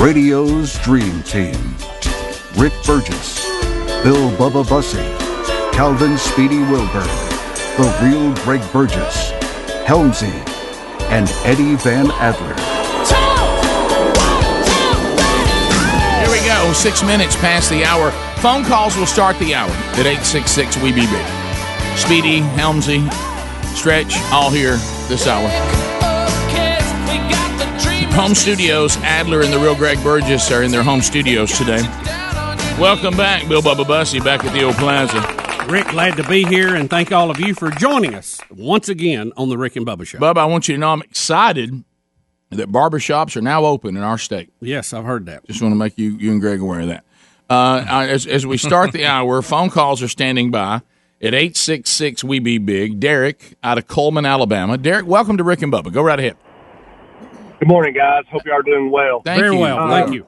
Radio's Dream Team. Rick Burgess, Bill Bubba Bussey, Calvin Speedy Wilburn, The Real Greg Burgess, Helmsy, and Eddie Van Adler. Here we go. Six minutes past the hour. Phone calls will start the hour at 866 We Be Big. Speedy, Helmsy, Stretch, all here this hour. Home studios, Adler and the real Greg Burgess are in their home studios today. Welcome back, Bill Bubba Bussey, back at the old plaza. Rick, glad to be here, and thank all of you for joining us once again on the Rick and Bubba Show. Bubba, I want you to know I'm excited that barbershops are now open in our state. Yes, I've heard that. Just want to make you, you and Greg aware of that. Uh, as, as we start the hour, phone calls are standing by at 866 We Be Big. Derek out of Cullman, Alabama. Derek, welcome to Rick and Bubba. Go right ahead. Good morning, guys. Hope you are doing well. Thank Very you. well, Uh, thank you.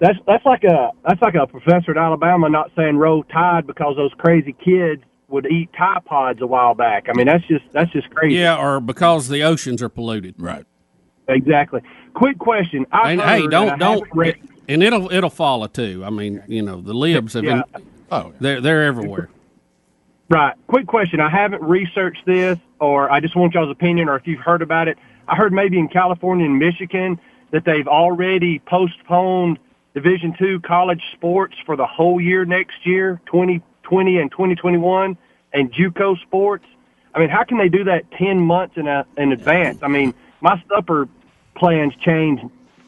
That's that's like a that's like a professor at Alabama not saying roll tide because those crazy kids would eat Tide Pods a while back. I mean, that's just that's just crazy. Yeah, or because the oceans are polluted. Right. exactly. Quick question. I And heard, hey, don't I don't, haven't read- and it'll it'll follow too. I mean, you know, the libs have Yeah. been Oh, they're they're everywhere. Right. Quick question. I haven't researched this, or I just want y'all's opinion, or if you've heard about it. I heard maybe in California and Michigan that they've already postponed Division two college sports for the whole year next year, 2020 and 2021, and JUCO sports. I mean, how can they do that 10 months in, a, in advance? I mean, my supper plans change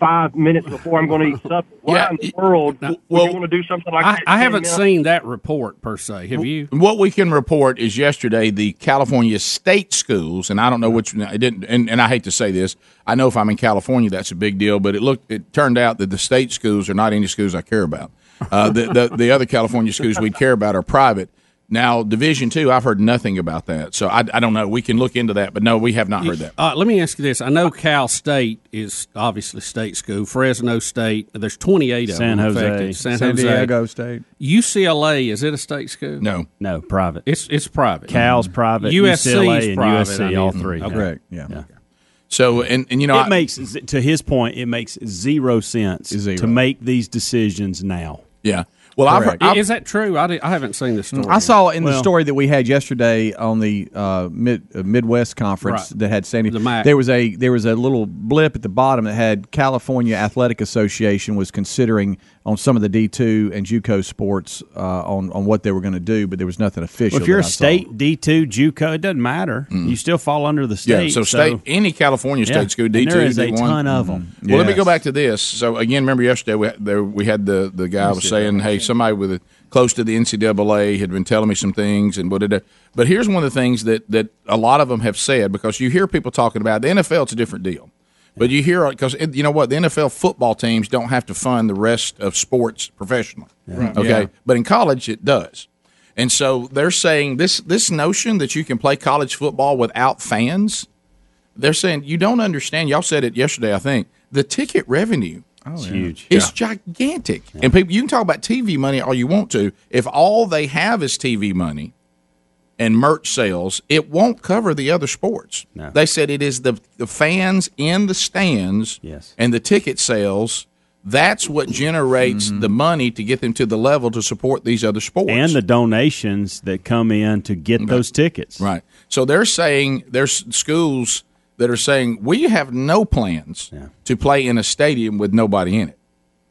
five minutes before I'm going to eat supper. Why Yeah, in the world well- would you want to do something like I, that? I haven't minutes? seen that report per se. Have you? What we can report is yesterday the California state schools, and I don't know which I didn't, and, and I hate to say this. I know if I'm in California, that's a big deal, but it looked, it turned out that the state schools are not any schools I care about. Uh, the, the the other California schools we care about are private. Now, Division two, I've heard nothing about that, so I, I don't know. We can look into that, but no, we have not heard that. Uh, let me ask you this: I know Cal State is obviously state school. Fresno State. There's 28 of San them Jose, affected. San, San Jose. Diego State. UCLA is it a state school? No, No, private. It's it's private. Cal's private, USC UCLA, is and private, USC, I mean. all three. Okay. Correct. Yeah. so and and you know, It I- makes, to his point, it makes zero sense Zero. to make these decisions now. yeah. Well, I've heard, I've, Is that true? I, di- I haven't seen the story. I saw in the story that we had yesterday on the uh, mid uh, Midwest conference Right. that had Sandy. The MAC. There was a there was a little blip at the bottom that had California Athletic Association was considering on some of the D two and JUCO sports uh, on on what they were going to do, but there was nothing official. Well, if you're a that I state D two JUCO, it doesn't matter. You still fall under the state. yeah. state. So state any California state yeah. school D two, there is a D1. ton of them. Well, let me go back to this. So again, remember yesterday we had, there, we had the the guy was saying, "Hey, somebody with a, close to the NCAA had been telling me some things," and what did. But here's one of the things that that a lot of them have said because you hear people talking about the NFL. It's a different deal, but you hear because you know what the NFL football teams don't have to fund the rest of sports professionally. Okay, Yeah. but in college it does. And so they're saying this this notion that you can play college football without fans they're saying you don't understand. Y'all said it yesterday, I think. The ticket revenue oh, It's huge. is gigantic, and people you can talk about TV money all you want to. If all they have is TV money and merch sales, it won't cover the other sports. No. They said it is the the fans in the stands Yes. and the ticket sales. That's what generates mm-hmm. the money to get them to the level to support these other sports And the donations that come in to get those tickets. Right. So they're saying there's schools that are saying we have no plans Yeah. to play in a stadium with nobody in it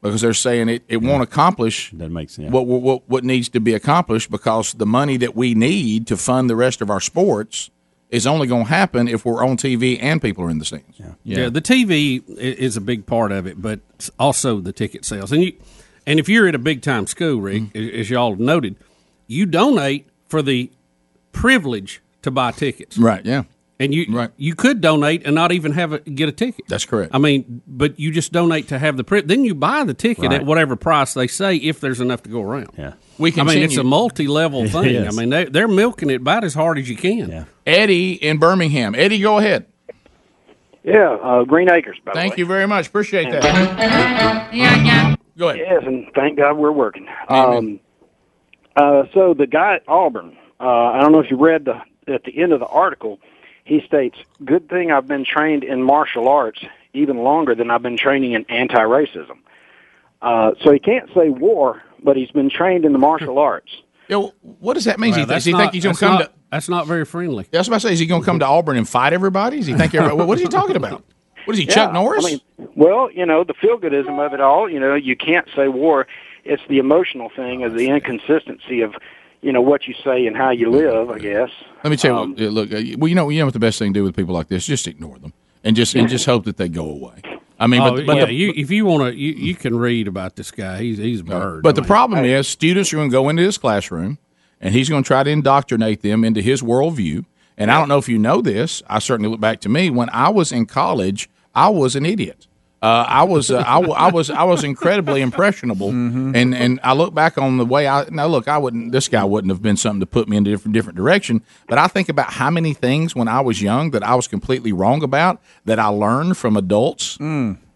because they're saying it, it won't accomplish That makes sense. what, what what needs to be accomplished because the money that we need to fund the rest of our sports is only going to happen if we're on TV and people are in the stands. Yeah. Yeah. the TV is a big part of it, but also the ticket sales. And you, and if you're at a big time school, Rick, Mm-hmm. as y'all noted, you donate for the privilege to buy tickets, Right. Yeah. And you Right. you could donate and not even have a, get a ticket. That's correct. I mean, but you just donate to have the pri- then you buy the ticket Right. at whatever price they say if there's enough to go around. yeah. we I mean, it's a multi-level thing. is. I mean, they, they're milking it about as hard as you can. Yeah. Eddie in Birmingham. Eddie, go ahead. Yeah, uh, Green Acres, by Thank the way. you very much. Appreciate that. Go ahead. Yes, and thank God we're working. Amen. Um, uh, so the guy at Auburn, uh, I don't know if you read the, at the end of the article, he states, "Good thing I've been trained in martial arts. even longer than I've been training in anti-racism. Uh, so he can't say war, but he's been trained in the martial arts. Yo, what does that mean? Well, does he not- think he's going to come not- to? That's not very friendly. That's what I say. Is he going to come to Auburn and fight everybody? Does he think everybody? what is he talking about? What is he, Chuck Norris? I mean, well, you know, the feel-goodism of it all. You know, you can't say war. It's the emotional thing, of the inconsistency of, you know, what you say and how you live. I guess. Let me tell you. Um, what, look, uh, well, you know, you know what the best thing to do with people like this? Just ignore them and just and just hope that they go away. I mean, oh, but, but yeah, the, you, if you want to, you, you can read about this guy. He's he's a bird. But the I mean, problem is, students are going to go into this classroom, and he's going to try to indoctrinate them into his worldview. And I don't know if you know this. I certainly look back to me when I was in college. I was an idiot. Uh, I was uh, I, w- I was I was incredibly impressionable, and and I look back on the way I now look I wouldn't this guy wouldn't have been something to put me in a different different direction, but I think about how many things when I was young that I was completely wrong about that I learned from adults.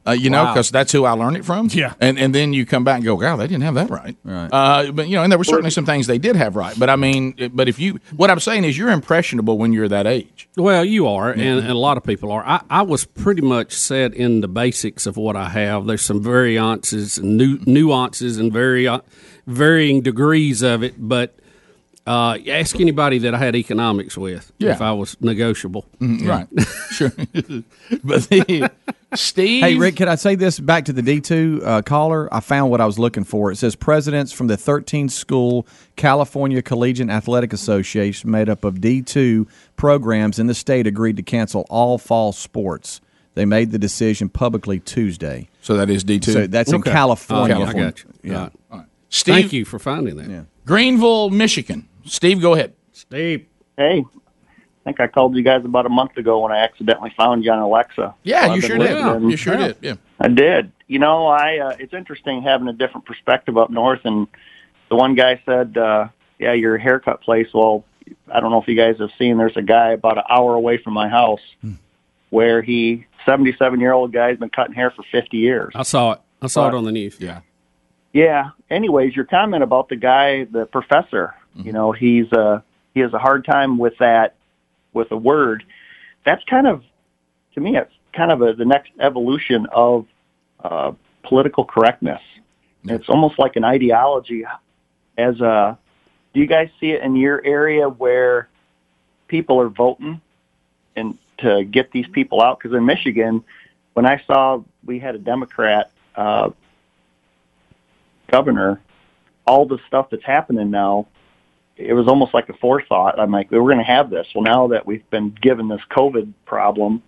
Uh, you know, because that's who I learned it from. Yeah. and and then you come back and go, "Wow, they didn't have that right." Right. Uh, but you know, and there were certainly some things they did have right. But I mean, but if you, what I'm saying is, you're impressionable when you're that age. Well, you are, and, and a lot of people are. I, I was pretty much set in the basics of what I have. There's some variances and nu- nuances and vari- varying degrees of it, but uh, ask anybody that I had economics with Yeah. if I was negotiable. Right. sure. but the, Steve, Hey, Rick, can I say this back to the D2 uh, caller? I found what I was looking for. It says presidents from the 13 school California Collegiate Athletic Association, made up of D2 programs in the state, agreed to cancel all fall sports. They made the decision publicly Tuesday. So that is D two. So that's in Okay. California. Oh, I got you. Yeah. All right. Steve, Thank you for finding that. Greenville, Michigan. Steve, go ahead. Steve. Hey, I think I called you guys about a month ago when I accidentally found you on Alexa. Yeah, So you I've sure did. You sure did. Yeah. I did. You know, I uh, it's interesting having a different perspective up north. And the one guy said, uh, "Yeah, your haircut place." Well, I don't know if you guys have seen. There's a guy about an hour away from my house where he, 77 year old guy, has been cutting hair for 50 years. I saw it. I saw it But- on the news. Yeah. Yeah. Anyways, your comment about the guy, the professor, you know, he's uh he has a hard time with that with a word. That's kind of to me it's kind of a, the next evolution of uh political correctness. It's almost like an ideology as a do you guys see it in your area where people are voting and to get these people out because in Michigan when I saw we had a Democrat uh governor, all the stuff that's happening now, it was almost like a forethought. I'm like, we're going to have this. Well, now that we've been given this COVID problem,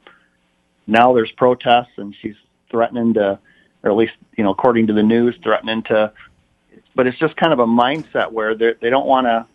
now there's protests, and she's threatening to, or at least you know, according to the news, threatening to. But it's just kind of a mindset where they they don't want to.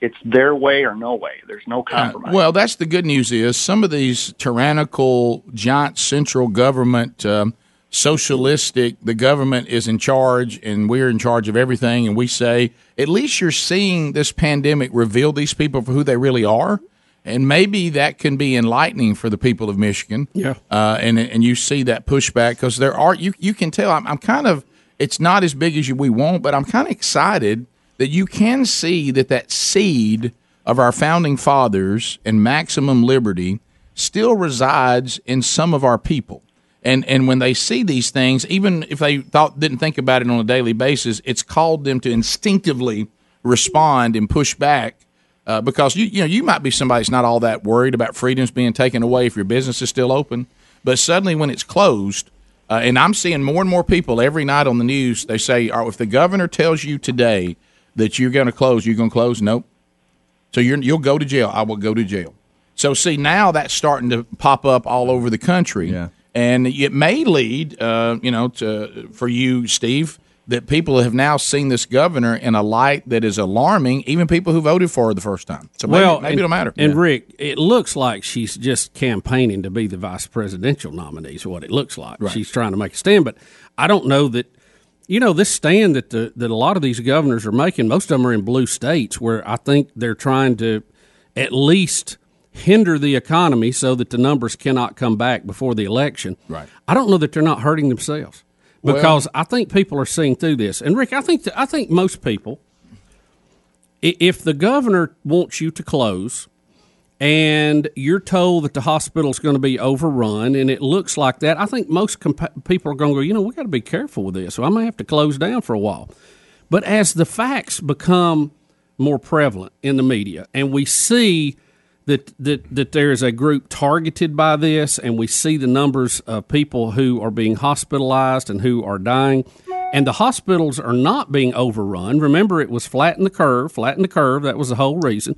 It's their way or no way. There's no compromise. Well, that's the good news is some of these tyrannical, giant central government, um, socialistic, the government is in charge and we're in charge of everything. And we say, at least you're seeing this pandemic reveal these people for who they really are. And maybe that can be enlightening for the people of Michigan. Yeah. Uh, and, and you see that pushback because there are, you, you can tell, I'm, I'm kind of, it's not as big as you, we want, but I'm kind of excited that you can see that that seed of our founding fathers and maximum liberty still resides in some of our people. And and when they see these things, even if they thought didn't think about it on a daily basis, it's called them to instinctively respond and push back uh, because you you know you might be somebody that's not all that worried about freedoms being taken away if your business is still open, but suddenly when it's closed, uh, and I'm seeing more and more people every night on the news. They say, "Oh, if the governor tells you today that you're going to close, you're going to close." Nope. So you're, you'll go to jail. I will go to jail. So see now that's starting to pop up all over the country, Yeah. And it may lead, uh, you know, to for you, Steve, that people have now seen this governor in a light that is alarming, even people who voted for her the first time. So maybe, well, maybe and, it'll matter. And Rick, it looks like she's just campaigning to be the vice presidential nominee. Is what it looks like. She's trying to make a stand, but I don't know that. You know, this stand that the that a lot of these governors are making, most of them are in blue states, where I think they're trying to at least hinder the economy so that the numbers cannot come back before the election. Right. I don't know that they're not hurting themselves because I think people are seeing through this. And Rick, I think that, I think most people, if the governor wants you to close, and you're told that the hospital's going to be overrun, and it looks like that, I think most compa- people are going to go, you know, we got to be careful with this. So I may have to close down for a while. But as the facts become more prevalent in the media, and we see that that that there is a group targeted by this, and we see the numbers of people who are being hospitalized and who are dying, and the hospitals are not being overrun. Remember, it was flatten the curve, flatten the curve. That was the whole reason.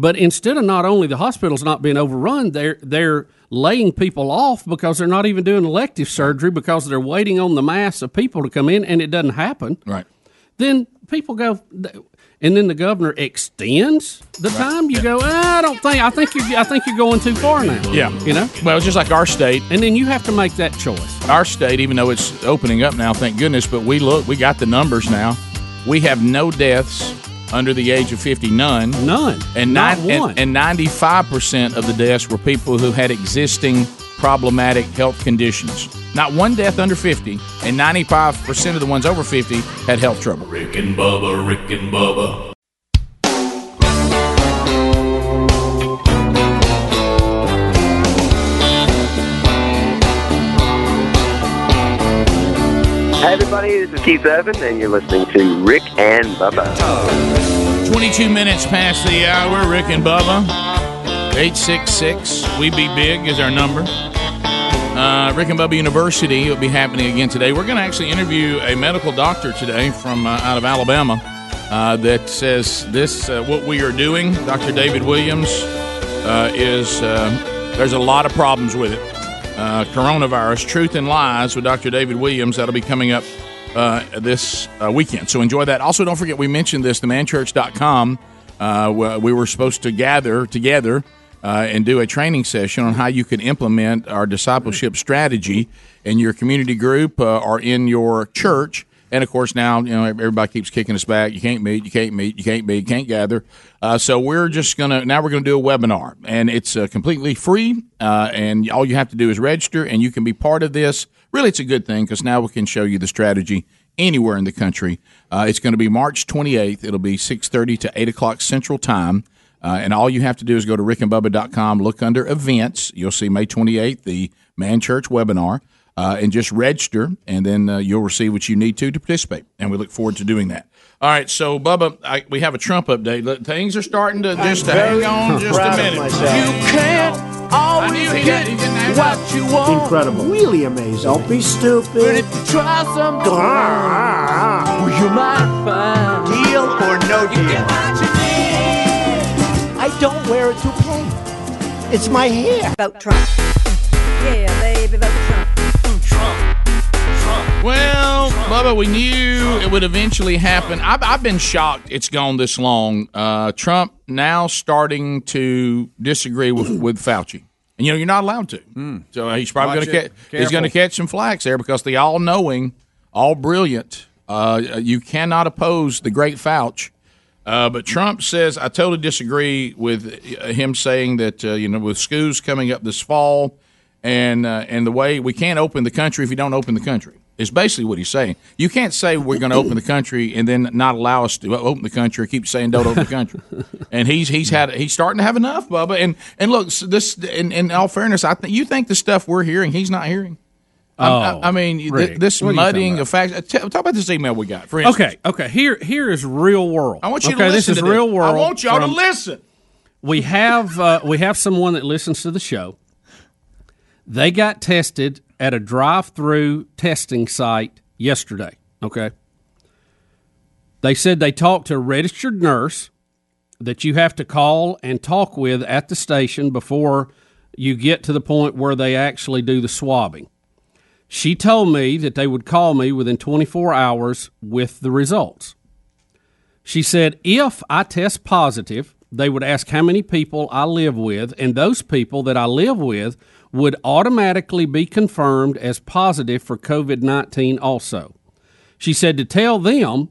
But instead of not only the hospitals not being overrun, they're they're laying people off because they're not even doing elective surgery because they're waiting on the mass of people to come in, and it doesn't happen. Right. Then people go, and then the governor extends the time. You go, "Ah, I don't think. I think you. I think you're going too far now. Yeah. You know. Well, it's just like our state. And then you have to make that choice. Our state, even though it's opening up now, thank goodness, but we look, we got the numbers now. We have no deaths under the age of 50, none. None. And, Not nine, one. and, and 95% of the deaths were people who had existing problematic health conditions. Not one death under 50, and 95% of the ones over 50 had health trouble. Rick and Bubba, Rick and Bubba. Hey everybody, this is Keith Evans, and you're listening to Rick and Bubba. 22 minutes past the hour, Rick and Bubba. 866 We Be Big is our number. Uh, Rick and Bubba University will be happening again today. We're going to actually interview a medical doctor today from uh, out of Alabama uh, that says this uh, what we are doing. Dr. David Williams uh, is uh, there's a lot of problems with it. Coronavirus, Truth and Lies with Dr. David Williams. That'll be coming up this weekend. So enjoy that. Also, don't forget, we mentioned this, themanchurch.com. Uh, we were supposed to gather together uh, and do a training session on how you can implement our discipleship strategy in your community group uh, or in your church. And of course, now you know everybody keeps kicking us back. You can't meet, you can't meet, you can't meet, you can't gather. Uh, so we're just gonna now we're gonna do a webinar, and it's uh, completely free. Uh, and all you have to do is register, and you can be part of this. Really, it's a good thing because now we can show you the strategy anywhere in the country. Uh, it's going to be March 28th. It'll be 6:30 to 8 o'clock Central Time. Uh, and all you have to do is go to rickandbubba.com, look under events. You'll see May 28th, the Man Church webinar, uh, and just register, and then uh, you'll receive what you need to to participate. And we look forward to doing that. All right, so Bubba, I, we have a Trump update. Look, Things are starting to just to hang on just a minute. You can't always get what you want. Incredible. Really amazing. Don't be stupid. But if you try something, well, you might find deal or no deal. I don't wear a toupee. It's my hair. Vote Trump. Yeah, baby, vote Trump. Trump. Trump. Well, Bubba, we knew it would eventually happen. I've, I've been shocked it's gone this long. Uh, Trump now starting to disagree with, with Fauci. And, you know, you're not allowed to. So he's probably going to catch he's going to catch some flags there because the all knowing, all brilliant, uh, you cannot oppose the great Fauci. Uh, but Trump says I totally disagree with him saying that uh, you know with schools coming up this fall and uh, and the way we can't open the country if you don't open the country is basically what he's saying. You can't say we're going to open the country and then not allow us to open the country. Keep saying don't open the country, and he's he's had he's starting to have enough, Bubba. And and look, this in, in all fairness, I think you think the stuff we're hearing he's not hearing. Oh, I, I mean, th- this what are you talking muddying of facts. uh, t- Talk about this email we got. For instance. Okay, okay. Here, here is real world. I want you okay, to this listen is to real this. world. I want y'all from- to listen. We have uh, we have someone that listens to the show. They got tested at a drive-through testing site yesterday. Okay. They said they talked to a registered nurse that you have to call and talk with at the station before you get to the point where they actually do the swabbing. She told me that they would call me within 24 hours with the results. She said, if I test positive, they would ask how many people I live with, and those people that I live with would automatically be confirmed as positive for COVID 19 also. She said to tell them,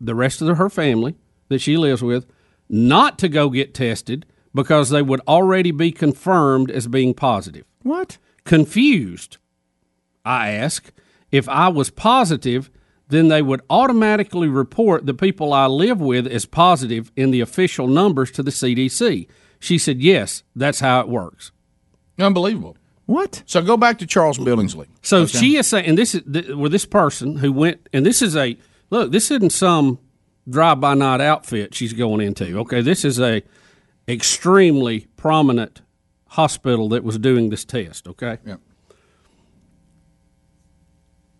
the rest of her family that she lives with, not to go get tested because they would already be confirmed as being positive. What? Confused, I ask, if I was positive, then they would automatically report the people I live with as positive in the official numbers to the CDC. She said, "Yes, that's how it works." Unbelievable. What? So go back to Charles Billingsley. So Okay. she is saying, and this is th- where this person who went, and this is a look. This isn't some drive-by night outfit she's going into. Okay, this is a extremely prominent hospital that was doing this test. Okay. Yeah.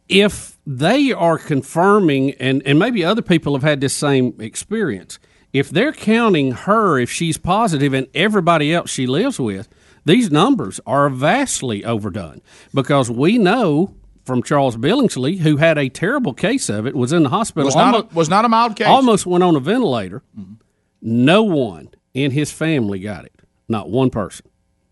If they are confirming, and and maybe other people have had this same experience. If they're counting her, if she's positive, and everybody else she lives with, these numbers are vastly overdone because we know from Charles Billingsley, who had a terrible case of it, was in the hospital. Was not a- was not a mild case. Almost went on a ventilator. Mm-hmm. No one in his family got it. Not one person.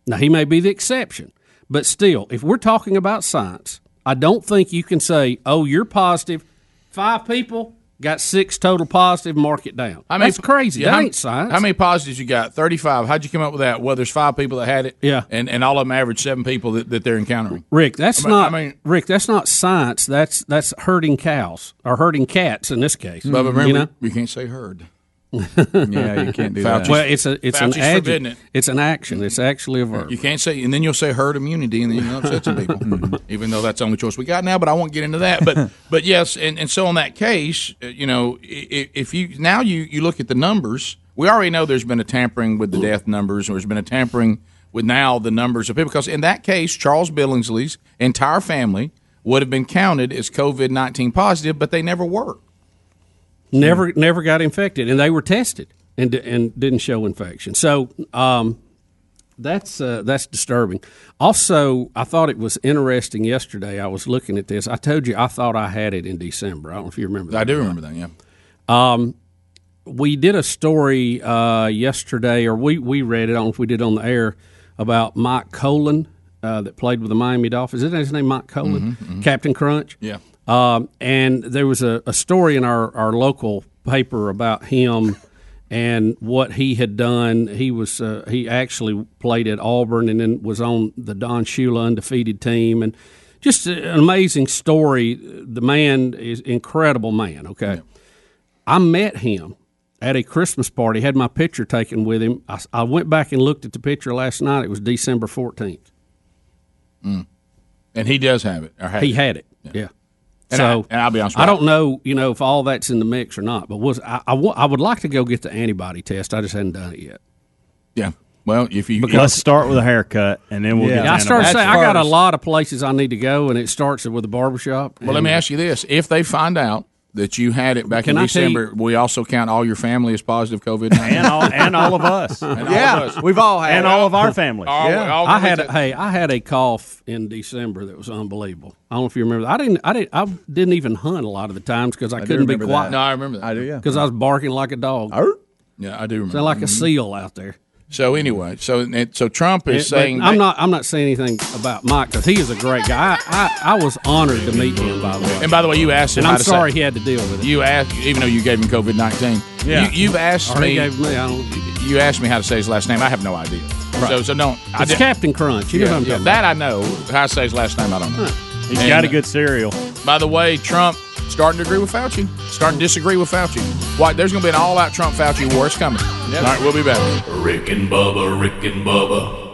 Now he may be the exception, but still, if we're talking about science, I don't think you can say, "Oh, you're positive." Five people got six total positive. Mark it down. I mean, That's crazy. Yeah, that how- ain't science. How many positives you got? Thirty-five. How'd you come up with that? Well, there's five people that had it. Yeah. and and all of them average seven people that, that they're encountering. Rick, that's I mean- not I mean- Rick. That's not science. That's that's herding cows or herding cats in this case. But mm-hmm. remember, you know? you can't say herd. Yeah, you can't do that. Well, it's a it's an Fauci's forbidding it. It's an action. It's actually a verb. You can't say, and then you'll say herd immunity, and then you'll upset some people. Even though that's the only choice we got now, but I won't get into that. But but yes, and, and so in that case, uh, you know, if, if you now you you look at the numbers, we already know there's been a tampering with the death numbers, or there's been a tampering with now the numbers of people. Because in that case, Charles Billingsley's entire family would have been counted as COVID nineteen positive, but they never were. Never never got infected, and they were tested and and didn't show infection. So um, that's uh, that's disturbing. Also, I thought it was interesting yesterday. I was looking at this. I told you I thought I had it in December. I don't know if you remember. that I do remember that. Yeah. Um, we did a story uh, yesterday, or we, we read it. I don't know if we did on the air about Mike Kolen uh, that played with the Miami Dolphins. Isn't his name Mike Kolen? Mhm, mhm. Captain Crunch? Yeah. Um, and there was a, a story in our, our local paper about him and what he had done. He was uh, he actually played at Auburn and then was on the Don Shula undefeated team and just an amazing story. The man is incredible man. Okay, I met him at a Christmas party. Had my picture taken with him. I, I went back and looked at the picture last night. It was December fourteenth. Mm. And he does have it. He it. had it. Yeah. And so I- and I'll be honest with I don't know, you know, if all that's in the mix or not. But was I, I, would like to go get the antibody test. I just hadn't done it yet. Yeah. Well, if you Let's start with a haircut, and then we'll Yeah, get. I to started saying. I got a lot of places I need to go, and it starts with a barbershop. Well, let me ask you this: If they find out that you had it back Can in I tell you- December, we also count all your family as positive COVID and all and all of us. And Yeah, all of us. we've all had and it. all of our families. All- Yeah. all I had ones a, hey, I had a cough in December that was unbelievable. I don't know if you remember. I didn't, I didn't, I didn't even hunt a lot of the times because I, do couldn't be remember quiet No, I remember that. I do, yeah. because I was barking like a dog. Yeah, I do remember. Sound like a seal out there. So anyway, so so Trump is It- saying I'm not. I'm not saying anything about Mike because he is a great guy. I, I, I was honored to meet him. By the way, And by the way, you asked him. and I'm sorry say, he had to deal with it. You asked, even though you gave him COVID nineteen. Yeah. You, you've asked Or he me. gave me. I don't. You asked me how to say his last name. I have no idea. Right. So so don't. I It's did- Captain Crunch. You know what I'm yeah, talking that I know. How to say his last name, I don't know. He's And, got a uh, good cereal. By the way, Trump starting to agree with Fauci, starting to disagree with Fauci. Why? There's going to be an all-out Trump Fauci war. It's coming. All right, we'll be back. Rick and Bubba, Rick and Bubba.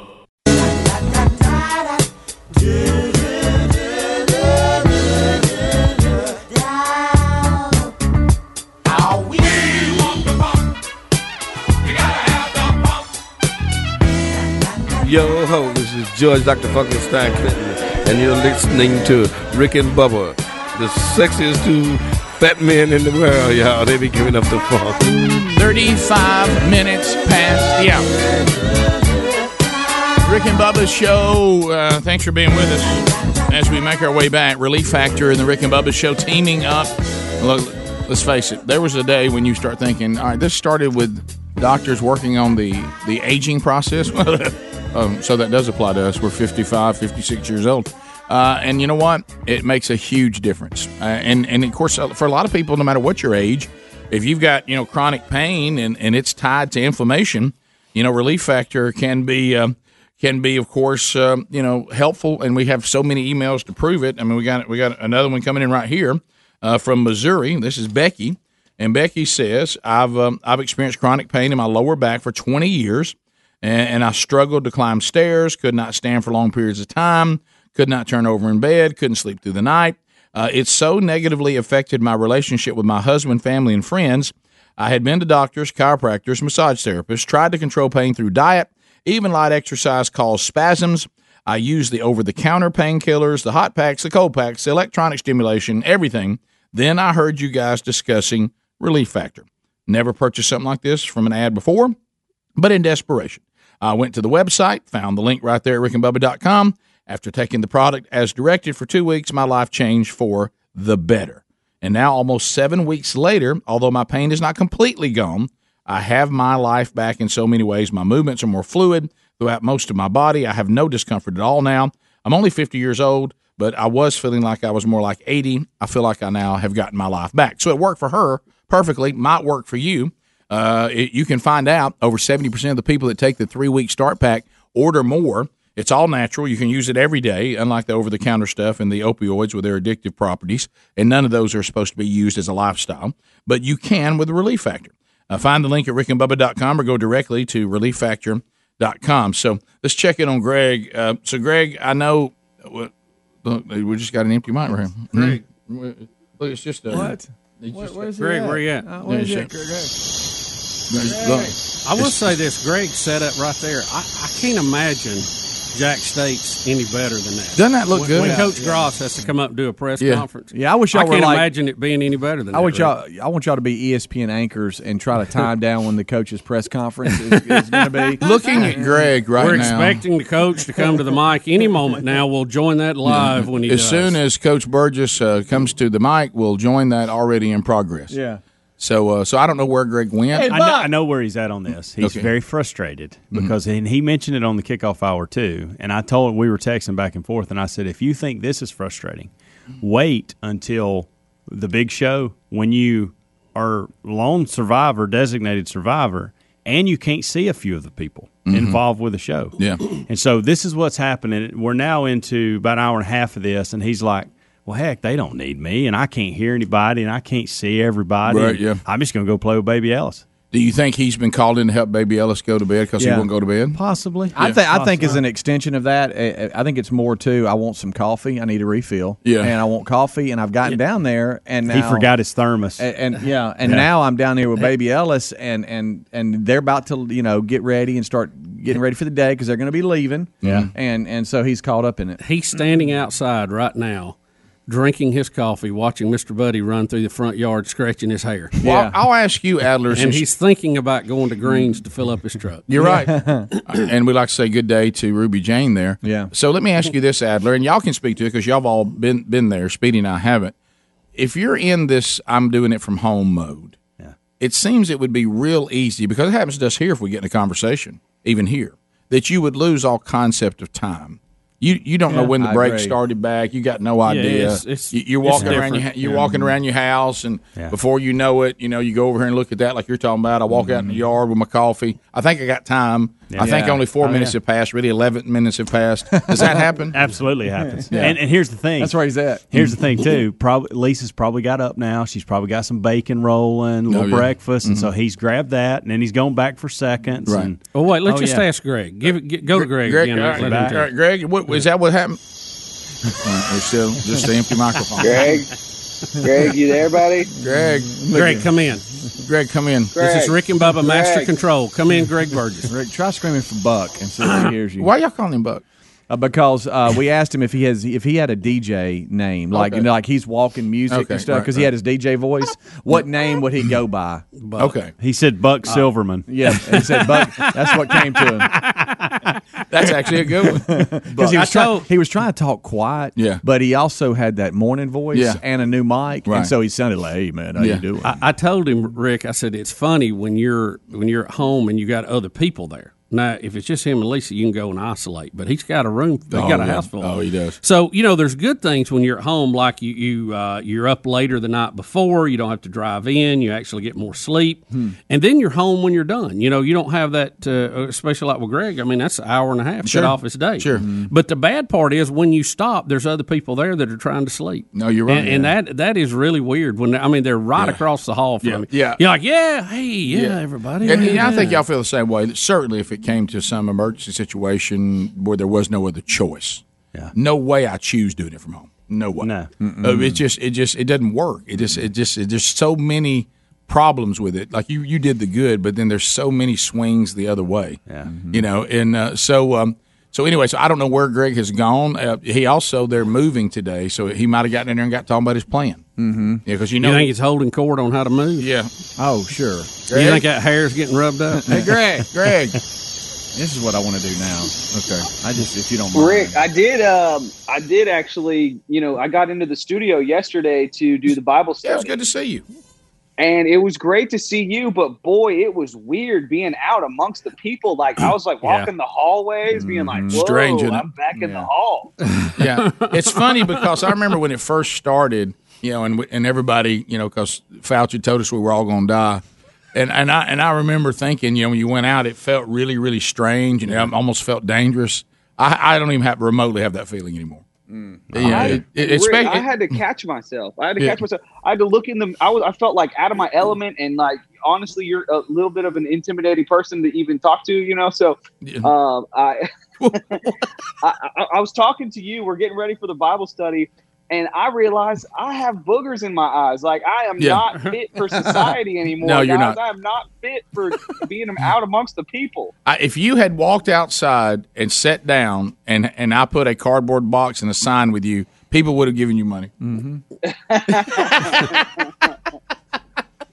Yo ho, this is George Dr. Funkenstein Clinton, and you're listening to Rick and Bubba, the sexiest two fat men in the world, y'all. They be giving up the funk. 35 minutes past the hour. Rick and Bubba's show. Uh, thanks for being with us as we make our way back. Relief Factor and the Rick and Bubba show teaming up. Look, let's face it, there was a day when you start thinking, all right, this started with doctors working on the, the aging process. um, so that does apply to us. We're 55, 56 years old. Uh, and you know what? It makes a huge difference. Uh, and, and of course, uh, for a lot of people, no matter what your age, if you've got you know chronic pain and, and it's tied to inflammation, you know Relief Factor can be um, can be of course um, you know helpful, and we have so many emails to prove it. I mean we got we got another one coming in right here uh, from Missouri. This is Becky, and Becky says I've um, I've experienced chronic pain in my lower back for 20 years. and, and I struggled to climb stairs, could not stand for long periods of time, could not turn over in bed, couldn't sleep through the night. Uh, it so negatively affected my relationship with my husband, family, and friends. I had been to doctors, chiropractors, massage therapists, tried to control pain through diet, even light exercise caused spasms. I used the over the counter painkillers, the hot packs, the cold packs, the electronic stimulation, everything. Then I heard you guys discussing Relief Factor. Never purchased something like this from an ad before, but in desperation. I went to the website, found the link right there at rickandbubba.com. After taking the product as directed for two weeks, my life changed for the better. And now, almost seven weeks later, although my pain is not completely gone, I have my life back in so many ways. My movements are more fluid throughout most of my body. I have no discomfort at all now. I'm only 50 years old, but I was feeling like I was more like 80. I feel like I now have gotten my life back. So it worked for her perfectly, might work for you. Uh, it, you can find out over 70% of the people that take the three week start pack order more. It's all natural. You can use it every day, unlike the over the counter stuff and the opioids with their addictive properties. And none of those are supposed to be used as a lifestyle, but you can with the Relief Factor. Uh, find the link at rickandbubba.com or go directly to relieffactor.com. So let's check in on Greg. Uh, so, Greg, I know uh, look, we just got an empty mic right here. Greg. Mm. Look, it's just a. What? It's Where- just where's a, Greg, at? where you at? Uh, where is he at, Look. I will say this: Greg set up right there. I, I can't imagine Jack States any better than that. Doesn't that look when, good? When Yeah. Coach Gross has to come up and do a press Yeah. conference. Yeah, I wish y'all I were can't like- imagine it being any better than I that. want Rick. y'all. I want y'all to be ESPN anchors and try to time down when the coach's press conference is, is going to be. Looking at Greg right We're now. expecting the coach to come to the mic any moment now. We'll join that live when he as does. soon as Coach Burgess uh, comes to the mic, we'll join that already in progress. Yeah. So, uh, so I don't know where Greg went. I, know, I know where he's at on this. He's Okay. very frustrated because, and he mentioned it on the kickoff hour too. And I told we were texting back and forth, and I said, if you think this is frustrating, wait until the big show when you are lone survivor, designated survivor, and you can't see a few of the people Mhm. involved with the show. Yeah. And so this is what's happening. We're now into about an hour and a half of this, and he's like, well, heck, they don't need me, and I can't hear anybody, and I can't see everybody. Right, yeah. I'm just going to go play with Baby Ellis. Do you think he's been called in to help Baby Ellis go to bed because Yeah. he won't go to bed? Possibly. I Yeah. think I think as an extension of that, I think it's more too. I want some coffee. I need a refill. Yeah. and I want coffee, and I've gotten down there, and now, He forgot his thermos. And, and yeah, and Yeah. now I'm down here with Baby Ellis, and and and they're about to you know get ready and start getting ready for the day because they're going to be leaving. Yeah. and and so he's caught up in it. He's standing outside right now, drinking his coffee, watching Mr. Buddy run through the front yard, scratching his hair. Well, I'll ask you, Adler. and he's thinking about going to Greens to fill up his truck. You're right. Uh, and we like to say good day to Ruby Jane there. Yeah. So let me ask you this, Adler, and y'all can speak to it because y'all have all been been there. Speedy and I haven't. If you're in this, I'm doing it from home mode. Yeah. It seems it would be real easy because it happens to us here if we get in a conversation, even here, that you would lose all concept of time. You you don't know when the I break agree. started back. You got no idea. it's- it's- You- you're it's walking around your you're Yeah. walking around your house, and Yeah. before you know it, you know you go over here and look at that like you're talking about. I walk out in the mm-hmm. yard with my coffee. I think I got time. I think only four Oh, minutes yeah. have passed. Really, eleven minutes have passed. Does that happen? Absolutely happens. Yeah. And, and here's the thing. That's where he's at. Here's the thing too. Probably Lisa's probably got up now. She's probably got some bacon rolling, a little Oh, yeah. breakfast, and so mm-hmm. he's grabbed that, and then he's going back for seconds. Right. And, Oh wait, let's Oh, just yeah. ask Greg. Give it. Get, go to Greg, Greg, again. all Let right, him all tell Greg, what, is that what happened? All right, uh, it's still just the empty microphone. Greg, Greg, you there, buddy? Greg. Greg, come in. Greg, come in. This is Rick and Bubba, Master Greg. Control. Come in, Greg Burgess. Rick, try screaming for Buck and see if he hears you. Why y'all calling him Buck? Uh, because uh, we asked him if he has if he had a DJ name, like Okay. you know, like he's walking music Okay, and stuff, right, because he right. had his DJ voice. What name would he go by? Okay, he said Buck Silverman. Yeah, he said Buck. That's what came to him that's actually a good one. because he was trying. He was trying to talk quiet. Yeah. but he also had that morning voice Yeah. and a new mic, Right. and so he sounded like, "Hey man, how Yeah. you doing?" I, I told him, Rick. I said it's funny when you're when you're at home and you got other people there. Now, if it's just him and Lisa, you can go and isolate. But he's got a room. He Oh, got a yeah. house full. Oh, he does. So you know, there's good things when you're at home, like you you uh, you're up later the night before. You don't have to drive in. You actually get more sleep, Hmm. and then you're home when you're done. You know, you don't have that, uh, especially like with Greg. I mean, that's an hour and a half. Sure. Get off his day. Sure. But the bad part is when you stop, there's other people there that are trying to sleep. No, you're right. And, and that that is really weird. When I mean, they're right across the hall from Yeah. you. Yeah. You're like, yeah, hey, yeah, everybody. And, and. I think y'all feel the same way. Certainly, if it it came to some emergency situation where there was no other choice. Yeah. No way I choose doing it from home. No way. No. Uh, it just it just it doesn't work. It just it just it, there's so many problems with it. Like you you did the good, but then there's so many swings the other way. Yeah. You know, and uh, so um so anyway, so I don't know where Greg has gone. Uh, he also they're moving today, so he might have gotten in there and got talking about his plan. Mm-hmm. Yeah, because you You, know think he's holding court on how to move? Yeah. Oh, sure. You think that hair's getting rubbed up? Hey, Greg. Greg. This is what I want to do now. Okay. I just, if you don't mind. Rick, I did. Um, I did actually. You know, I got into the studio yesterday to do the Bible study. Yeah, it was good to see you. And it was great to see you, but boy, it was weird being out amongst the people. Like I was like Yeah. walking the hallways, being like, "Whoa, Strange, isn't? I'm back in the hall." yeah, it's funny because I remember when it first started, you know, and and everybody, you know, because Fauci told us we were all going to die, and and I and I remember thinking, you know, when you went out, it felt really really strange and it almost felt dangerous. I, I don't even have remotely have that feeling anymore. Yeah, I, it, it, it's Rick, spe- I had to catch myself. I had to Yeah. catch myself. I had to look in the. I was. I felt like out of my element, and like honestly, you're a little bit of an intimidating person to even talk to. You know, so um, I, I, I I was talking to you. We're getting ready for the Bible study, and I realized I have boogers in my eyes. Like I am Yeah. not fit for society anymore. No, you're guys. not. I am not fit for being out amongst the people. I, if you had walked outside and sat down and and I put a cardboard box and a sign with you, people would have given you money. Mm-hmm.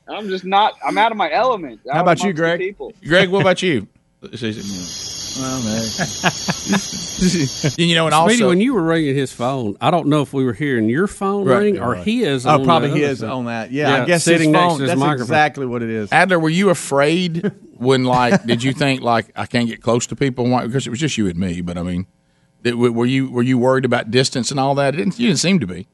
I'm just not. I'm out of my element. How out about you, Greg? People. Greg, what about you? Well, man. you know, and Speedy, also when you were ringing his phone, I don't know if we were hearing your phone Right. ring or Right. his. Oh, on probably the other his side. on that. Yeah, I guess his sitting next to his that's microphone. exactly what it is. Adler, were you afraid when, like, did you think like I can't get close to people? Why- Because it was just you and me. But I mean, did, were you were you worried about distance and all that? It didn't, you didn't seem to be.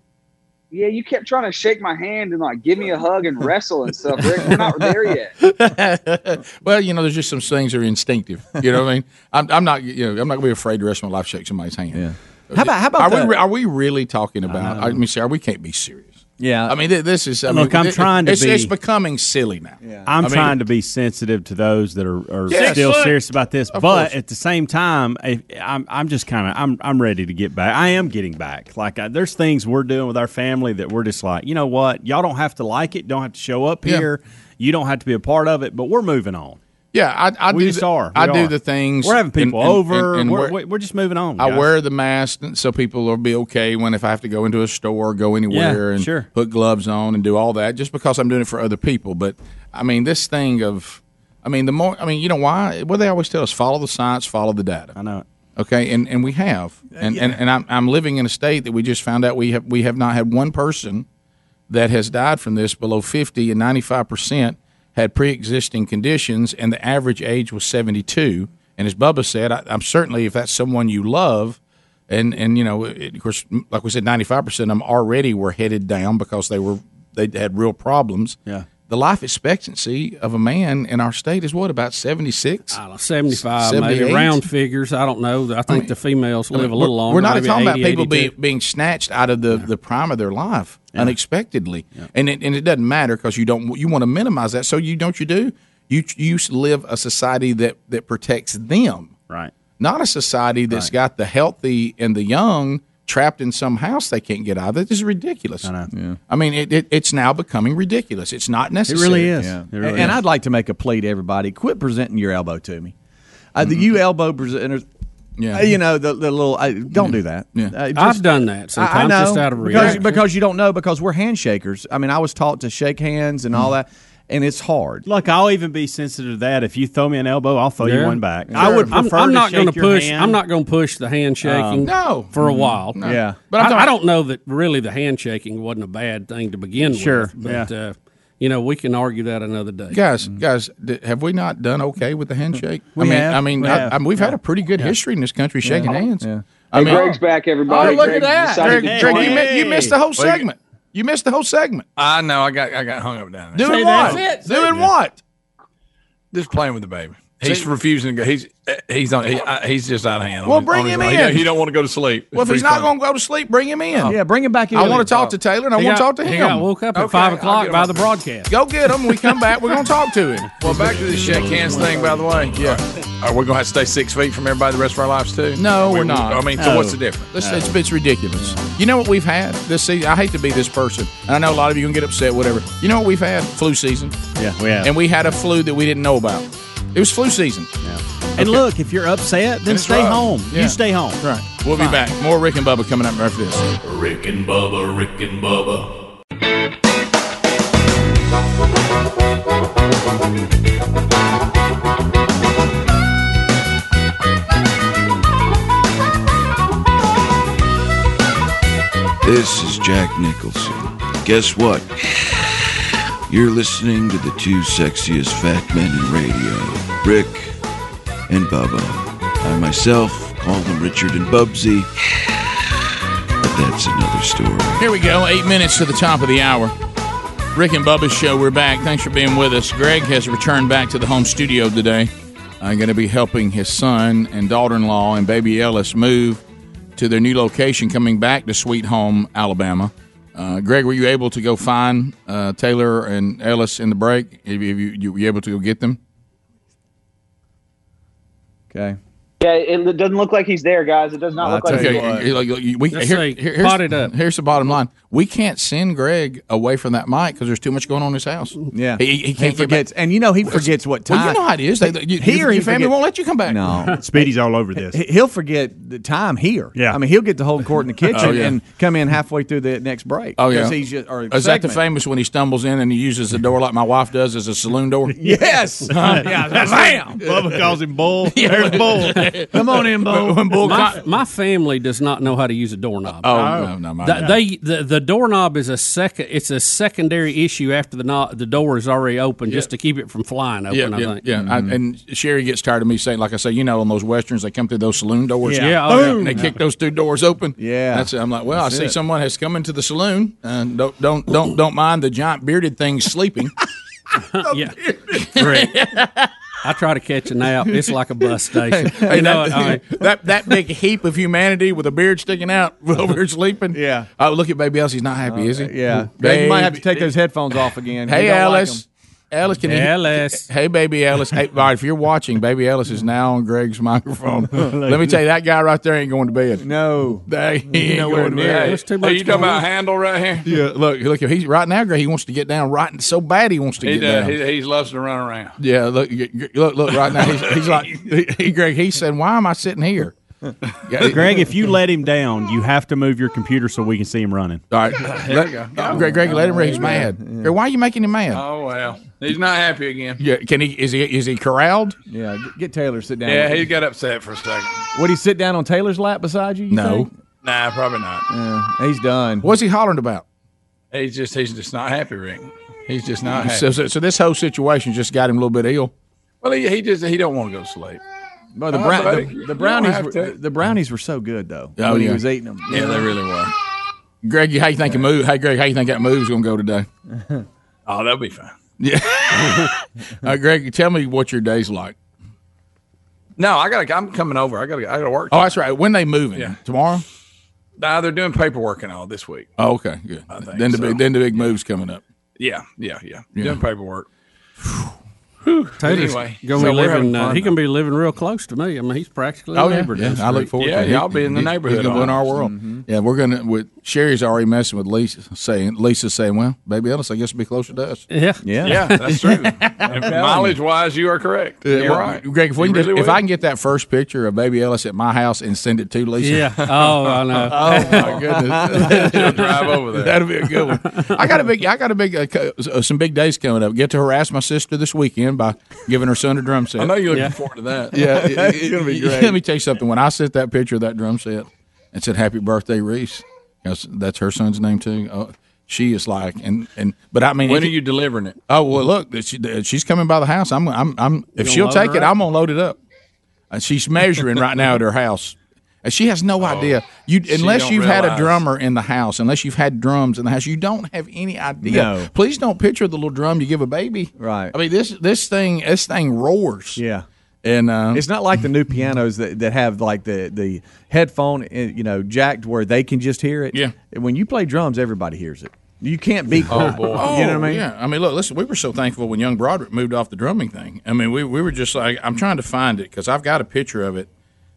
Yeah, you kept trying to shake my hand and like give me a hug and wrestle and stuff. Rick, we're not there yet. well, you know, there's just some things that are instinctive. You know what I mean? I'm, I'm not, you know, I'm not gonna be afraid the rest of my life shake somebody's hand. Yeah. How about- how about are we re- are we really talking about? I, mean, Sarah, we can't be serious. Yeah. I mean, th- this is. I Look, mean, I'm it- trying to it's, be- It's becoming silly now. I'm I mean- trying to be sensitive to those that are, are Yes. still Excellent. serious about this, Of but course. at the same time, I, I'm I'm just kind of I'm I'm ready to get back. I am getting back. Like I, there's things we're doing with our family that we're just like, you know what, y'all don't have to like it, don't have to show up Yeah. here, you don't have to be a part of it, but we're moving on. Yeah, I, I We do. the, are. I We do the things. We're having people and- over. and- and we're, we're- we're just moving on. I guys. wear the mask so people will be okay when if I have to go into a store, go anywhere, Yeah, and sure. put gloves on and do all that, just because I'm doing it for other people. But I mean, this thing of, I mean, the more, I mean, you know why? What they always tell us: follow the science, follow the data. I know it. Okay, and and we have, uh, and and, and I'm I'm living in a state that we just found out we have we have not had one person that has died from this below 50, and 95 percent had pre-existing conditions, and the average age was 72. And as Bubba said, I, I'm certainly if that's someone you love, and and you know, it, of course, like we said, 95 percent of them already were headed down because they were they had real problems. Yeah. The life expectancy of a man in our state is what about 76? I don't know, 75, maybe round figures. I don't know. I think mean, the females live a we're- little longer. We're not talking 80, about people 82. being being snatched out of the, the prime of their life unexpectedly, and it, and it doesn't matter because you don't you want to minimize that. So you don't you do you you live a society that that protects them, right? Not a society that's got the healthy and the young trapped in some house they can't get out of. This is ridiculous. I know. I mean, it, it, it's now becoming ridiculous. It's not necessary. It really is. Yeah. It really and, is. and I'd like to make a plea to everybody: quit presenting your elbow to me. Uh, the you elbow presenters. Yeah. uh, you know the, the little. Uh, don't do that. Yeah. Uh, I've done that sometimes just out of because, reaction. because you don't know because we're handshakers. I mean, I was taught to shake hands and Mm. all that, and it's hard. Look, I'll even be sensitive to that. If you throw me an elbow, I'll throw you one back. Sure. I would prefer. I'm- prefer I'm, to not shake gonna your push. hand. I'm not going to push the handshaking. Um, no. for a while. No. Yeah. but But I'm I, talking- I don't know that really the handshaking wasn't a bad thing to begin Sure, with. But uh, you know, we can argue that another day. Guys, mm-hmm. guys, d- have we not done okay with the handshake? We I mean, have. I mean, We I, have. I mean, we've had a pretty good Yeah. history in this country shaking Yeah. hands. Yeah. I Hey, mean, Greg's back, everybody. Oh, look Greg at that, Greg. Greg, you, mi- you missed the whole segment. You missed the whole segment. Uh, I know. I got I got hung up down there. Doing See, what? that's it. Doing Yeah. what? Just playing with the baby. He's refusing to go. He's he's on. He, uh, he's just out of hand. Well, on bring on him in. He, he don't want to go to sleep. Well, if he's not going to go to sleep, bring him in. Yeah, bring him back in. I want to talk to Taylor, and I He want to talk to him. he got woke up at Okay, five o'clock by him. the broadcast. Go get him. We come back. We're going to talk to him. Well, back to the shake hands thing. By the way, yeah. Are we going to have to stay six feet from everybody the rest of our lives too? No, We- we're not. I mean, so what's the difference? It's, it's, it's ridiculous. You know what we've had this season? I hate to be this person, and I know a lot of you can get upset, whatever. You know what we've had? Flu season. Yeah, we have. And we had a flu that we didn't know about. It was flu season. Yeah. And look, if you're upset, then stay rough. home. Yeah. You stay home. Right. We'll be back. More Rick and Bubba coming up after this. Rick and Bubba, Rick and Bubba. This is Jack Nicholson. Guess what? You're listening to the two sexiest fat men in radio, Rick and Bubba. I myself call them Richard and Bubsy, but that's another story. Here we go. Eight minutes to the top of the hour. Rick and Bubba's show. We're back. Thanks for being with us. Greg has returned back to the home studio today. I'm going to be helping his son and daughter-in-law and baby Ellis move to their new location, coming back to Sweet Home, Alabama. Uh, Greg, were you able to go find uh, Taylor and Ellis in the break? Have you, have you, you were you able to go get them? Okay. Yeah, it, it doesn't look like he's there, guys. It does not look like he's there. Okay, like, like, we, Let's here- say, here- here's, pot it up. Here's the bottom line: we can't send Greg away from that mic because there's too much going on in his house. Yeah, he, he can't get forgets, back. and you know he forgets what time. Well, you know how it is. They, you, here, your he family forget- won't let you come back. No, Speedy's all over this. He- He'll forget the time here. Yeah. I mean he'll get to hold court in the kitchen Oh, yeah. and come in halfway through the next break. Oh yeah, he's just, or is that the famous when he stumbles in and he uses the door like my wife does as a saloon door? Yes. yeah, Bam. Bubba calls him Bull. There's Bull. Come on in, Bo. When Bull My, my family does not know how to use a doorknob. oh, oh. no, no, my Th- they the, the doorknob is a second. It's a secondary issue after the no, the door is already open, just to keep it from flying open. yeah, I yeah, think. yeah. I, mm-hmm. and Sherry gets tired of me saying, like I say, you know, on those westerns, they come through those saloon doors. Yeah. Yeah, oh, yeah. and they kick those two doors open. Yeah. that's. it. I'm like, well, That's I see it. someone has come into the saloon, and don't don't don't don't mind the giant bearded thing sleeping. yeah. Rick, I try to catch a nap. It's like a bus station. Hey, you know, that, I mean, that that big heap of humanity with a beard sticking out over here sleeping. Yeah. Oh, look at Baby Ellis. He's not happy, uh, is he? Yeah, Greg, you might have to take those headphones off again. Hey, We don't like Alice. Alice, can you? Alice. Hey, baby Ellis. Hey, all right, if you're watching, baby Ellis is now on Greg's microphone. Let me tell you, that guy right there ain't going to bed. No, They he ain't Nowhere going to bed. There's too Are you talking about handle right here? Yeah, look, look. He's right now, Greg. He wants to get down right so bad. He wants to He get does. down. He, he loves to run around. yeah, look, y- y- look, look. Right now, he's, he's like, he, Greg. He said, "Why am I sitting here?" Yeah, Greg, if you let him down, you have to move your computer so we can see him running. All right, let, uh, Greg. Greg, let him. run. He's mad. Greg, why are you making him mad? Oh well, he's not happy again. Yeah, can he? Is he? Is he corralled? yeah, get, get Taylor sit down. Yeah, he got upset for a second. Would he sit down on Taylor's lap beside you? you No. think? Nah, probably not. Yeah, he's done. What's he hollering about? He's just he's just not happy, Rick. He's just not happy. So, so, so this whole situation just got him a little bit ill. well, he, he just he don't want to go to sleep. Well, the, Oh, brown, buddy, the, the brownies, were, to. the brownies were so good though. Oh, when he was eating them. Yeah, they really were. Greg, you- how you think it move? Hey, Greg, how you think that move's going to go today? Oh, that'll be fine. Yeah. uh, Greg, tell me what your day's like. No, I got. to I'm coming over. I got. to I got to work. Oh, that's right. When they moving? Yeah. Tomorrow? Nah, they're doing paperwork and all this week. Oh, okay, good. think Then the so. big then the big move's coming up. Yeah, yeah, yeah. Yeah. Doing paperwork. Taylor's Anyway, gonna so be living. Uh, fun, he can be living real close to me. I mean, he's practically Oh a yeah, neighbor. down the yeah. I look street. forward. Yeah, to it. y'all be in the He's- neighborhood He's gonna be in our world. Yeah, we're gonna. With Sherry's already messing with Lisa, saying Lisa saying, "Well, baby Ellis, I guess will be closer to us." Yeah, Yeah. Yeah, that's true. Mileage wise, you are correct. You're Well, right. Greg. If we You can just, if. I can get that first picture of baby Ellis at my house and send it to Lisa, Yeah. Oh, I know. oh my goodness, You'll drive over there. That'll be a good one. I got a big, I got a big, uh, uh, some big days coming up. Get to harass my sister this weekend by giving her son a drum set. I know you're looking Yeah. forward to that. Yeah, it- it- It's gonna be it- great. Let me tell you something. When I sent that picture of that drum set and said "Happy Birthday, Reese," that's, that's her son's name too. Oh, she is like, and and but I mean, When are you delivering it? Oh well, look, she, she's coming by the house. I'm, I'm, I'm. If she'll take it, up? I'm gonna load it up. And she's measuring right now at her house. And she has no idea. You unless you've had a drummer in the house, unless you've had drums in the house, you don't have any idea. No. Please don't picture the little drum you give a baby. Right. I mean this this thing this thing roars. Yeah. And uh, It's not like the new pianos that, that have like the the headphone, uh, you know, jacked where they can just hear it. Yeah. When you play drums, everybody hears it. You can't be Oh quiet. boy! You know what I mean? Yeah, I mean, look, listen. We were so thankful when young Broderick moved off the drumming thing. I mean, we we were just like, I'm trying to find it because I've got a picture of it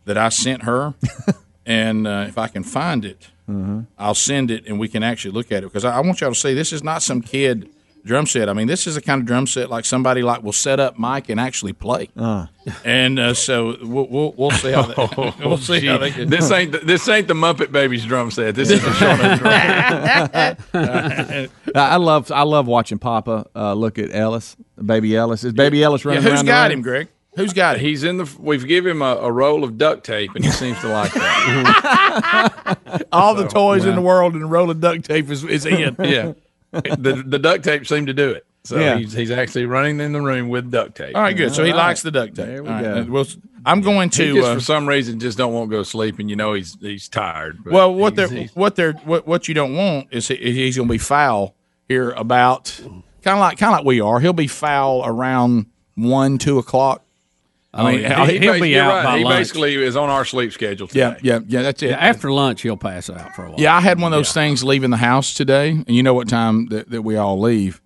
that I sent her, and uh, if I can find it, Mm-hmm. I'll send it and we can actually look at it because I, I want y'all to see this is not some kid drum set. I mean, this is a kind of drum set like somebody like will set up mic and actually play. Uh. And uh, so we'll, we'll we'll see how that, we'll see how they get. this ain't the, this ain't the Muppet Babies drum set. This is the Shauna drum. I I love I love watching Papa uh, look at Ellis, baby Ellis. Is baby Ellis running who's around? the got room? him, Greg? Who's got it? He's in the. We've given him a, a roll of duct tape, and he seems to like that. All the So, toys in the world and a roll of duct tape is, is in. yeah, the the duct tape seemed to do it. So Yeah. he's he's actually running in the room with duct tape. All right, good. So he likes the duct tape. There we All right, go. well, I'm going He to. just uh, for some reason just don't want to go to sleep, and you know he's he's tired. but well, what they're what they're what, what you don't want is he, he's going to be foul here about kind of like kind of like we are. He'll be foul around one two o'clock. I mean, yeah. he- He'll bas- be out right. by he lunch. basically is on our sleep schedule. Today. yeah, yeah, yeah. That's it. Yeah, after lunch, he'll pass out for a while. Yeah, I had one of those things leaving the house today, and you know what time that, that we all leave.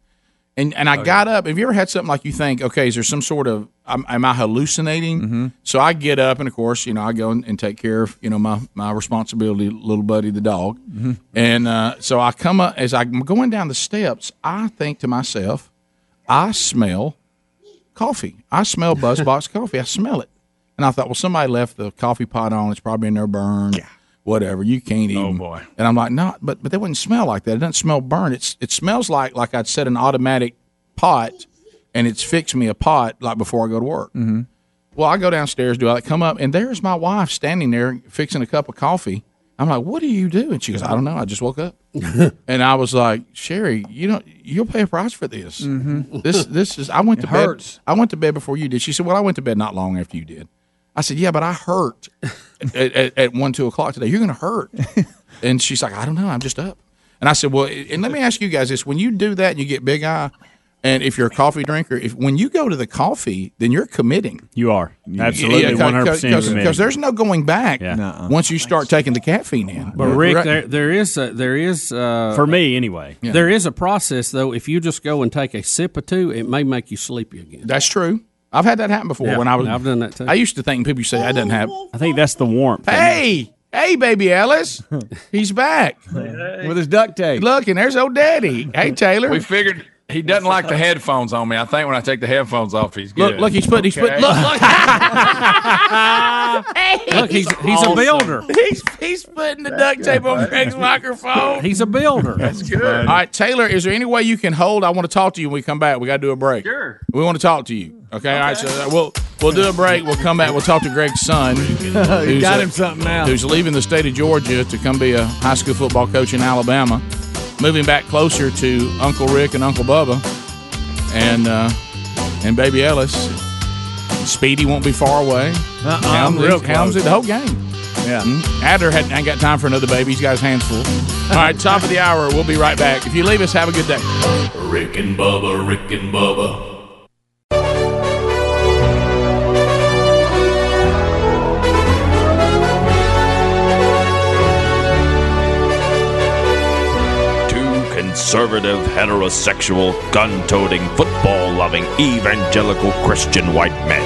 And and I Oh, got up. Have you ever had something like you think, okay, is there some sort of am, am I hallucinating? Mm-hmm. So I get up, and of course, you know, I go and, and take care of you know my my responsibility, little buddy, the dog. Mm-hmm. And uh, so I come up as I'm going down the steps. I think to myself, I smell coffee. I smell Buzzbox coffee. I smell it, and I thought, well, somebody left the coffee pot on. It's probably in there burned. Whatever you can't even. Oh boy! And I'm like, no, but but that wouldn't smell like that. It doesn't smell burnt. It's it smells like like I'd set an automatic pot, and it's fixed me a pot like before I go to work. Mm-hmm. Well, I go downstairs, do I come up, and there's my wife standing there fixing a cup of coffee. I'm like, "What do you do?" And she goes, "I don't know. I just woke up." and I was like, "Sherry, you don't. You'll pay a price for this. Mm-hmm. This this is. I went to It bed. I went to bed before you did." She said, "Well, I went to bed not long after you did." I said, "Yeah, but I hurt at, at, at one two o'clock today. You're going to hurt." and she's like, "I don't know. I'm just up." And I said, "Well, and let me ask you guys this: when you do that and you get big eye." And if you're a coffee drinker, if when you go to the coffee, then you're committing. You are absolutely one hundred percent because there's no going back Yeah. Once you start taking the caffeine in. But Rick, Right. there there is a, there is uh, For me, anyway. Yeah. There is a process though. If you just go and take a sip or two, it may make you sleepy again. That's true. I've had that happen before Yeah, when I was. I've done that too. I used to think people say that doesn't happen. I think that's the warmth. Hey, hey, baby Ellis, he's back with his duct tape. Look, and there's old daddy. Hey, Taylor. We figured he doesn't like the headphones on me. I think when I take the headphones off, he's good. Look, look, he's putting, he's putting, Okay. look, look. Look, he's he's a builder. He's he's putting the duct tape on Greg's microphone. He's a builder. That's good. All right, Taylor, is there any way you can hold? I want to talk to you when we come back. We got to do a break. Sure. We want to talk to you. Okay. All right. So uh, we'll we'll do a break. We'll come back. We'll talk to Greg's son. You got uh, him something now. Who's leaving the state of Georgia to come be a high school football coach in Alabama, moving back closer to Uncle Rick and Uncle Bubba, and uh, and Baby Ellis. Speedy won't be far away. Uh-uh, Helmsy, real close. Helmsy, the whole game. Yeah. Mm. Adler had, ain't got time for another baby. He's got his hands full. All right, top of the hour. We'll be right back. If you leave us, have a good day. Rick and Bubba, Rick and Bubba. Conservative, heterosexual, gun toting, football loving, evangelical Christian white men.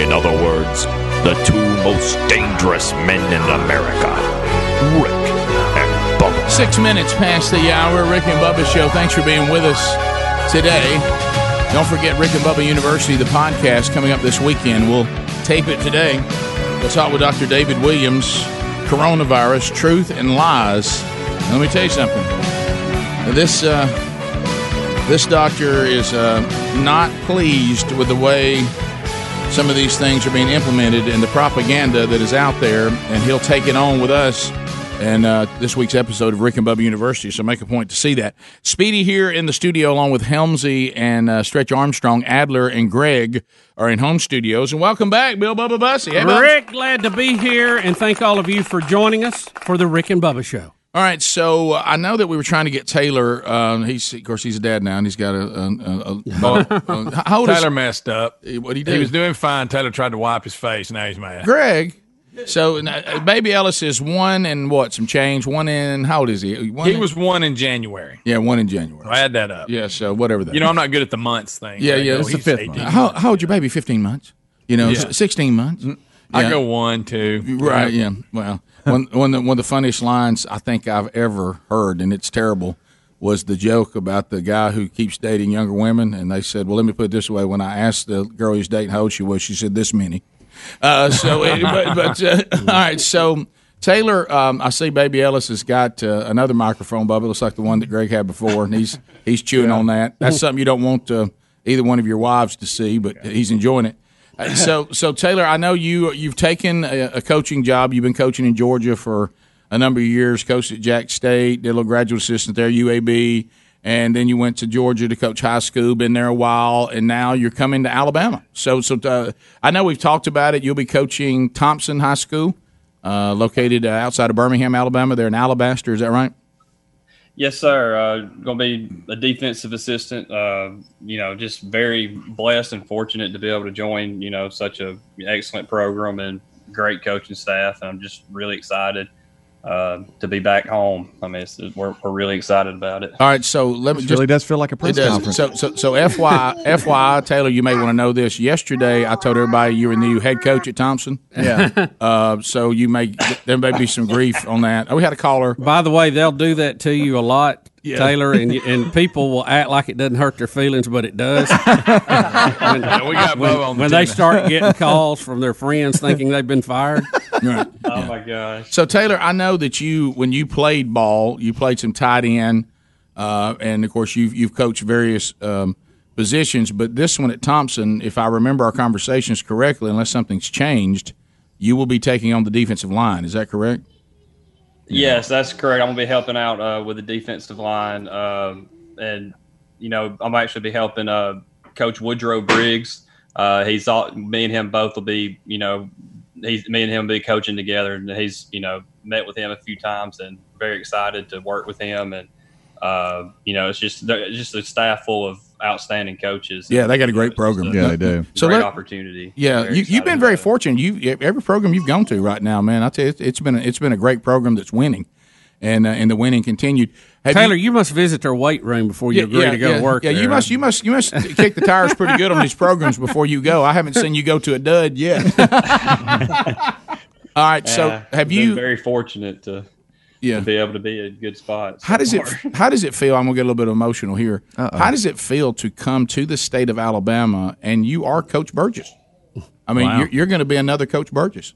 In other words, the two most dangerous men in America Rick and Bubba. Six minutes past the hour. Rick and Bubba Show. Thanks for being with us today. Don't forget Rick and Bubba University, the podcast coming up this weekend. We'll tape it today. We'll talk with Dr. David Williams, coronavirus, truth and lies. Let me tell you something. This uh, this doctor is uh, not pleased with the way some of these things are being implemented and the propaganda that is out there, and he'll take it on with us. And uh, this week's episode of Rick and Bubba University, so make a point to see that. Speedy here in the studio, along with Helmsy and uh, Stretch Armstrong, Adler and Greg are in home studios. And welcome back, Bill Bubba Bussey. Hey, Rick, glad to be here, and thank all of you for joining us for the Rick and Bubba Show. All right, so uh, I know that we were trying to get Taylor. Uh, he's of course he's a dad now, and he's got a. a, a, a- uh, how old is Taylor messed up. What he He was doing fine. Taylor tried to wipe his face. Now he's mad. Greg. So uh, baby Ellis is one and what? Some change. One in how old is he? One He in- was one in January. yeah, one in January. I add that up. Yeah, so whatever that. You know, is. I'm not good at the months thing. Yeah, I yeah. It's the fifth 18. month. How, how old your baby? Fifteen months. You know, Yeah. sixteen months. I go one, two. Right. Yeah. Well, one one of the, one of the funniest lines I think I've ever heard, and it's terrible, was the joke about the guy who keeps dating younger women, and they said, "Well, let me put it this way: when I asked the girl he's dating how old she was, she said this many." Uh, so, it- but, but uh, all right. So Taylor, um, I see Baby Ellis has got uh, another microphone, Bubba. Looks like the one that Greg had before, and he's he's chewing on that. That's something you don't want uh, either one of your wives to see, but he's enjoying it. So, so Taylor, I know you you've taken a, a coaching job. You've been coaching in Georgia for a number of years. Coached at Jax State, did a little graduate assistant there, UAB, and then you went to Georgia to coach high school. Been there a while, and now you're coming to Alabama. So, so uh, I know we've talked about it. You'll be coaching Thompson High School, uh, located outside of Birmingham, Alabama. They're in Alabaster. Is that right? Yes, sir. Uh, going to be a defensive assistant. Uh, you know, just very blessed and fortunate to be able to join. You know, such a excellent program and great coaching staff. And I'm just really excited uh, to be back home. I mean, it's, we're, we're really excited about it. All right, so let me This just really does feel like a press It does. conference. So, so, so, FYI, FYI, Taylor, you may want to know this. Yesterday, I told everybody you were the new head coach at Thompson. Yeah. Uh, so you may there may be some grief on that. Oh, we had a caller. By the way, they'll do that to you a lot, Yeah. Taylor, and and people will act like it doesn't hurt their feelings, but it does. when Yeah, we got when, Bo on the when they start getting calls from their friends thinking they've been fired. Right. Oh my gosh! So Taylor, I know that you when you played ball, you played some tight end, uh, and of course you've you've coached various um, positions. But this one at Thompson, if I remember our conversations correctly, unless something's changed, you will be taking on the defensive line. Is that correct? Yes, that's correct. I'm gonna be helping out uh, with the defensive line, um, and you know, I'm actually be helping uh, Coach Woodrow Briggs. Uh, he's all me and him both will be, you know, he's me and him will be coaching together, and he's you know met with him a few times, and very excited to work with him, and uh, you know, it's just just a staff full of outstanding coaches. Yeah, they got a great program. Yeah, they do. So great let- opportunity. Yeah, Very you, you've been very fortunate. You every program you've gone to right now, man. I tell you, it's- it's been a, it's been a great program that's winning, and uh, and the winning continued. Have Taylor, you, must visit their weight room before you agree to go yeah, to work. Yeah, there, you must you must you must kick the tires pretty good on these programs before you go. I haven't seen you go to a dud yet. All right, so have been you? very fortunate to Yeah. to be able to be a good spot. How does it. How does it feel? I'm gonna get a little bit emotional here. Uh-oh. How does it feel to come to the state of Alabama and you are Coach Burgess? I mean, Wow. you're, you're going to be another Coach Burgess.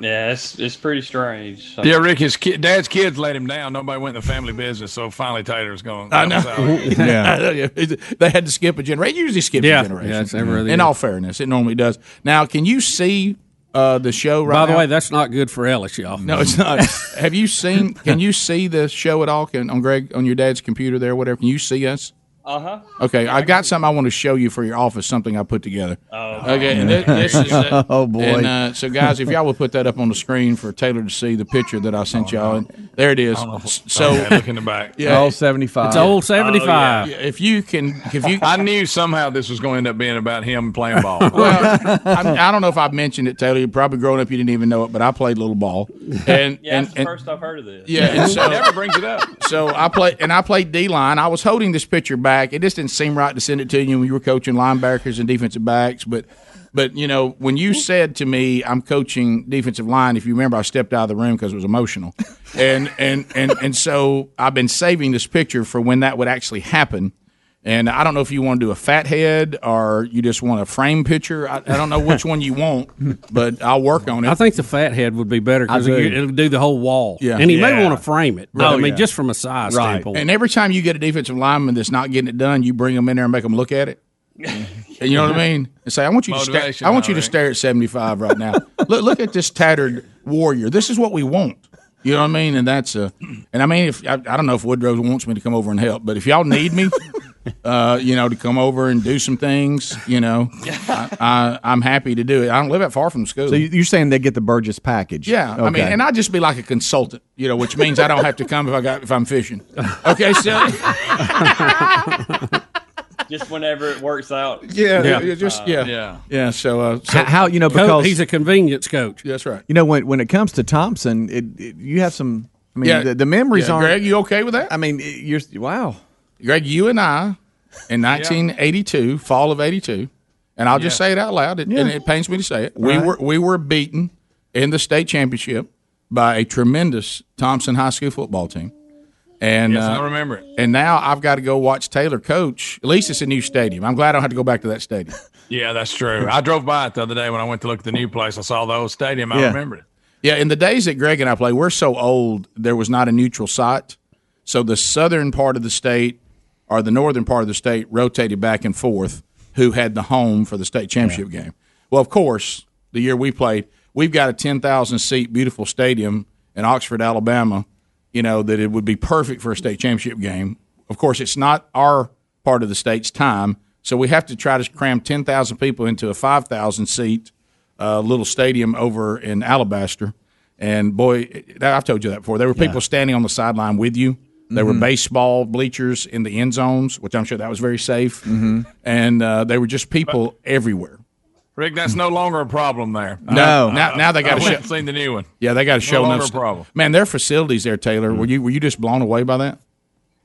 Yeah, it's it's pretty strange. Yeah, Rick, his kid, dad's kids let him down. Nobody went in the family business, so finally Taylor's going. I know. Yeah. they had to skip a generation. Usually skip Yeah. a generation. Yeah, it's every mm-hmm. other In year. all fairness, it normally does. Now, can you see uh, the show right By the now? way, that's not good for Ellis, y'all. no, it's not. Have you seen? Can you see the show at all? Can on Greg on your dad's computer there, whatever? Can you see us? Uh huh. Okay, I've got something I want to show you for your office. Something I put together. Oh. Okay, and this, this is. Uh, Oh, boy. And uh, so, guys, if y'all would put that up on the screen for Taylor to see the picture that I sent y'all, and there it is. So, Okay, look in the back. yeah, All 75. It's old 75. yeah, if you can, if you, I knew somehow this was going to end up being about him playing ball. well, I'm, I don't know if I've mentioned it, Taylor. You probably growing up, you didn't even know it, but I played little ball, and Yeah, and, that's the and first I've heard of this. yeah, and so never brings it up. so I played and I played D line. I was holding this picture back. It just didn't seem right to send it to you when you were coaching linebackers and defensive backs, but. But you know, when you said to me, "I'm coaching defensive line," if you remember, I stepped out of the room because it was emotional, and and and and so I've been saving this picture for when that would actually happen. And I don't know if you want to do a fat head or you just want a frame picture. I, I don't know which one you want, but I'll work on it. I think the fat head would be better because I do. it'll do the whole wall. Yeah. and he may Yeah. want to frame it. Oh, I mean, yeah. just from a size Right. standpoint. And every time you get a defensive lineman that's not getting it done, you bring them in there and make them look at it. And you know what I mean? And say, I want you to stare. Motivation, I want you to stare at seventy five right now. look, look at this tattered warrior. This is what we want. You know what I mean? And that's uh, and I mean, if I, I don't know if Woodrow wants me to come over and help, but if y'all need me, uh, you know, to come over and do some things. You know, I, I, I'm happy to do it. I don't live that far from school. So you- you're saying they get the Burgess package? Yeah, I mean, and I'd just be like a consultant, you know, which means I don't have to come if I got if I'm fishing. Okay, so Just whenever it works out. yeah, yeah, just Uh, yeah, yeah, So, uh, so How, how you know because he's a convenience coach. That's right. You know when when it comes to Thompson, it, it you have some. I mean, Yeah. the, the memories Yeah, aren't. Greg, you okay with that? I mean, you're wow. Greg, you and I in 1982, fall of 82, and I'll just say it out loud, it, and it pains me to say it. We Right. were we were beaten in the state championship by a tremendous Thompson High School football team. And Yes, uh, I remember it. And now I've got to go watch Taylor coach. At least it's a new stadium. I'm glad I don't have to go back to that stadium. Yeah, that's true. I drove by it the other day when I went to look at the new place. I saw the old stadium. I Yeah. remembered it. Yeah, in the days that Greg and I played, we're so old, there was not a neutral site. So the southern part of the state or the northern part of the state rotated back and forth who had the home for the state championship game. Well, of course, the year we played, we've got a 10,000 seat beautiful stadium in Oxford, Alabama, you know, that it would be perfect for a state championship game. Of course, it's not our part of the state's time, so we have to try to cram 10,000 people into a 5,000 seat uh, little stadium over in Alabaster. And boy, I've told you that before. There were people standing on the sideline with you. There were Mhm. baseball bleachers in the end zones, which I'm sure that was very safe. Mm-hmm. And uh, they were just people everywhere. Rick, that's no longer a problem there. No, now, now they got I to show. seen the new one. Yeah, they got to show. No show longer a st- problem. Man, their facilities there, Taylor. Were you were you just blown away by that?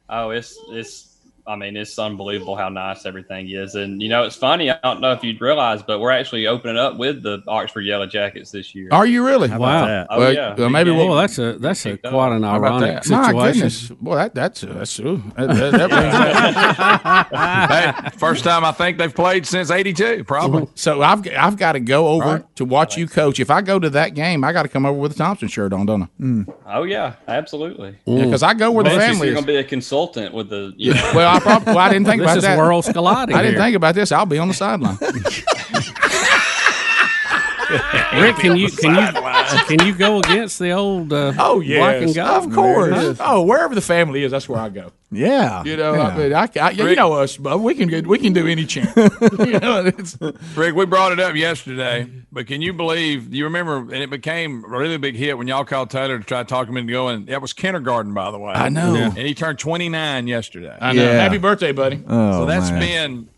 Oh, it's it's. I mean, it's unbelievable how nice everything is, and you know, it's funny. I don't know if you'd realize, but we're actually opening up with the Oxford Yellow Jackets this year. Are you really? Wow. Oh Well, yeah. well, maybe we'll. Well, that's a that's a quite an ironic that? My situation. goodness, boy, that, that's that's ooh, that, that, that hey, first time I think they've played since '82, probably. So I've I've got to go over Right. to watch you coach. If I go to that game, I got to come over with a Thompson shirt on, don't I? Oh yeah, absolutely. Yeah, 'cause I go where the family You're is. going to be a consultant with the. You know, Well, I probably well, I didn't think This about is that. World Scalati I didn't here. think about this. I'll be on the sideline. Rick, can you can you can you go against the old uh, oh black and yes, gold? of course. Oh, wherever the family is, that's where I go. Yeah, You know, yeah. I mean, I, I, you know us, but we can get we can do any chant. you know, it's, Rick, we brought it up yesterday, but can you believe? You remember, and it became a really big hit when y'all called Taylor to try to talk him into going. That was kindergarten, by the way. I know. Yeah. and he turned 29 yesterday. I know. Yeah. Happy birthday, buddy. Oh, so that's man. been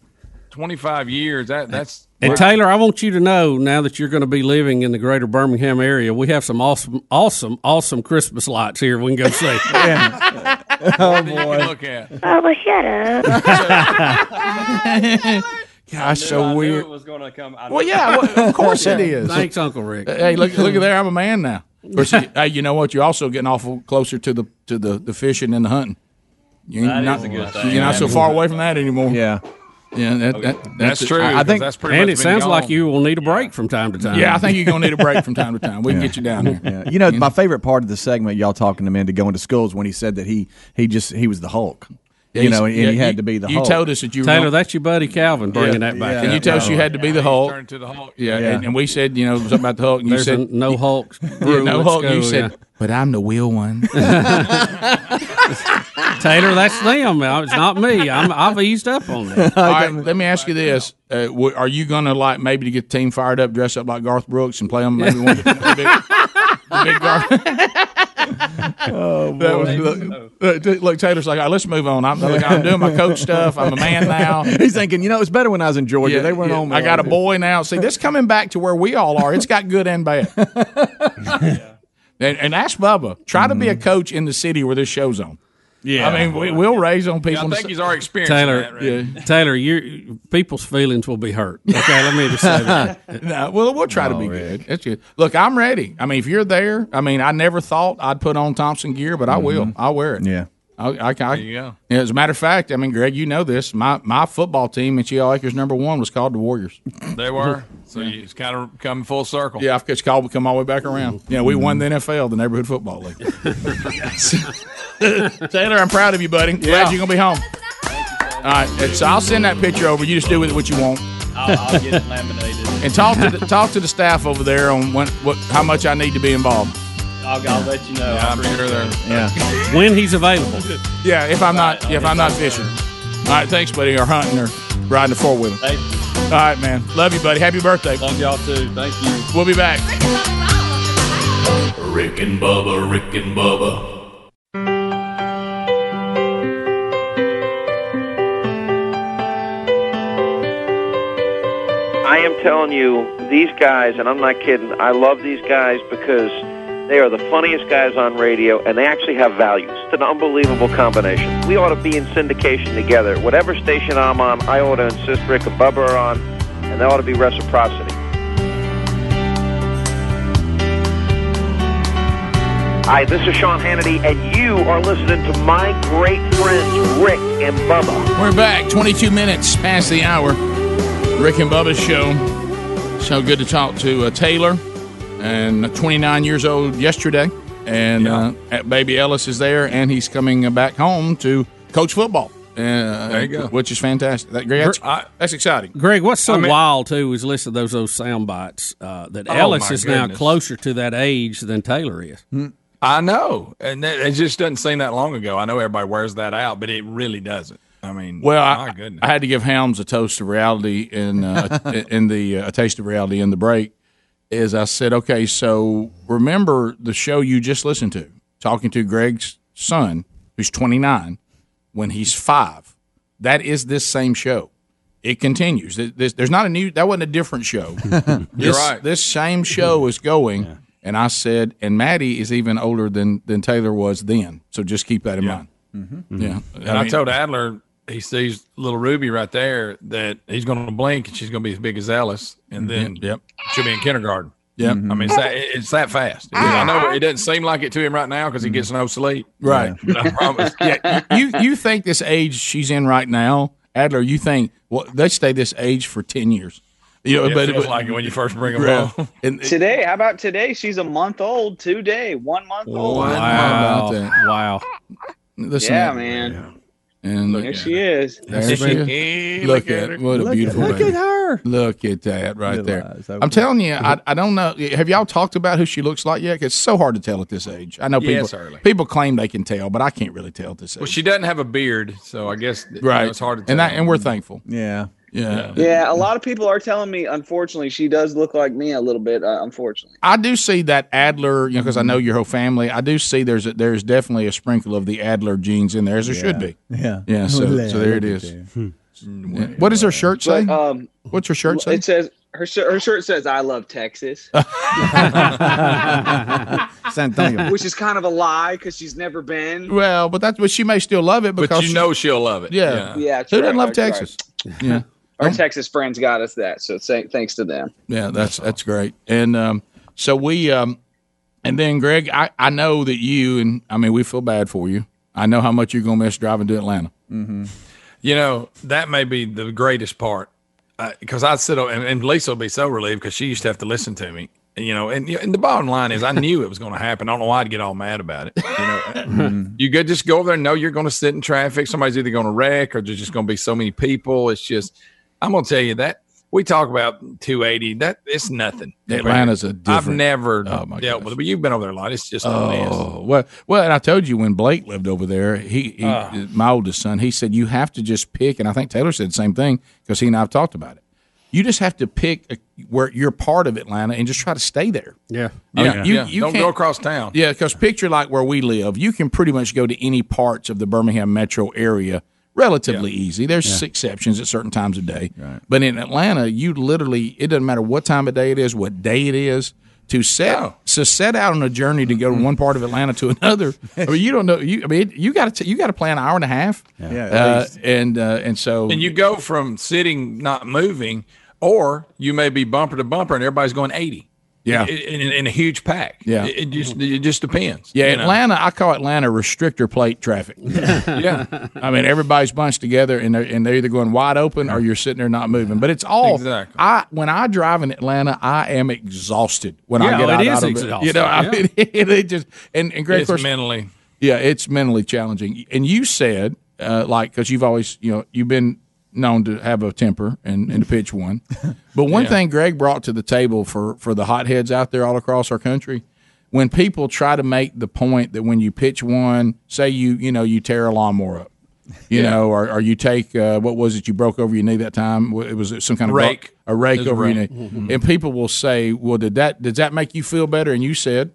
25 years. That that's And Taylor, I want you to know now that you're going to be living in the greater Birmingham area, we have some awesome, awesome, awesome Christmas lights here we can go see. oh that you boy. can look at. Oh, well, shut up. Gosh, I so knew weird. it was going to come. I Well, yeah, well, of course it is. Thanks, Uncle Rick. Hey, look, look at there. I'm a man now. Of course, you- hey, you know what? You're also getting awful closer to the to the, the fishing and the hunting. You're That not, is a good thing. You're not so far away from that anymore. Yeah. Yeah, that, that, That's it. true. I- I 'cause think- that's pretty And much it been sounds like you will need a break from time to time. Yeah, I think you're gonna need a break from time to time. We can get you down there. Yeah. You know, my favorite part of the segment, y'all talking to men to go into schools when he said that he he just he was the Hulk. Yeah, you know, and, yeah, he had you- to be the You Hulk. told us that you were Taylor, gonna- that's your buddy Calvin bringing that back. Yeah. and you told us you had to be the Hulk. turned to the Hulk. Yeah, Yeah. And, and we said, you know, something about the Hulk, and you There's said no Hulk. no Hulk. You said, but I'm the wheel one. Taylor, that's them. It's not me. I'm, I've eased up on that. All right, let me ask you this: uh, w- Are you going to like maybe to get the team fired up, dress up like Garth Brooks, and play them maybe one the big, the big Garth? oh, That was, look, look, look, Taylor's like, all right, let's move on. I'm, look, I'm doing my coach stuff. I'm a man now. He's thinking, you know, it's better when I was in Georgia. Yeah, they weren't yeah. on. me I got a like boy now. See, this coming back to where we all are. It's got good and bad. and, and ask Bubba. Try to be a coach in the city where this show's on. Yeah. I mean, we, we'll raise on people. Yeah, I think he's already experienced Taylor, that. Rick. yeah. Taylor, you people's feelings will be hurt. Okay, let me just say that. no, well, we'll try to be oh, good. That's good. Look, I'm ready. I mean, if you're there, I mean, I never thought I'd put on Thompson gear, but I mm-hmm. will. I'll wear it. Yeah. I, I, I, There you go. Yeah, as a matter of fact, I mean, Greg, you know this. My my football team in Cheal Acres number one was called the Warriors. They were. So you- it's kind of come full circle. Yeah, I've it's called come all the way back around. Yeah, we won the NFL, the neighborhood football league. Taylor, I'm proud of you, buddy. Glad you're gonna be home. All right, so I'll send that picture over. You just do with it what you want, I'll, I'll get it laminated. and talk to the, talk to the staff over there on when, what how much I need to be involved. I'll, I'll let you know. Yeah, I'm sure they're. Yeah. When he's available. Yeah, if I'm not if I'm not fishing. All right, thanks, buddy. Or hunting or riding a four wheeler. All right, man. Love you, buddy. Happy birthday. Love y'all too. Thank you. We'll be back. Rick and Bubba, Rick and Bubba. I am telling you, these guys, and I'm not kidding, I love these guys because they are the funniest guys on radio, and they actually have values. It's an unbelievable combination. We ought to be in syndication together. Whatever station I'm on, I ought to insist Rick and Bubba are on, and there ought to be reciprocity. Hi, this is Sean Hannity, and you are listening to my great friends, Rick and Bubba. We're back. 22 minutes past the hour. Rick and Bubba's show. So good to talk to uh, Taylor, and 29 years old yesterday. And uh, baby Ellis is there, and he's coming back home to coach football. Uh, There you go. Which is fantastic. That, that's, I- that's exciting. Greg, what's so I mean- wild too is listen to those those sound bites uh, that Oh, Ellis my is now closer to that age than Taylor is. I know, and that, it just doesn't seem that long ago. I know everybody wears that out, but it really doesn't. I mean, Well, my I, goodness. I had to give Helms a toast of reality in uh, in the uh, a taste of reality in the break. Is I said, okay, so remember the show you just listened to, talking to Greg's son, who's 29, when he's five. That is this same show. It continues. There's not a new. That wasn't a different show. You're This- right. This same show is going, and I said, and Maddie is even older than than Taylor was then. So just keep that in mind. Mm-hmm. Mm-hmm. Yeah, And I, told Adler he sees little Ruby right there that he's going to blink and she's going to be as big as Ellis, and then Mm-hmm. Yep. she'll be in kindergarten. Yep. I mean, it's that, it's that fast. I know it doesn't seem like it to him right now because he gets no sleep. Right. But I promise. yeah, you you think this age she's in right now, Adler? You think well they stay this age for ten years? You know, It but feels like it when you first bring them Yeah. home. And, Today, how about today? She's a month old. Today, one month old. Wow. about that? Wow. Listen yeah, to- man. And look There at she is. There she is. Look at her. what a Look at- beautiful look baby. at her. Look at that right Little there. eyes open. I'm telling you, I, I don't know. Have y'all talked about who she looks like yet? It's so hard to tell at this age. I know people it's early. people claim they can tell, but I can't really tell at this age. Well, she doesn't have a beard, so I guess you know, right? it's hard to tell. and that, and we're thankful. Yeah. Yeah. Yeah, a lot of people are telling me, unfortunately, she does look like me a little bit. Uh, unfortunately, I do see that Adler, you know, because I know your whole family. I do see there's a, there's definitely a sprinkle of the Adler genes in there, as there should be. Yeah. Yeah. So, so there it is. Yeah. What does her shirt say? but um, What's her shirt say? it says her shirt, her shirt says "I love Texas," which is kind of a lie because she's never been. Well, but that's but she may still love it because but you know she'll love it. Yeah. Yeah, Who true, doesn't love true. Texas? Yeah. Our Texas friends got us that, so th- thanks to them. Yeah, that's that's great. And um, so we um, and then Greg, I, I know that you and I mean we feel bad for you. I know how much you're gonna miss driving to Atlanta. Mm-hmm. You know, that may be the greatest part because I'd sit and, and Lisa will be so relieved because she used to have to listen to me. You know, and, and the bottom line is I knew it was going to happen. I don't know why I'd get all mad about it. You know, you could just go over there and know you're going to sit in traffic. Somebody's either going to wreck or there's just going to be so many people. It's just, I'm going to tell you that we talk about 280. That it's nothing. Atlanta's a I've never Oh, my dealt with it, but you've been over there a lot. It's just a mess. Oh well, well, and I told you when Blake lived over there, he, he Ah. my oldest son, he said you have to just pick, and I think Taylor said the same thing because he and I have talked about it. You just have to pick a, where you're part of Atlanta and just try to stay there. Yeah. I mean, Yeah, you, yeah. you Don't can't- go across town. Yeah, because picture like where we live, you can pretty much go to any parts of the Birmingham metro area relatively easy. There's exceptions at certain times of day, but in Atlanta, you literally it doesn't matter what time of day it is, what day it is. To set so set out on a journey to go to one part of Atlanta to another, I mean, you don't know. You I mean, you got to you got to plan an hour and a half, Yeah, uh, least. and uh, and so And you go from sitting, not moving, or you may be bumper to bumper and everybody's going 80. Yeah. In, in, in a huge pack. Yeah. It, it just it just depends. Yeah, you know? Atlanta. I call Atlanta restrictor plate traffic. Yeah. I mean everybody's bunched together and they're and they're either going wide open or you're sitting there not moving. But it's all. Exactly. I when I drive in Atlanta, I am exhausted when Yeah, I get it out, out of exhausting, You know, I yeah. mean, it, it just and and Greg, It's course, mentally. yeah, it's mentally challenging. And you said uh, like because you've always you know you've been known to have a temper and, and to pitch one. But one Yeah. thing Greg brought to the table for for the hotheads out there all across our country, when people try to make the point that when you pitch one, say you you know you tear a lawnmower up, You Yeah. know, or, or you take uh, what was it you broke over your knee that time? It was some kind of Rake. a rake It was a over your rake. knee. Mhm. And people will say, "Well, did that did that make you feel better?" And you said,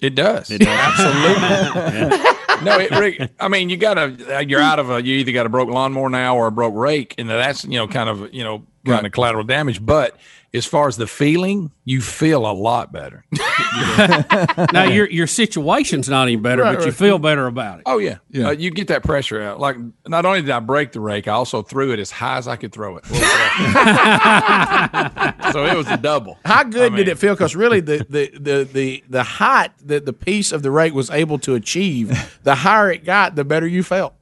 It does. It does. Absolutely. no, it, Rick, I mean, you got to, uh, you're out of a, you either got a broke lawnmower now or a broke rake. And that's, you know, kind of, you know, kind of collateral damage. But as far as the feeling, you feel a lot better. now your your situation's not any better, Right, but you right. feel better about it. Oh yeah, Uh, you get that pressure out. Like not only did I break the rake, I also threw it as high as I could throw it. so it was a double. How good did it feel? Because really, the, the, the, the, the height that the piece of the rake was able to achieve, the higher it got, the better you felt.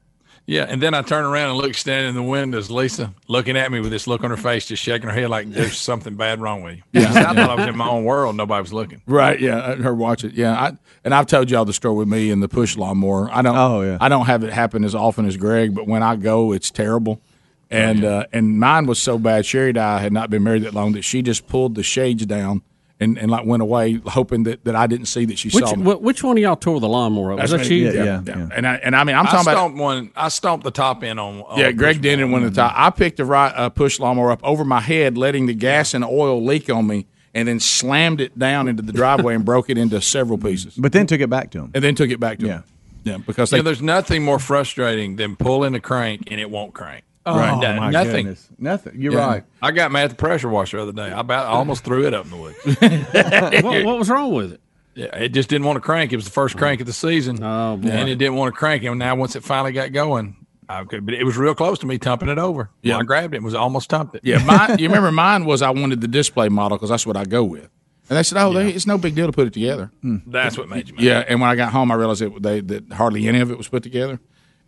Yeah, and then I turn around and look standing in the windows, Lisa looking at me with this look on her face, just shaking her head like there's something bad wrong with you. Yeah. I thought I was in my own world. Nobody was looking. Right. Yeah. I- Her watching. Yeah. I, and I've told y'all the story with me and the push lawnmower. I don't. Oh yeah. I don't have it happen as often as Greg, but when I go, it's terrible. And uh, and mine was so bad. Sherry and I had not been married that long that she just pulled the shades down and, and like went away, hoping that, that I didn't see that she Which saw me. which one of y'all tore the lawnmower up? Was That's that me. you? Yeah, yeah, yeah. And I and I mean I'm I talking about one. I stomped the top end on. on Yeah, Greg push did it one of the top. I picked the right uh, push lawnmower up over my head, letting the gas and oil leak on me, and then slammed it down into the driveway and broke it into several pieces. But then took it back to him. And then took it back to him. Yeah, Yeah. because You know, there's nothing more frustrating than pulling the crank and it won't crank. Oh, No- my nothing. goodness. Nothing. You're Yeah. right. I got mad at the pressure washer the other day. I about I almost threw it up in the woods. what, what was wrong with it? Yeah, it just didn't want to crank. It was the first crank of the season. Oh, boy. and it didn't want to crank. And now once it finally got going, I could. But it was real close to me tumping it over. Yeah. Yeah, I grabbed it. and Was almost tumped it. yeah, mine, you remember mine was I wanted the display model because that's what I go with, and they said, "Oh, they, it's no big deal to put it together." That's what made you mad. Yeah, and when I got home, I realized it, they, that hardly any of it was put together.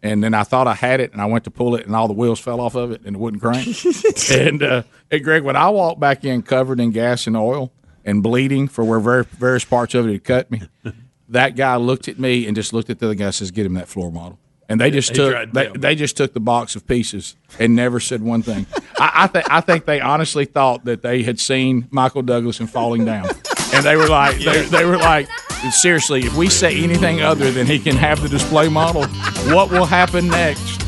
And then I thought I had it, and I went to pull it, and all the wheels fell off of it, and it wouldn't crank. and, uh, and Greg, when I walked back in covered in gas and oil and bleeding for where ver- various parts of it had cut me, that guy looked at me and just looked at the other guy and says, "Get him that floor model." And they just took they, they just took the box of pieces and never said one thing. I, I think I think they honestly thought that they had seen Michael Douglas and falling down, and they were like they, they were like seriously, if we say anything other than he can have the display model, what will happen next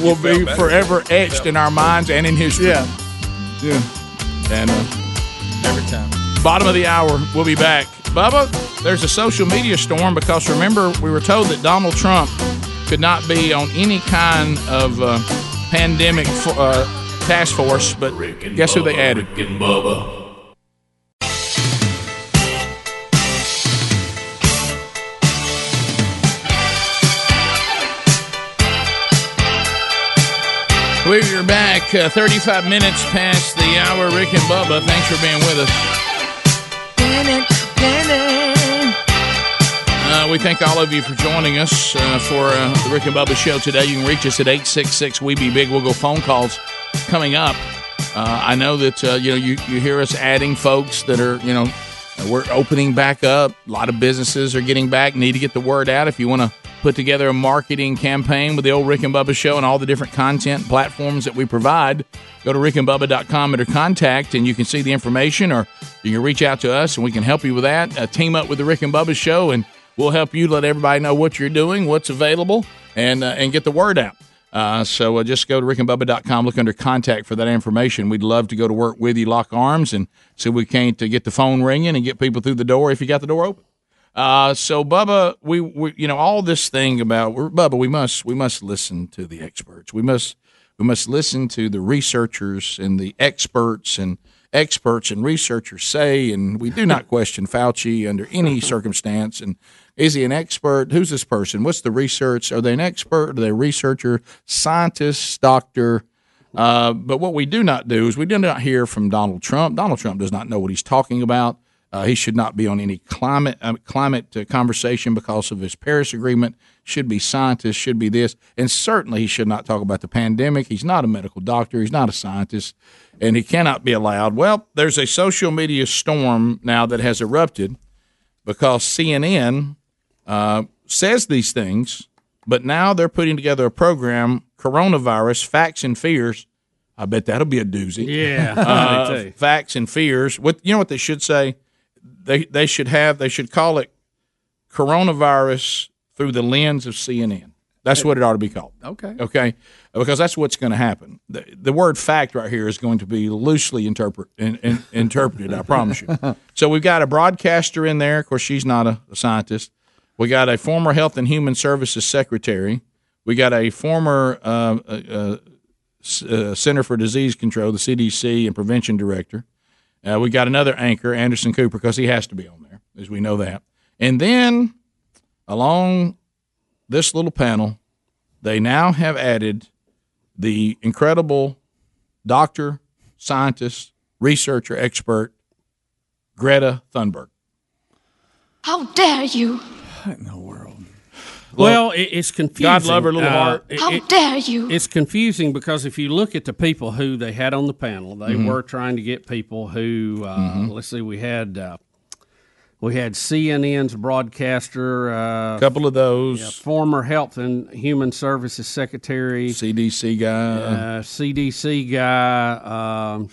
will be forever etched in our minds and in history. Yeah. yeah. And uh, Every time. bottom of the hour, we'll be back. Bubba, there's a social media storm because remember we were told that Donald Trump could not be on any kind of uh, pandemic fo- uh, task force, but guess who they added? Rick and Bubba. We're back, uh, 35 minutes past the hour. Rick and Bubba, thanks for being with us. Uh, we thank all of you for joining us uh, for uh, the Rick and Bubba show today. You can reach us at 866 We Be Big. We'll go phone calls coming up. Uh, I know that uh, you know you, you hear us adding folks that are you know we're opening back up. A lot of businesses are getting back. Need to get the word out. If you want to put together a marketing campaign with the old Rick and Bubba show and all the different content platforms that we provide, go to rickandbubba.com under contact and you can see the information or you can reach out to us and we can help you with that. Uh, team up with the Rick and Bubba show and we'll help you let everybody know what you're doing, what's available, and uh, and get the word out. Uh, so uh, just go to rickandbubba.com, look under contact for that information. We'd love to go to work with you, lock arms, and see if we can't uh, get the phone ringing and get people through the door if you got the door open. Uh, so Bubba, we, we you know all this thing about we're, Bubba, we must we must listen to the experts. We must we must listen to the researchers and the experts and experts and researchers say, and we do not question Fauci under any circumstance. And is he an expert? Who's this person? What's the research? Are they an expert? Are they a researcher, scientist, doctor? Uh, but what we do not do is we do not hear from Donald Trump. Donald Trump does not know what he's talking about. Uh, he should not be on any climate uh, climate uh, conversation because of his Paris Agreement. Should be scientists. Should be this, and certainly he should not talk about the pandemic. He's not a medical doctor. He's not a scientist, and he cannot be allowed. Well, there's a social media storm now that has erupted because CNN uh, says these things, but now they're putting together a program, Coronavirus Facts and Fears. I bet that'll be a doozy. Yeah, uh, facts and fears. What you know? What they should say? They they should have. They should call it coronavirus through the lens of CNN. That's what it ought to be called. Okay. Okay. Because that's what's going to happen. The, the word fact right here is going to be loosely interpret, in, in, interpreted, I promise you. So we've got a broadcaster in there. Of course, she's not a, a scientist. We got a former Health and Human Services Secretary. We got a former uh, uh, uh, uh, Center for Disease Control, the CDC, and Prevention Director. Uh, we got another anchor, Anderson Cooper, because he has to be on there, as we know that. And then along this little panel, they now have added the incredible doctor, scientist, researcher, expert, Greta Thunberg. How dare you? Well, it, it's confusing. God love her little Uh, heart. it- How it- dare you? It's confusing because if you look at the people who they had on the panel, they Mhm. were trying to get people who. Uh, Mhm. Let's see, we had uh, we had CNN's broadcaster, a uh, couple of those, former Health and Human Services Secretary, CDC guy, uh, CDC guy. Um,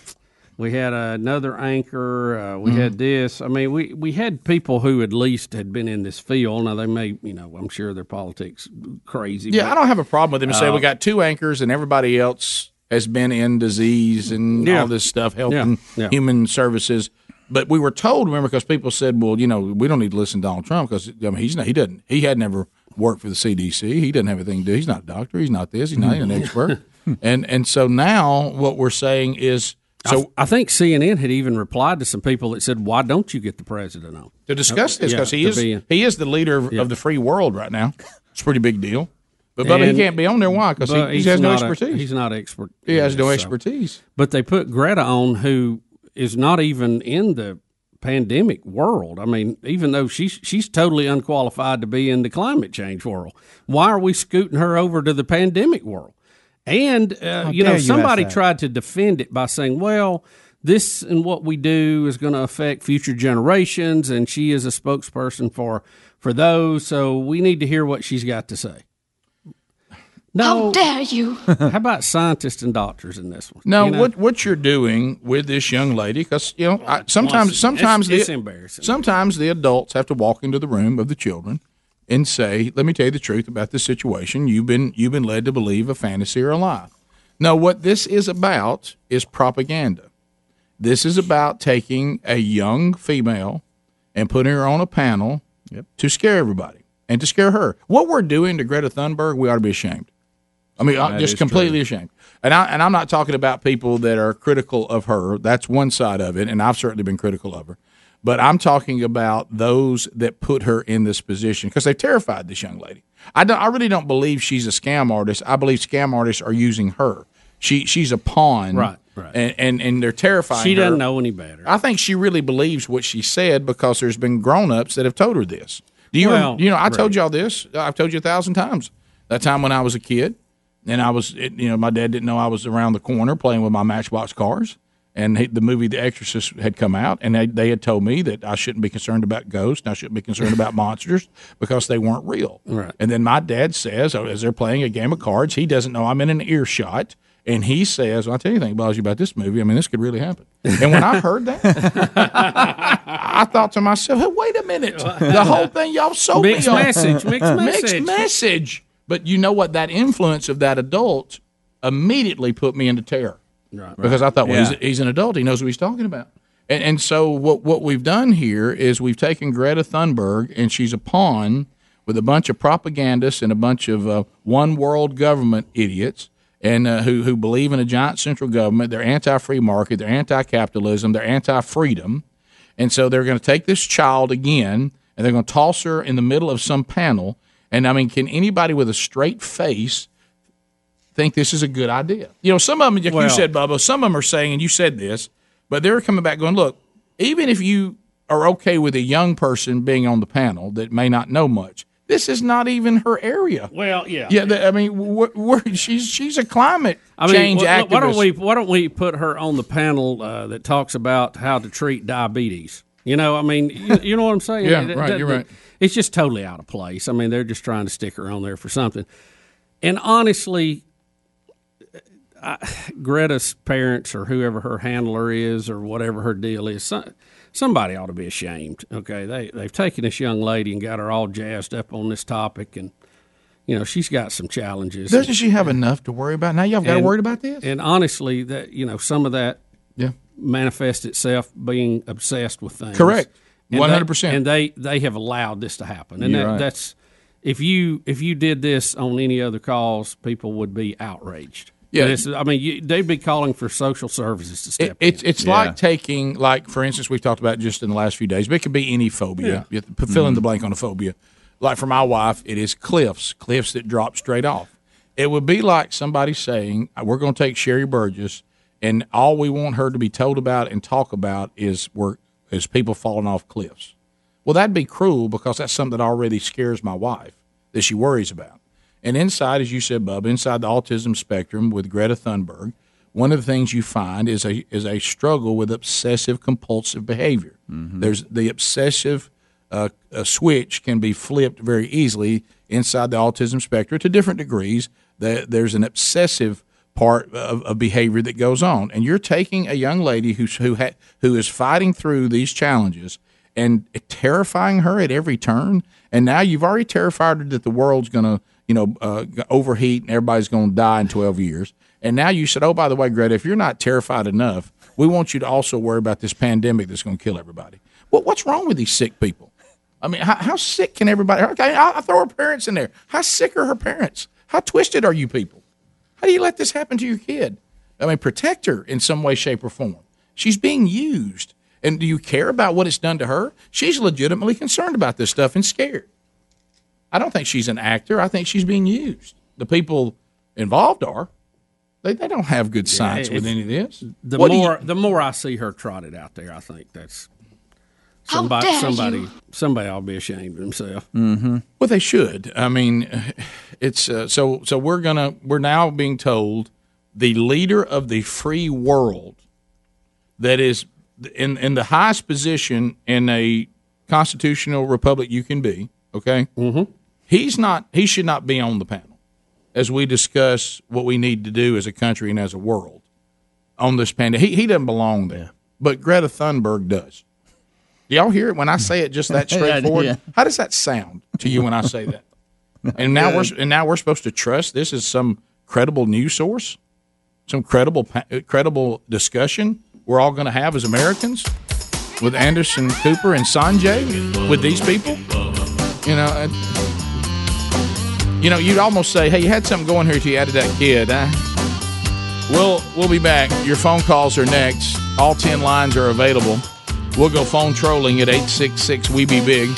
we had another anchor. Uh, we Mhm. had this. I mean, we, we had people who at least had been in this field. Now they may, you know, I'm sure their politics crazy. Yeah, but- I don't have a problem with them. Say Uh, we got two anchors, and everybody else has been in disease and Yeah. all this stuff, helping Yeah, yeah. human services. But we were told, remember, because people said, "Well, you know, we don't need to listen to Donald Trump because I mean, he's not. He doesn't. He had never worked for the CDC. He doesn't have anything to do. He's not a doctor. He's not this. He's not an expert." and and so now what we're saying is, so I, I think CNN had even replied to some people that said, "Why don't you get the president on to discuss this Yeah, because he is in- he is the leader of, Yeah. of the free world right now. It's a pretty big deal. But Bubba, he can't be on there. Why? Because he, he has no not a- expertise. he's not expert. He has no so. expertise. But they put Greta on, who is not even in the pandemic world. I mean, even though she's she's totally unqualified to be in the climate change world, why are we scooting her over to the pandemic world? And uh, you know, dare you somebody tried to defend it by saying, "Well." This and what we do is going to affect future generations, and she is a spokesperson for for those. So we need to hear what she's got to say. No, How dare you? how about scientists and doctors in this one? No, You know? what what you're doing with this young lady? Because you know, I, sometimes It's- sometimes it's the, embarrassing. Sometimes the adults have to walk into the room of the children and say, "Let me tell you the truth about this situation. You've been you've been led to believe a fantasy or a lie." No, what this is about is propaganda. This is about taking a young female and putting her on a panel to scare everybody and to scare her. What we're doing to Greta Thunberg, we ought to be ashamed. I mean, I'm That just completely ashamed. And I and I'm not talking about people that are critical of her. That's one side of it, and I've certainly been critical of her. But I'm talking about those that put her in this position because they've terrified this young lady. I don't. I really don't believe she's a scam artist. I believe scam artists are using her. She she's a pawn, Right, right. And and, and they're terrifying. She doesn't know any better. I think she really believes what she said because there's been grown ups that have told her this. Do you Well, you know? I told y'all this. I've told you a thousand times. That time when I was a kid, and I was, it, you know, my dad didn't know I was around the corner playing with my Matchbox cars, and he, the movie The Exorcist had come out, and they, they had told me that I shouldn't be concerned about ghosts, and I shouldn't be concerned about monsters because they weren't real. Right. And then my dad says, oh, as they're playing a game of cards, he doesn't know I'm in an earshot. And he says, well, I'll tell you anything bothers you about this movie. I mean, this could really happen. And when I heard that, I thought to myself, hey, wait a minute. The whole thing y'all sold Mixed me on. message, mixed Mixed message. message. But you know what? That influence of that adult immediately put me into terror. Right. Because I thought, well, Yeah. he's, he's an adult. He knows what he's talking about. And, and so what, what we've done here is we've taken Greta Thunberg, and she's a pawn with a bunch of propagandists and a bunch of uh, one world government idiots and uh, who, who believe in a giant central government. They're anti free market, they're anti capitalism, they're anti freedom. And so they're going to take this child again and they're going to toss her in the middle of some panel. And I mean, can anybody with a straight face think this is a good idea? You know, some of them, like you said, Bubba, some of them are saying, and you said this, but they're coming back going, look, even if you are okay with a young person being on the panel that may not know much, this is not even her area. Well, yeah, Yeah, the, I mean, we're, we're, she's she's a climate I mean, change activist. why don't we why don't we put her on the panel uh, that talks about how to treat diabetes? You know, I mean, you, you know what I'm saying? Yeah, It- it- right, it- you're right. It's just totally out of place. I mean, they're just trying to stick her on there for something. And honestly, I, Greta's parents or whoever her handler is or whatever her deal is, some, somebody ought to be ashamed. Okay, they they've taken this young lady and got her all jazzed up on this topic, and you know, she's got some challenges. Doesn't she have enough to worry about? Now y'all got to worry about this. And honestly, that you know, some of that Yeah. manifests itself being obsessed with things. Correct. 100%. And they they have allowed this to happen. And that, right. that's if you if you did this on any other cause, people would be outraged. Yeah. But it's- I mean, you, they'd be calling for social services to step It, it's in. it's like taking like for instance we've talked about just in the last few days, but it could be any phobia. Yeah. You have to fill in Mhm. the blank on a phobia. Like for my wife, it is cliffs, cliffs that drop straight off. It would be like somebody saying, "We're going to take Sherry Burgess, and all we want her to be told about and talk about is we're is people falling off cliffs." Well, that'd be cruel because that's something that already scares my wife that she worries about. And inside, as you said, Bub, inside the autism spectrum with Greta Thunberg, one of the things you find is a is a struggle with obsessive compulsive behavior. There's the obsessive uh, switch can be flipped very easily inside the autism spectrum to different degrees. There's an obsessive part of, of behavior that goes on, and you're taking a young lady who's who ha- who is fighting through these challenges and terrifying her at every turn. And now you've already terrified her that the world's going to, you know, uh, overheat and everybody's going to die in 12 years. And now you said, oh, by the way, Greta, if you're not terrified enough, we want you to also worry about this pandemic that's going to kill everybody. Well, what's wrong with these sick people? I mean, how, how sick can everybody? Okay, I'll, throw her parents in there. How sick are her parents? How twisted are you people? How do you let this happen to your kid? I mean, protect her in some way, shape, or form. She's being used. And do you care about what it's done to her? She's legitimately concerned about this stuff and scared. I don't think she's an actor. I think she's being used. The people involved are. They, they don't have good science if- with any of this. The What do you- more the more I see her trotted out there, I think that's How somebody dare somebody you. somebody ought to be ashamed of himself. Mm-hmm. Well, they should. I mean, it's uh, so. So we're gonna. We're now being told the leader of the free world, that is in in the highest position in a constitutional republic you can be. Okay. Mm-hmm. He's not. He should not be on the panel as we discuss what we need to do as a country and as a world on this pandemic. He he doesn't belong there, but Greta Thunberg does. Do y'all hear it when I say it just that straightforward? yeah. How does that sound to you when I say that? And now we're and now we're supposed to trust this is some credible news source, some credible credible discussion we're all going to have as Americans with Anderson Cooper and Sanjay with these people. You know, and, you know, you'd almost say, "Hey, you had something going here till you added that kid." Huh? We'll we'll be back. Your phone calls are next. All ten lines are available. We'll go phone trolling at 866 We Be Big.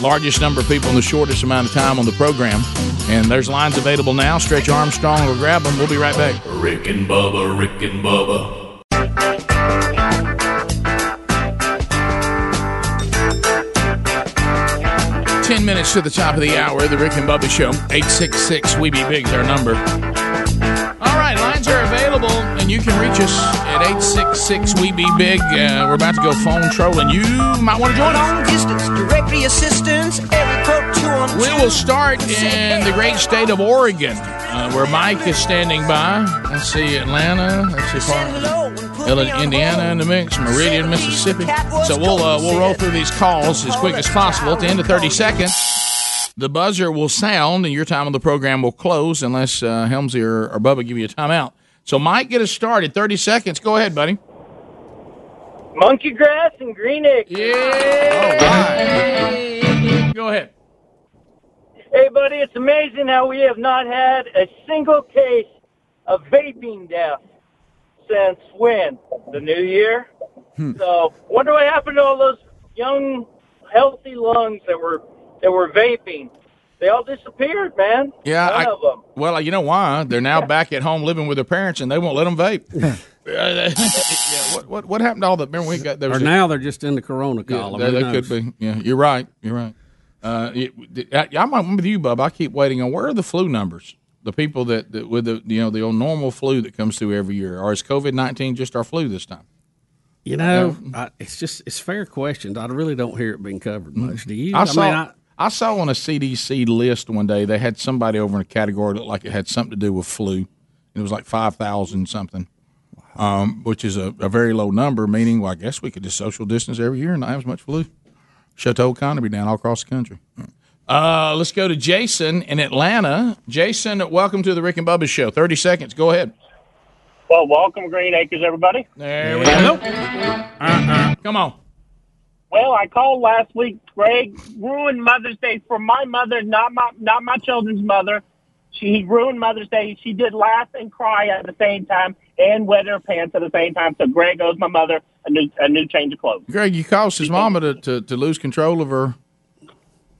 Largest number of people in the shortest amount of time on the program. And there's lines available now. Stretch Armstrong will grab them. We'll be right back. Rick and Bubba, Rick and Bubba. Ten minutes to the top of the hour, the Rick and Bubba Show. 866 We Be Big is our number. All right, lines are available, and you can reach us at 866 We Be Big. Uh, we're about to go phone trolling. You might want to join us. Long distance directory assistance, every We will start in the great state of Oregon, uh, where Mike is standing by. Let's see, Atlanta. Let's see, Illinois, Indiana in the mix, Meridian, Mississippi. So we'll uh, we'll roll through these calls as quick as possible. At the end of 30 seconds, the buzzer will sound, and your time on the program will close unless uh, Helmsy or, or Bubba give you a timeout. So, Mike, get us started. 30 seconds. Go ahead, buddy. Monkey grass and Greenick. Yeah. Go ahead. Hey, buddy, it's amazing how we have not had a single case of vaping death since when? The new year? So, wonder what happened to all those young, healthy lungs that were that were vaping. They all disappeared, man. Yeah, None I, of them. well, you know why? They're now back at home living with their parents, and they won't let them vape. yeah, what, what what happened to all the? Remember we got there Or was a- now they're just in the Corona Yeah, column. they, they could be. Yeah, you're right. You're right. Uh, it, I, I'm, I'm with you, Bub. I keep waiting on where are the flu numbers? The people that, that with the you know the old normal flu that comes through every year, or is COVID nineteen just our flu this time? You know, I, it's just it's fair questions. I really don't hear it being covered much. Do you? I saw. mean, I, I, saw on a CDC list one day they had somebody over in a category that looked like it had something to do with flu. It was like five thousand something, um, which is a, a very low number. Meaning, well, I guess we could just social distance every year and not have as much flu. Shut the whole economy down all across the country. Uh, let's go to Jason in Atlanta. Jason, welcome to the Rick and Bubba Show. 30 seconds. Go ahead. Well, welcome, Green Acres, everybody. There we go. Uh-uh. Come on. Well, I called last week. Greg ruined Mother's Day for my mother, not my not my children's mother. She ruined Mother's Day. She did laugh and cry at the same time and wet her pants at the same time. So Greg owes my mother a new a new change of clothes Greg, you caused his mama to, to, to lose control of her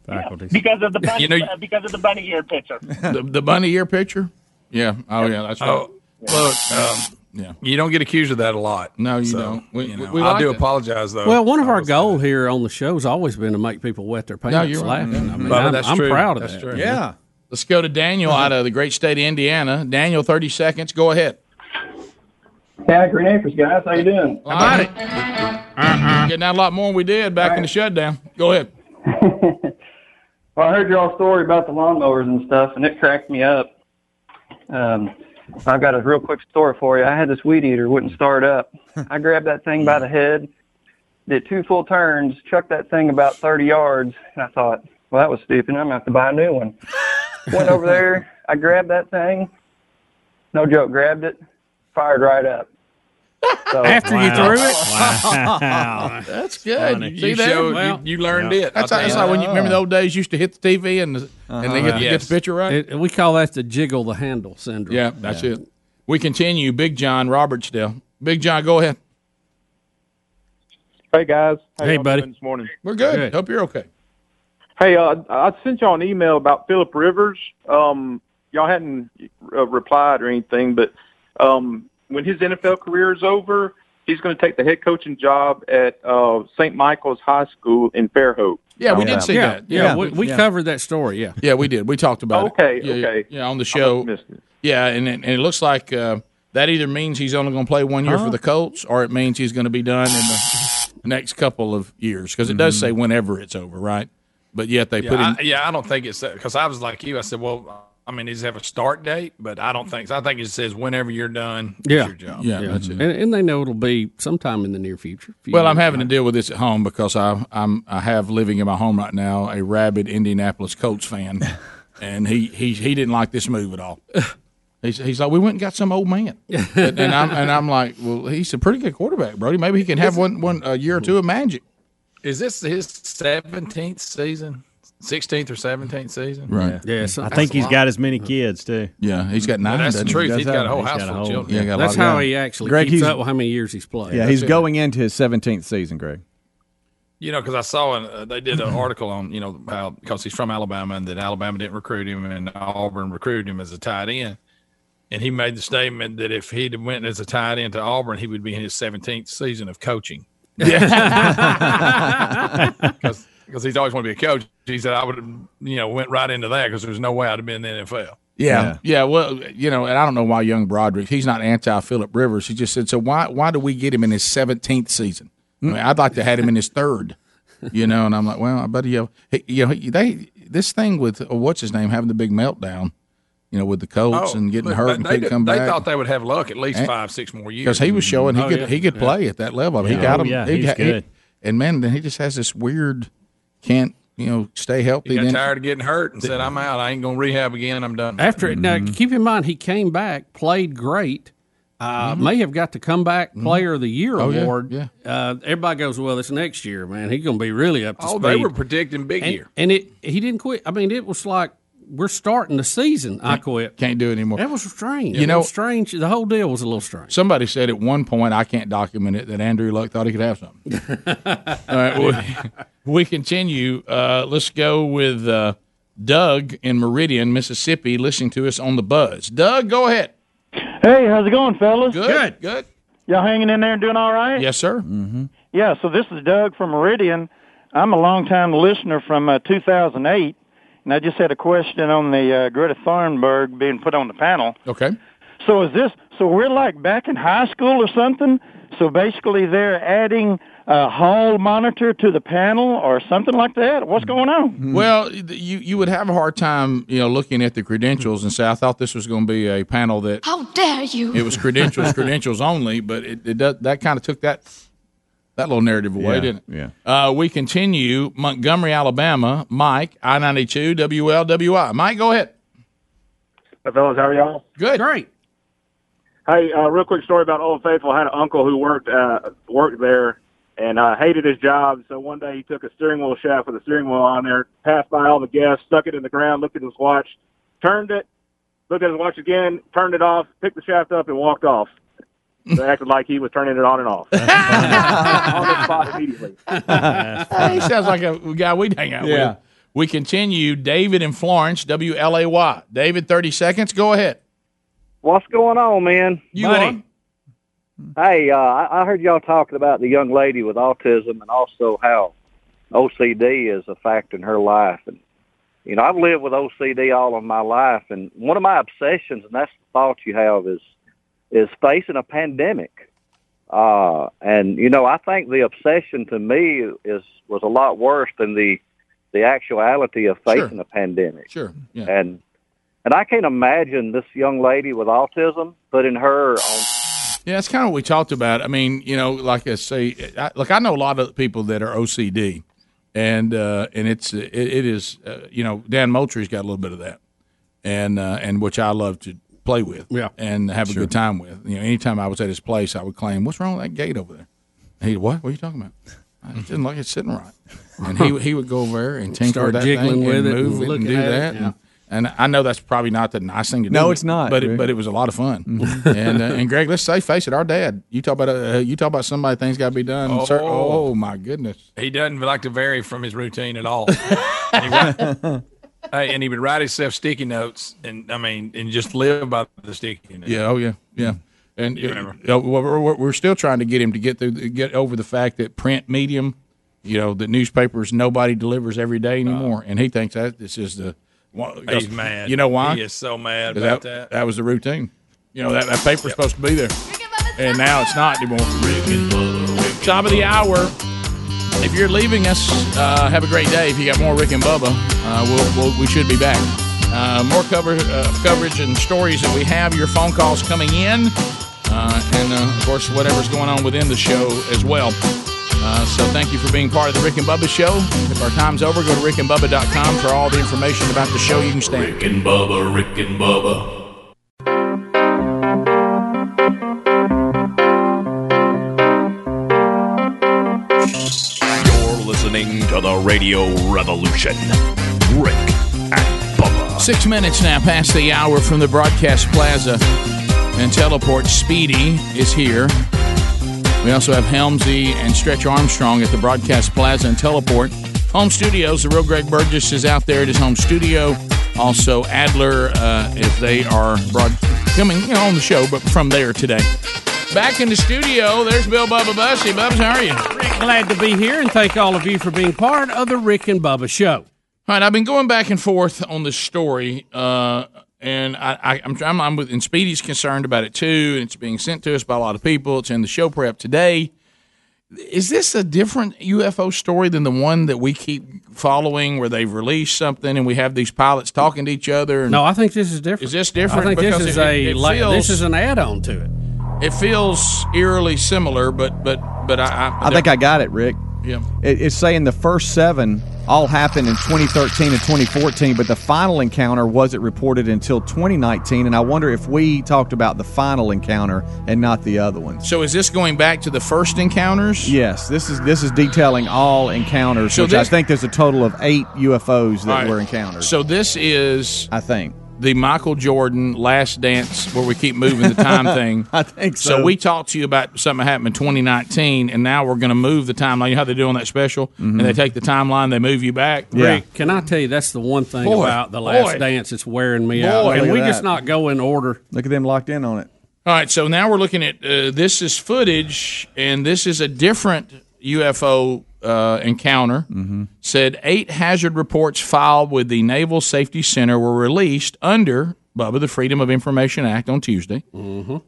faculties. because of the bunny, You know- uh, because of the bunny ear picture. the, the bunny ear picture. Yeah. Oh, yeah. That's right. Oh, look, um, yeah. you don't get accused of that a lot. No, you So, don't. We- you know, we I like do it. apologize though. Well, one of our goals here on the show has always been to make people wet their pants no, you're right. laughing. I mean, Bubba, I'm, that's I'm true. proud of That's that. true. Yeah. Let's go to Daniel out of the great state of Indiana. Daniel, 30 seconds. Go ahead. Yeah, Green Acres guys, how you doing? How about it? Getting out a lot more than we did back in the shutdown. Go ahead. Well, I heard your all story about the lawnmowers and stuff, and it cracked me up. Um, I've got a real quick story for you. I had this weed eater wouldn't start up. I grabbed that thing by the head, did two full turns, chucked that thing about 30 yards, and I thought, well, that was stupid. I'm gonna have to buy a new one. Went over there, I grabbed that thing. No joke, grabbed it, fired right up. So, After you threw it? Wow. That's good. Funny. See You that? showed- you- you learned it. That's, I'll that's like you. when you remember the old days you used to hit the TV and, the, and they get, Uh-huh. get the picture right. It- we call that the jiggle the handle syndrome. yeah, that's it. We continue. Big John Robertsdale. Big John, go ahead. Hey guys, How Hey, buddy. This morning. We're good. Hope you're okay. Hey, uh, I sent y'all an email about Philip Rivers. Um, y'all hadn't uh, replied or anything, but um, when his NFL career is over, he's going to take the head coaching job at uh, St. Michael's High School in Fairhope. Yeah, we did see yeah, that. Yeah, we, we covered that story. Yeah. Yeah, we did. We talked about Okay, it. Yeah, yeah, okay. Yeah, on the show. Yeah, and it, and it looks like uh, that either means he's only going to play one year Huh? for the Colts, or it means he's going to be done in the next couple of years because it does say whenever it's over, right? But yet they yeah, put in. I, yeah, I don't think it's because I was like you. I said, well, I mean, does it have a start date? But I don't think so. I think it says whenever you're done. it's Yeah. your job. Yeah, yeah. that's it. And, and they know it'll be sometime in the near future. Well, I'm years. having to deal with this at home because I, I'm I have living in my home right now a rabid Indianapolis Colts fan, and he he he didn't like this move at all. He's, he's like, we went and got some old man, and, and I'm and I'm like, well, he's a pretty good quarterback, Brody. Maybe he can have one one a year or two of magic. Is this his seventeenth season, sixteenth or seventeenth season? Right. Yeah, I think he's got as many kids too. Yeah, he's got nine. that's the doesn't he? truth. He He's does got a whole he's house full of whole- children. yeah, got That's how guys. he actually Greg, keeps up with how many years he's played. Yeah, That's he's it. going into his 17th season, Greg. You know, because I saw an, uh, they did an article on you know how because he's from Alabama and that Alabama didn't recruit him and Auburn recruited him as a tight end, and he made the statement that if he'd went as a tight end to Auburn, he would be in his seventeenth season of coaching. Because he's always wanted to be a coach. He said I would have you know went right into that because there's no way I'd have been in the NFL. Yeah, yeah, Well, you know, and I don't know why young Broderick. He's not anti Philip Rivers. He just said, so why why do we get him in his seventeenth season? I mean, I'd like to have him in his third. You know, and I'm like, well, I bet you, you know, they this thing with uh, what's his name having the big meltdown. You know, with the Colts and getting Oh, but- hurt but and they, couldn't did- come they back. thought they would have luck at least And- five, six more years because he was showing he Oh, could yeah. he could Yeah. play at that level. He Yeah. got Oh, him. yeah, he he's got- he- good. and man, then he just has this weird can't you know stay healthy. He got then tired of getting hurt and said, "I'm out. I ain't going to rehab again. I'm done." After it, now, Mm-hmm. keep in mind he came back, played great. Uh, May have got the comeback player of the year Mm-hmm. Oh, award. yeah. Uh, everybody goes, well, it's next year, man. He's going to be really up to Oh, speed. they were predicting big and, year. and it he didn't quit. I mean, it was like we're starting the season. I quit. Can't do it anymore. That was strange. You It know- was strange. The whole deal was a little strange. Somebody said at one point, I can't document it, that Andrew Luck thought he could have something. All right, we, we continue. Uh, let's go with uh, Doug in Meridian, Mississippi, listening to us on the buzz. Doug, go ahead. Hey, how's it going, fellas? Good, good. Y'all hanging in there and doing all right? Yes, sir. Mm-hmm. Yeah, so this is Doug from Meridian. I'm a longtime listener from uh, 2008, and I just had a question on the uh, Greta Thunberg being put on the panel. Okay. So is this, so we're like back in high school or something? So basically they're adding a hall monitor to the panel or something like that? What's going on? Well, you you would have a hard time, you know, looking at the credentials and say, I thought this was going to be a panel that How dare you? it was credentials, credentials only, but it, it does, that kind of took that that little narrative away, Yeah, didn't it? yeah. Uh, we continue Montgomery, Alabama. Mike, I ninety two WLWI. Mike, go ahead. Hey, fellas, how are y'all? Good. Great. Hey, uh, real quick story about Old Faithful. I had an uncle who worked uh, worked there and uh, hated his job. So one day he took a steering wheel shaft with a steering wheel on there, passed by all the guests, stuck it in the ground, looked at his watch, turned it, looked at his watch again, turned it off, picked the shaft up, and walked off. They acted like he was turning it on and off on the spot immediately. he sounds like a guy we'd hang out Yeah. with. We continue. David in Florence, WLAY. David, 30 seconds. Go ahead. What's going on, man? You Buddy. Hey, uh, I I heard y'all talking about the young lady with autism and also how OCD is a factor in her life. And you know, I've lived with OCD all of my life, and one of my obsessions, and that's the thought you have, is is facing a pandemic. Uh, and you know, I think the obsession to me is was a lot worse than the the actuality of facing a pandemic. Sure. Yeah. And and I can't imagine this young lady with autism putting her on Yeah, that's kind of what we talked about. I mean, you know, like I say, I, look, I know a lot of people that are OCD, and uh, and it's it, it is uh, you know Dan Moultrie's got a little bit of that, and uh, and which I love to play with, yeah, and have a good time with. You know, anytime I was at his place, I would claim, "What's wrong with that gate over there?" And he, what? What are you talking about? It didn't like it's sitting right. And he he would go over there and tinker Start that jiggling thing with and it and move it and do at it, that. yeah. And, and I know that's probably not the nice thing to do. No, it's not, But it, but it was a lot of fun. and uh, and Greg, let's say face it, our dad. You talk about uh, you talk about somebody things got to be done. Oh. Sir, oh my goodness. He doesn't like to vary from his routine at all. And he would- hey, and he would write himself sticky notes, and I mean, and just live by the sticky notes. Yeah. Oh yeah. Yeah. And You uh, remember. uh, we're, we're, we're still trying to get him to get through, get over the fact that print medium, you know, the newspapers nobody delivers every day anymore, and he thinks that this is the. one- He's mad. You know why? He is so mad about that, that. was the routine. You know that that paper's supposed to be there, and now it's not anymore. Top of the hour. If you're leaving us, uh, have a great day. If you got more Rick and Bubba, uh, we'll, we'll, we should be back. Uh, more cover, uh, coverage and stories that we have. Your phone calls coming in, uh, and uh, of course whatever's going on within the show as well. So thank you for being part of the Rick and Bubba show. If our time's over, go to rickandbubba.com for all the information about the show. You can stand. Rick and Bubba, Rick and Bubba. Radio Revolution. Rick and Bubba. Six minutes now past the hour from the broadcast plaza, and teleport Speedy is here. We also have Helmsy and Stretch Armstrong at the broadcast plaza and teleport. Home studios, the real Greg Burgess is out there at his home studio. Also, Adler, uh, if they are broad- coming you know, on the show, but from there today. Back in the studio, there's Bill Bubba Bussey. Bubba, how are you? Rick, Glad to be here and thank all of you for being part of the Rick and Bubba Show. All right, I've been going back and forth on this story, uh, and I, I, I'm, I'm, I'm with, and Speedy's concerned about it too, and it's being sent to us by a lot of people. It's in the show prep today. Is this a different UFO story than the one that we keep following, where they've released something and we have these pilots talking to each other? And No, I think this is different. Is this different? I think this is it- a it like, this is an add-on to it. It feels eerily similar, but but but I I, I think I got it, Rick. Yeah. It, it's saying the first seven all happened in 2013 and 2014, but the final encounter wasn't reported until 2019. And I wonder if we talked about the final encounter and not the other ones. So is this going back to the first encounters? Yes, this is this is detailing all encounters, So which I think there's a total of eight UFOs that right. were encountered. So this is, I think, the Michael Jordan Last Dance, where we keep moving the time thing. I think So so. we talked to you about something that happened in 2019, and now we're going to move the timeline. You know how they do on that special, and they take the timeline, they move you back. Rick, can I tell you that's the one thing Boy, about the Last boy. Dance that's wearing me Boy, out. look Can we that. just not go in order? Look at them locked in on it. All right, so now we're looking at uh, this is footage, and this is a different UFO uh, encounter. Said eight hazard reports filed with the Naval Safety Center were released under Bubba the Freedom of Information Act on Tuesday.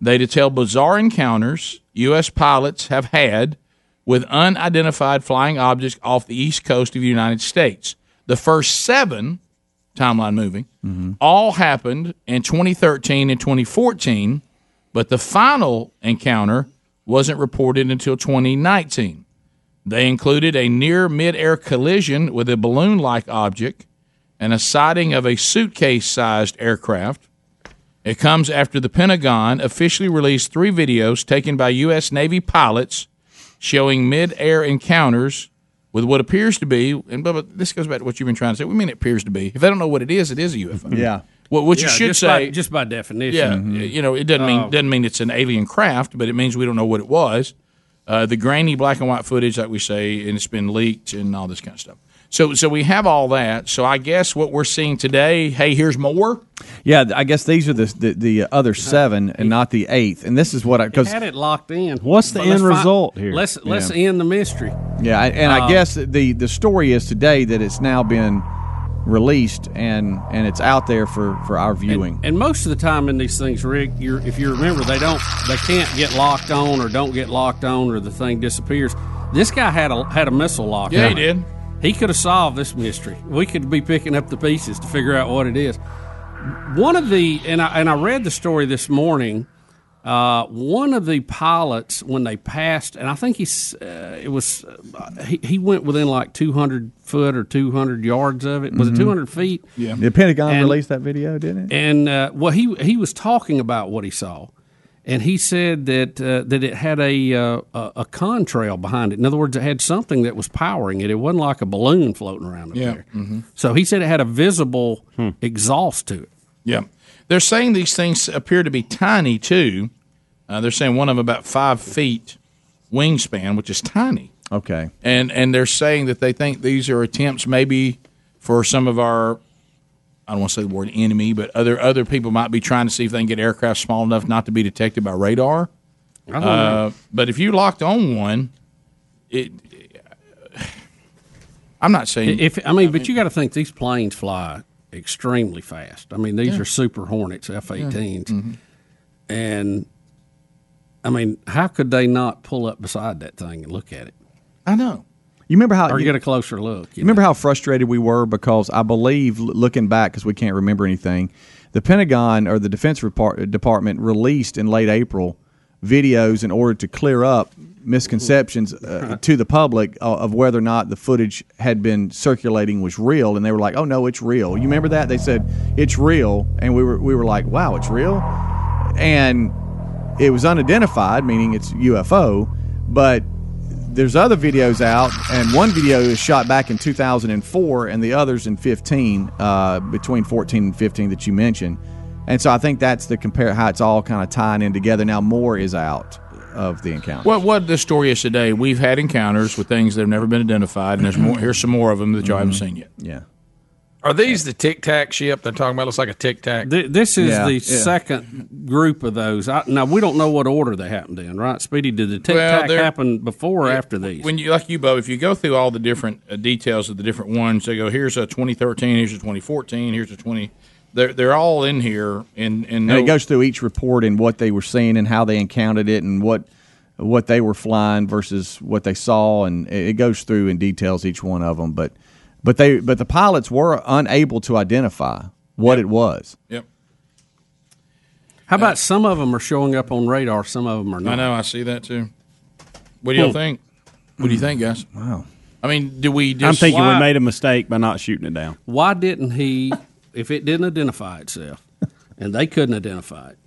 They detail bizarre encounters U.S. pilots have had with unidentified flying objects off the east coast of the United States. The first seven timeline moving all happened in 2013 and 2014, but the final encounter wasn't reported until 2019. They included a near mid-air collision with a balloon-like object and a sighting of a suitcase-sized aircraft. It comes after the Pentagon officially released three videos taken by U.S. Navy pilots showing mid-air encounters with what appears to be, and Bubba, this goes back to what you've been trying to say. We mean it appears to be. If they don't know what it is, it is a UFO. Yeah. What, what you should just say, by, just by definition. yeah, you know, it doesn't mean Uh, doesn't mean it's an alien craft, but it means we don't know what it was. Uh, the grainy black and white footage, like we say, and it's been leaked and all this kind of stuff. So, so we have all that. So I guess what we're seeing today. Hey, here's more. Yeah, I guess these are the the, the other seven and not the eighth. And this is what I He because had it locked in. What's the But end let's find- result here? Let's let's Yeah. end the mystery. yeah, I- and I Uh, guess the the story is today that it's now been released and and it's out there for for our viewing. And most of the time in these things, Rick, you're, if you remember, they don't, they can't get locked on or don't get locked on or the thing disappears. This guy had a had a missile lock. Yeah, on he it. did. He could have solved this mystery. We could be picking up the pieces to figure out what it is. One of the and I and I read the story this morning. Uh, one of the pilots, when they passed, and I think he's, uh, it was, uh, he, he went within like 200 foot or 200 yards of it. Was Mhm. it 200 feet? Yeah. The Pentagon And- released that video, didn't it? and uh, well, he he was talking about what he saw, and he said that uh, that it had a, uh, a a contrail behind it. In other words, it had something that was powering it. It wasn't like a balloon floating around up Yeah. there. Mhm. So he said it had a visible exhaust to it. Yeah. They're saying these things appear to be tiny too. Uh, they're saying one of them about five feet wingspan, which is tiny. Okay. And and they're saying that they think these are attempts maybe for some of our I don't want to say the word enemy, but other other people might be trying to see if they can get aircraft small enough not to be detected by radar. Uh, but if you locked on one, it. I'm not saying If I mean, but you got to think these planes fly extremely fast. I mean, these Yeah. are Super Hornets, F-18s, Mhm. and I mean, how could they not pull up beside that thing and look at it? I know. You remember how or you- get a closer look? You remember how frustrated we were because I believe, looking back, because we can't remember anything, the Pentagon or the Defense Repart- Department released in late April videos in order to clear up misconceptions uh, to the public uh, of whether or not the footage had been circulating was real, and they were like, "Oh no, it's real." You remember that? They said it's real, and we were we were like, "Wow, it's real," and it was unidentified, meaning it's UFO, but there's other videos out, and one video is shot back in 2004, and the others in 15, uh, between 14 and 15 that you mentioned. And so I think that's the compare how it's all kind of tying in together. Now more is out of the encounter. What what the story is today? We've had encounters with things that have never been identified, and there's more. Here's some more of them that y'all haven't seen yet. Yeah. Are these the Tic Tac ship they're talking about? Looks like a Tic Tac. Th- This is Yeah, the yeah. second group of those. I, now we don't know what order they happened in, right? Speedy, did the Tic Tac they're- happen before or after these? When you like you, Bo, if you go through all the different uh, details of the different ones, they go here's a 2013, here's a 2014, here's a 20. They're they're all in here, and and, And it goes through each report and what they were seeing and how they encountered it and what what they were flying versus what they saw, and it it goes through and details each one of them. But but they but the pilots were unable to identify what it was. Yep. How about some of them are showing up on radar, some of them are not. I know I see that too. What do y'all Hmm. think? What do you think, guys? Wow. I mean, do we? Just, I'm thinking why- we made a mistake by not shooting it down. Why didn't he, if it didn't identify itself, and they couldn't identify it,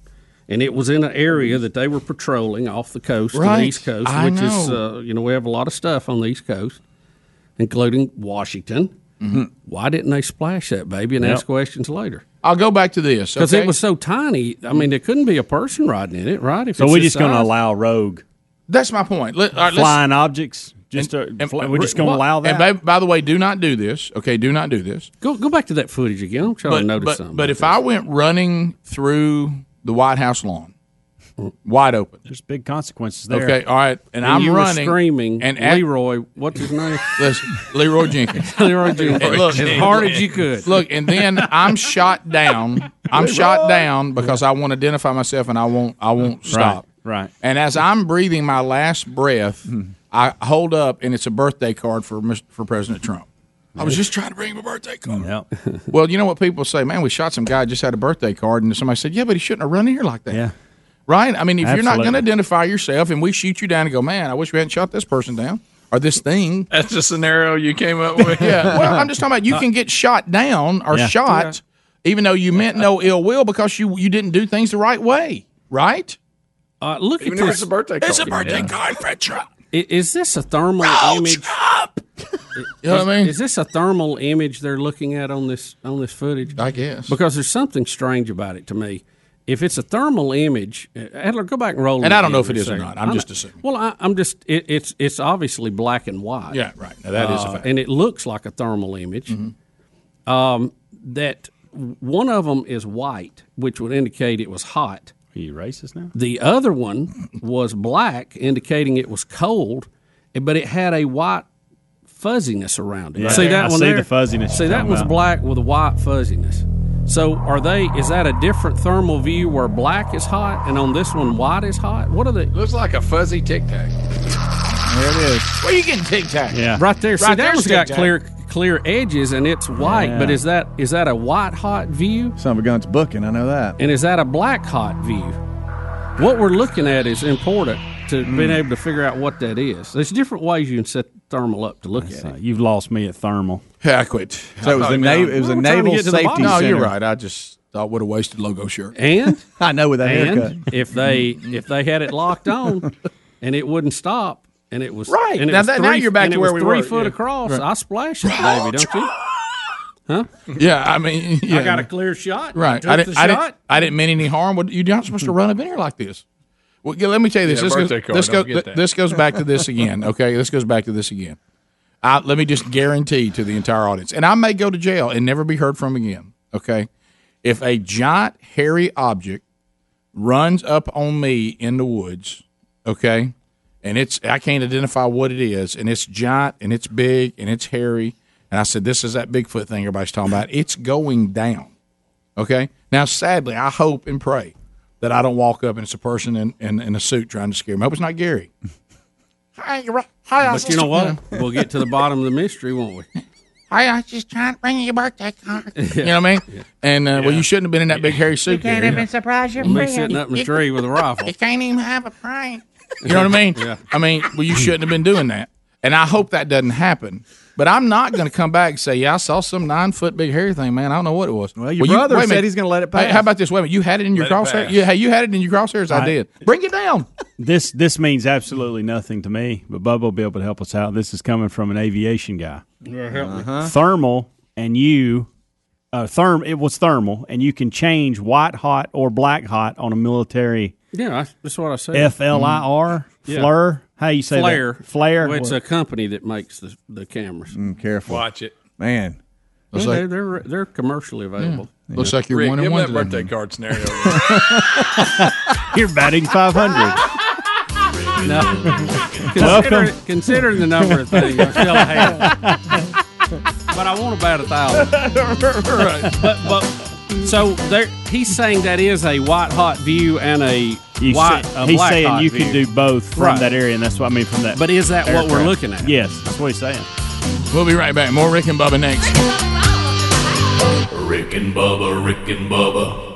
and it was in an area that they were patrolling off the coast, Right. the East Coast, I which is, uh, you know, we have a lot of stuff on the East Coast, including Washington. Mm-hmm. Why didn't they splash that baby and Yep. ask questions later? I'll go back to this Because okay? it was so tiny. I mean, there couldn't be a person riding in it, right? If So we're just going to allow rogue That's my point. Let, all right, let's- flying objects. Just and- to, and- we're just going to well, allow that. And by, by the way, do not do this. Okay, do not do this. Go go back to that footage again. I'm trying but, to notice but, something. But if I went running through the White House lawn, wide open, There's big consequences there. Okay, all right, and, And I'm you were running, screaming, and at- Leroy, what's his name? Listen, Leroy Jenkins. Leroy Jenkins. And look, As hard as you could. Look, and then I'm shot down. I'm shot down because I want to identify myself and I won't. I won't stop. Right. And as I'm breathing my last breath, hmm. I hold up, and it's a birthday card for Mr. for President Trump. I was just trying to bring him a birthday card. Yep. Well, you know what people say, man. We shot some guy just had a birthday card, and somebody said, "Yeah, but he shouldn't have run in here like that." Yeah. Right? I mean, if you're not going to identify yourself, and we shoot you down and go, man, I wish we hadn't shot this person down, or this thing. That's the scenario you came up with. yeah. Well, I'm just talking about you can get shot down or Yeah. shot, even though you meant no ill will because you you didn't do things the right way, right? Uh, look Even at if this. it's a birthday card. It's a birthday Yeah. card for a truck. I- Is this a thermal image? You know what I mean? Is this a thermal image they're looking at on this on this footage? I guess because there's something strange about it to me. If it's a thermal image, uh, Adler, go back and roll. It. And I don't know if it is for or not. I'm I just know- assuming. Well, I, I'm just it, it's it's obviously black and white. Yeah, right. Now, that is a fact. and it looks like a thermal image. Mm-hmm. Um, that one of them is white, which would indicate it was hot. Are you racist now? The other one was black, indicating it was cold, but it had a white fuzziness around it. Yeah, see that I one see there? the fuzziness See that talking one's about. black with a white fuzziness. So are they? Is that a different thermal view where black is hot and on this one white is hot? What are they? Looks like a fuzzy tic tac. There it is. Where you getting tic tac? Yeah, right there. See Right that there's one's got clear clear edges and it's white, Yeah. but is that is that a white hot view? Some of a gun's booking. I know that. And is that a black hot view? What we're looking at is important to Hmm. being able to figure out what that is. There's different ways you can set thermal up to look at it. You've lost me at thermal. Yeah, I quit. So it was a na- it was a We're naval get to the safety bottom. No, you're right. I just thought would have wasted logo shirt. And I know with that haircut. if they if they had it locked on and it wouldn't stop and it was Right. and it Now was that- now three- you're back to where was we three were, foot yeah. across. Right. I splash it, baby, don't you? Huh? Yeah, I mean, yeah. I got a clear shot. Right. Took I didn't, I, didn't. I didn't mean any harm. What- You're not supposed to run up in here like this. Well, yeah, let me tell you this. Yeah, this, goes, card, this, goes, forget this goes back to this again. Okay, this goes back to this again. I, let me just guarantee to the entire audience, and I may go to jail and never be heard from again. Okay, if a giant hairy object runs up on me in the woods, okay, and it's I can't identify what it is, and it's giant and it's big and it's hairy, and I said this is that Bigfoot thing everybody's talking about. It's going down. Okay. Now, sadly, I hope and pray that I don't walk up and it's a person in, in, in a suit trying to scare me. I hope it's not Gary. Hi, you're. Hi, I But you know what? We'll get to the bottom of the mystery, won't we? Hi, I was just trying to bring you your birthday card. You know what I mean? And uh, well, you shouldn't have been in that big hairy suit. You can't Gary. even surprise your Me friend. sitting up in the tree with a rifle. You can't even have a prank. You know what I mean? Yeah. I mean, well, you shouldn't have been doing that. And I hope that doesn't happen. But I'm not going to come back and say, "Yeah, I saw some nine foot big hairy thing, man. I don't know what it was." Well, your brother said he's gonna let it Hey, pass. how about this? Wait a minute. You had it in your Let it crosshairs. pass. Yeah, hey, you had it in your crosshairs. I Right. did. Bring it down. This this means absolutely nothing to me, but Bubba will be able to help us out. This is coming from an aviation guy. Yeah, help me. Uh-huh. Thermal and you, uh, therm. It was thermal, and you can change white hot or black hot on a military Yeah, that's what I said. F L I R Yeah. flare. How you say Flare. that? Flare. Well, it's a company that makes the, the cameras. Mm, careful. Watch it. Man. Yeah, Looks they're, like- they're they're commercially available. Looks like you're Rick, one give and him one. that today. birthday card scenario. You're batting five hundred. No. Welcome. Considering, considering the number of things, I still have. but I want about a thousand. right. But but so there, he's saying that is a white hot view and a You white. say- a he's black saying hot you view. can do both from Right. that area, and that's what I mean from that. But is that what we're looking at? Yes, that's what he's saying. We'll be right back. More Rick and Bubba next. Rick and Bubba, Rick and Bubba.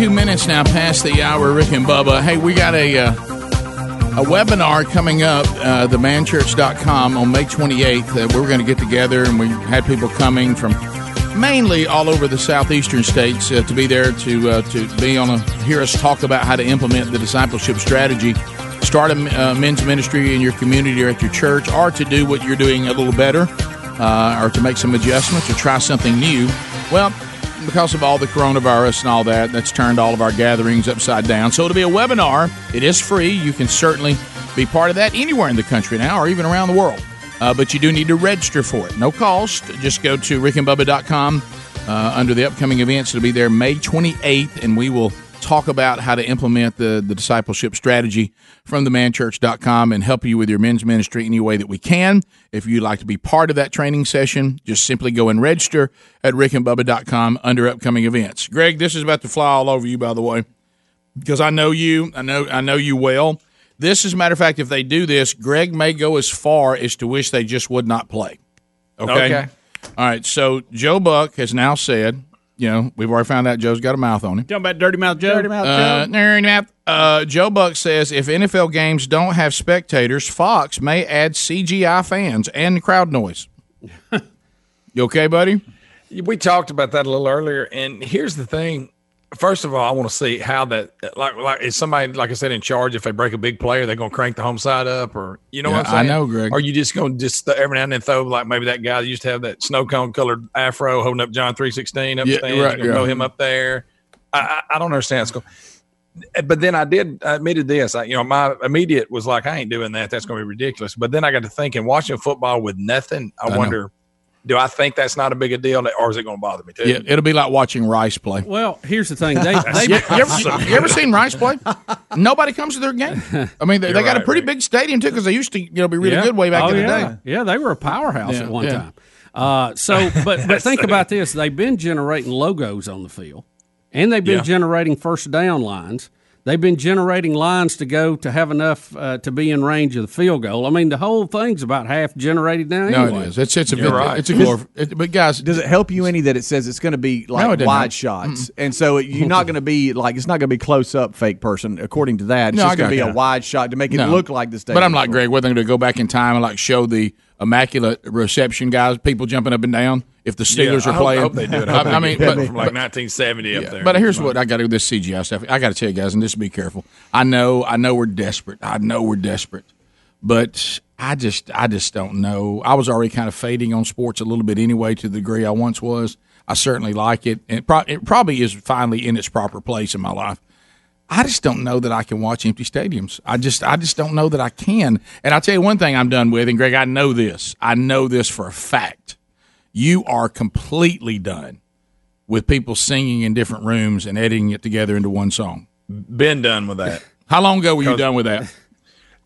22 minutes now past the hour, Rick and Bubba. Hey, we got a uh, a webinar coming up, uh, themanchurch.com on May 28th. Uh, we're going to get together, and we had people coming from mainly all over the southeastern states uh, to be there to uh, to be on a hear us talk about how to implement the discipleship strategy. Start a uh, men's ministry in your community or at your church, or to do what you're doing a little better, uh, or to make some adjustments or try something new. Well, because of all the coronavirus and all that, that's turned all of our gatherings upside down. So it'll be a webinar. It is free. You can certainly be part of that anywhere in the country now or even around the world. Uh, but you do need to register for it. No cost. Just go to rickandbubba.com uh, under the upcoming events. It'll be there May 28th, and we will talk about how to implement the, the discipleship strategy from themanchurch.com and help you with your men's ministry any way that we can. If you'd like to be part of that training session, just simply go and register at rickandbubba.com under upcoming events. Greg, this is about to fly all over you, by the way, because I know you. I know I know you well. This, as a matter of fact, if they do this, Greg may go as far as to wish they just would not play. Okay. Okay. All right, so Joe Buck has now said, you know, we've already found out Joe's got a mouth on him. Talking about Dirty Mouth Joe. Dirty Mouth Uh, Joe. Dirty Mouth. Uh, Joe Buck says if NFL games don't have spectators, Fox may add CGI fans and crowd noise. you okay, buddy? We talked about that a little earlier, and here's the thing. First of all, I want to see how that like like is somebody like I said in charge. If they break a big play, are they going to crank the home side up, or you know Yeah, what I'm I know, Greg. Are you just going to just th- every now and then throw like maybe that guy that used to have that snow cone colored afro holding up John three sixteen up Yeah, the stands? right, yeah. throw him up there. I, I, I don't understand. It's go- eh, but then I did I admitted this. I, you know, my immediate was like, I ain't doing that. That's going to be ridiculous. But then I got to thinking, watching football with nothing. I, I know. Wonder, do I think that's not a big a deal, or is it going to bother me too? Yeah, it'll be like watching Rice play. Well, here's the thing. They, they you, you ever, you ever seen Rice play? Nobody comes to their game. I mean, they, they You're got a right, pretty big stadium too because they used to, you know, be really Yeah. good way back Oh, in the yeah. day. Yeah, they were a powerhouse Yeah, at one yeah. time. Uh, so, but but think about this: they've been generating logos on the field, and they've been Yeah. generating first down lines. They've been generating lines to go to have enough uh, to be in range of the field goal. I mean, the whole thing's about half generated now. No, it is. It's it's a You're bit, right. it's a glorif- it, but guys, Does it help you any that it says it's going to be like No, it doesn't wide help. shots, and so you're not going to be like it's not going to be close up fake person according to that. It's No, just going to be you. a wide shot to make it No. look like the stadium. But I'm like Greg. Whether they're going to go back in time and like show the immaculate reception guys, people jumping up and down. If the Steelers Yeah, are hope- playing, I hope they do it. I, I, mean, but, from like but- 1970 up Yeah, there. But here's what I got to do this CGI stuff. I got to tell you guys, and just be careful. I know, I know we're desperate. I know we're desperate, but I just, I just don't know. I was already kind of fading on sports a little bit anyway, to the degree I once was. I certainly like it, and it, pro- it probably is finally in its proper place in my life. I just don't know that I can watch empty stadiums. I just, I just don't know that I can. And I'll tell you one thing I'm done with, and Greg, I know this. I know this for a fact. You are completely done with people singing in different rooms and editing it together into one song. Been done with that. How long ago were you done with that?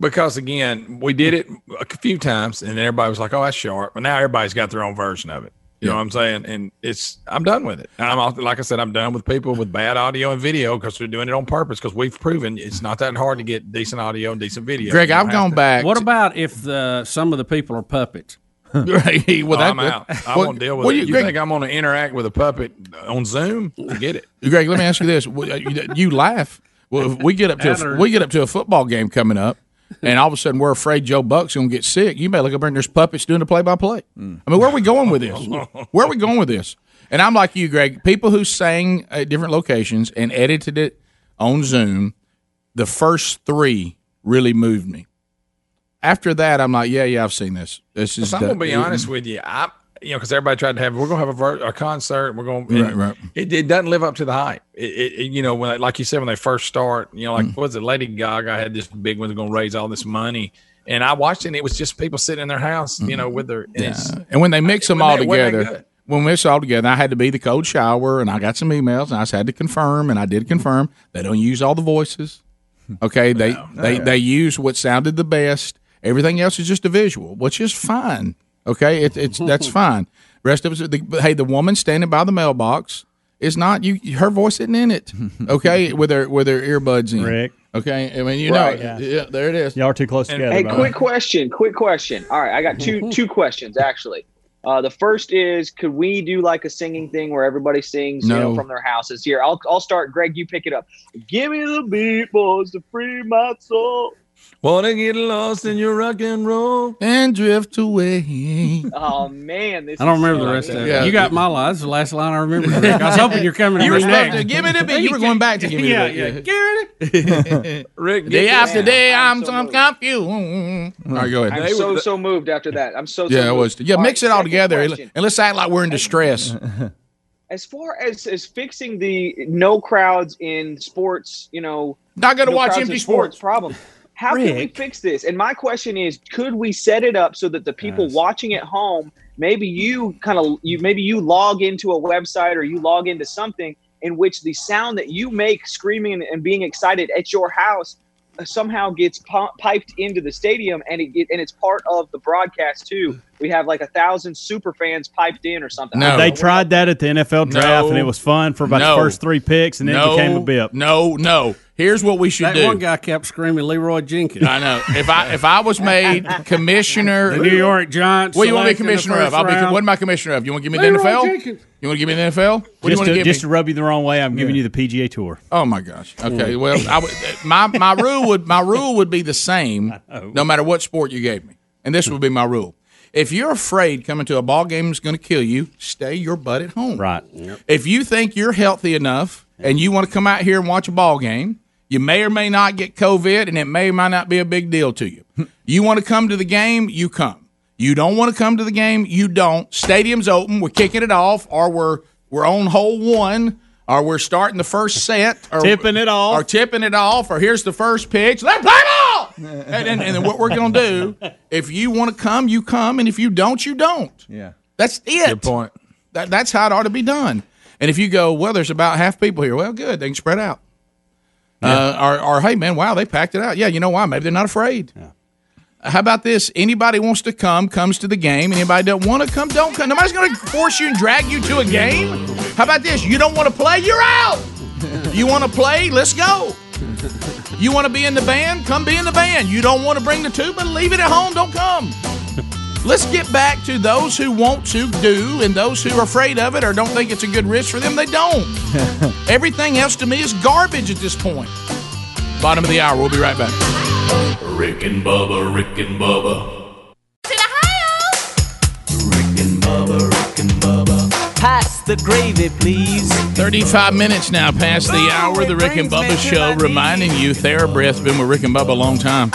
Because again, we did it a few times, and everybody was like, "Oh, that's sharp." But now everybody's got their own version of it. You know what I'm saying? And it's I'm done with it. I'm off- like I said, I'm done with people with bad audio and video because they're doing it on purpose. Because we've proven it's not that hard to get decent audio and decent video. Greg, I've have gone to- back. What about if the, some of the people are puppets? right. Well, Oh, that, I'm out. I well, won't deal with well, it. you- You, Greg- think I'm going to interact with a puppet on Zoom? Get it. Greg, let me ask you this: you, you laugh. Well, if we get up to a, we get up to a football game coming up, and all of a sudden we're afraid Joe Buck's going to get sick. You may look up there and there's puppets doing the play by play. I mean, where are we going with this? Where are we going with this? And I'm like you, Greg. People who sang at different locations and edited it on Zoom, the first three really moved me. After that, I'm like, yeah, yeah, I've seen this. This is. I'm the- gonna be honest with you. I, you know, because everybody tried to have, we're gonna have a, ver- a concert. We're gonna, Right, right. It, it doesn't live up to the hype. It, it, you know, when like you said, when they first start, you know, like Mm. what was it? Lady Gaga had this big one going to raise all this money, and I watched it. and It was just people sitting in their house, you know, with their. and it's- And when they mix them all that- together, when we mix all together, I had to be the cold shower, and I got some emails, and I just had to confirm, and I did confirm they don't use all the voices. Okay, they they they use what sounded the best. Everything else is just a visual, which is fine. Okay, it, it's that's fine. Rest of us, the, hey, the woman standing by the mailbox is not you. Her voice isn't in it. Okay, with her with her earbuds in. Rick. Okay, I mean you Right. know, yeah. there it is. Y'all are too close together. Hey, quick way. question. Quick question. All right, I got two two questions actually. Uh, the first is, could we do like a singing thing where everybody sings, you know, from their houses? Here, I'll I'll start. Greg, you pick it up. Give me the beat, boys, to free my soul. Wanna get lost in your rock and roll and drift away. Oh man, this I don't is remember so the rest of good. it. Yeah. You got my line. That's the last line I remember. Rick. I was hoping you're coming to You me were supposed next. to give me the beat. You were going back to give me yeah, the yeah. beat. Give it. Rick, Day after this. day, I'm I'm so so moved. confused. All right, go ahead. I'm so so moved after that. I'm so, so Yeah, it moved. was. Yeah, All mix right, it all together, and question. and let's act like we're in distress. As far as as fixing the no crowds in sports, you know, Not gonna no watch crowds empty in sports. problem. How can we fix this? And my question is, could we set it up so that the people watching at home, maybe you kind of you maybe you log into a website or you log into something in which the sound that you make screaming and, and being excited at your house uh, somehow gets piped into the stadium and it and it's part of the broadcast too we have like a thousand super fans piped in or something. No, they tried that at the NFL draft, and it was fun for about No. the first three picks, and then no, it became a bip. No, no. Here's what we should do. That do. one guy kept screaming Leroy Jenkins. I know. If I if I was made commissioner, The New York Giants What do you want to be select in the commissioner of? first I'll be. What am I commissioner of? You want to give me the NFL? Jenkins. You want to give me the NFL? What do you Just, to to, give just me? to rub you the wrong way, I'm giving you the PGA Tour. Oh my gosh. Okay. Well, I my my rule would my rule would be the same no matter what sport you gave me, and this would be my rule. If you're afraid coming to a ball game is going to kill you, stay your butt at home. Right. If you think you're healthy enough and you want to come out here and watch a ball game, you may or may not get COVID, and it may or may not be a big deal to you. Hmm. you want to come to the game, you come. You don't want to come to the game, you don't. Stadium's open. We're kicking it off, or we're we're on hole one, or we're starting the first set, or Tipping it off. or tipping it off, or here's the first pitch. Let's play ball. and, and, and what we're going to do, if you want to come, you come, and if you don't, you don't. Yeah. That's it. Good point. That, that's how it ought to be done. And if you go, well, there's about half people here. Well, good. They can spread out. Uh, or, or, hey, man, wow, they packed it out. Yeah, you know why? Maybe they're not afraid. How about this? Anybody wants to come, comes to the game. Anybody don't want to come, don't come. Nobody's going to force you and drag you to a game. How about this? You don't want to play, you're out. You want to play? Let's go. You want to be in the band? Come be in the band. You don't want to bring the tuba? Leave it at home. Don't come. Let's get back to those who want to do and those who are afraid of it or don't think it's a good risk for them. They don't. Everything else to me is garbage at this point. Bottom of the hour. We'll be right back. Rick and Bubba, Rick and Bubba. Rick and Bubba, Rick and Bubba. Pass the gravy, please. 35 minutes now past the hour. The Rick and Bubba Show reminding you TheraBreath's been with Rick and Bubba a long time.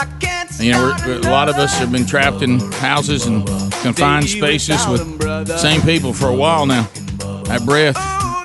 You know, a lot of us have been trapped in houses and confined spaces with same people for a while now. That breath.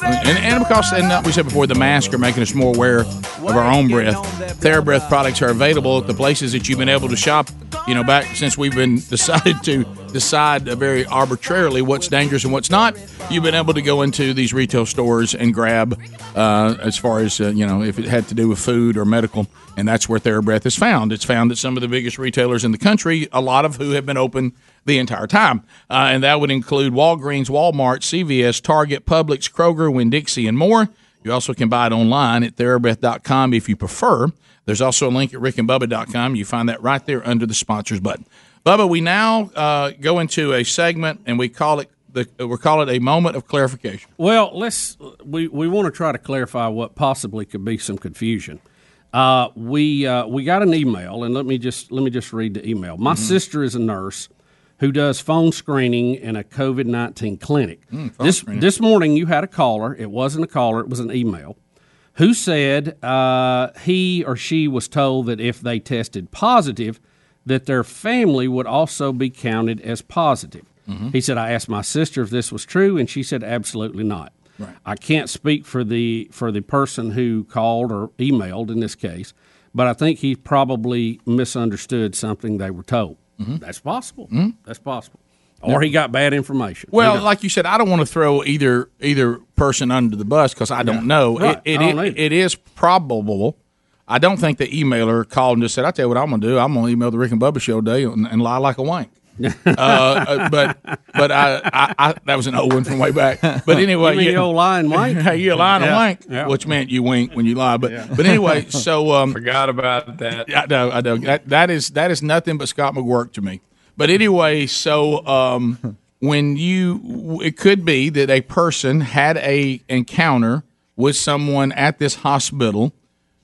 And, and because, and uh, we said before, the masks are making us more aware of our own breath. TheraBreath products are available at the places that you've been able to shop, you know, back since we've been decided to decide very arbitrarily what's dangerous and what's not. You've been able to go into these retail stores and grab, uh, as far as, uh, you know, if it had to do with food or medical, and that's where TheraBreath is found. It's found at some of the biggest retailers in the country, a lot of who have been open the entire time. Uh, and that would include Walgreens, Walmart, CVS, Target, Publix, Kroger, Winn Dixie, and more. You also can buy it online at TheraBreath.com if you prefer. There's also a link at rickandbubba.com. You find that right there under the sponsors button. Bubba, we now uh, go into a segment and we call it the we call it a moment of clarification. Well, let's we, we want to try to clarify what possibly could be some confusion. Uh, we uh, we got an email, and let me just let me just read the email. My sister is a nurse who does phone screening in a COVID nineteen clinic. phone this screening. this morning, you had a caller. It wasn't a caller; it was an email. Who said uh, he or she was told that if they tested positive, that their family would also be counted as positive. Mm-hmm. He said, I asked my sister if this was true, and she said, absolutely not. I can't speak for the for the person who called or emailed in this case, but I think he probably misunderstood something they were told. Mm-hmm. That's possible. Mm-hmm. That's possible. Or he got bad information. Well, Who like you said, I don't want to throw either either person under the bus because I don't know. Right. It, I it, don't it, it is probable. I don't think the emailer called and just said, "I tell you what I'm going to do. I'm going to email the Rick and Bubba show today and, and lie like a wank." uh, uh, but but I, I, I that was an old one from way back. But anyway, You mean the old lying wank? hey, you lying Yeah. wank, Yeah. which meant you wink when you lie. But but anyway, so um, Forgot about that. I know, I know. That that is that is nothing but Scott McWork to me. But anyway, so um, when you, it could be that a person had a encounter with someone at this hospital,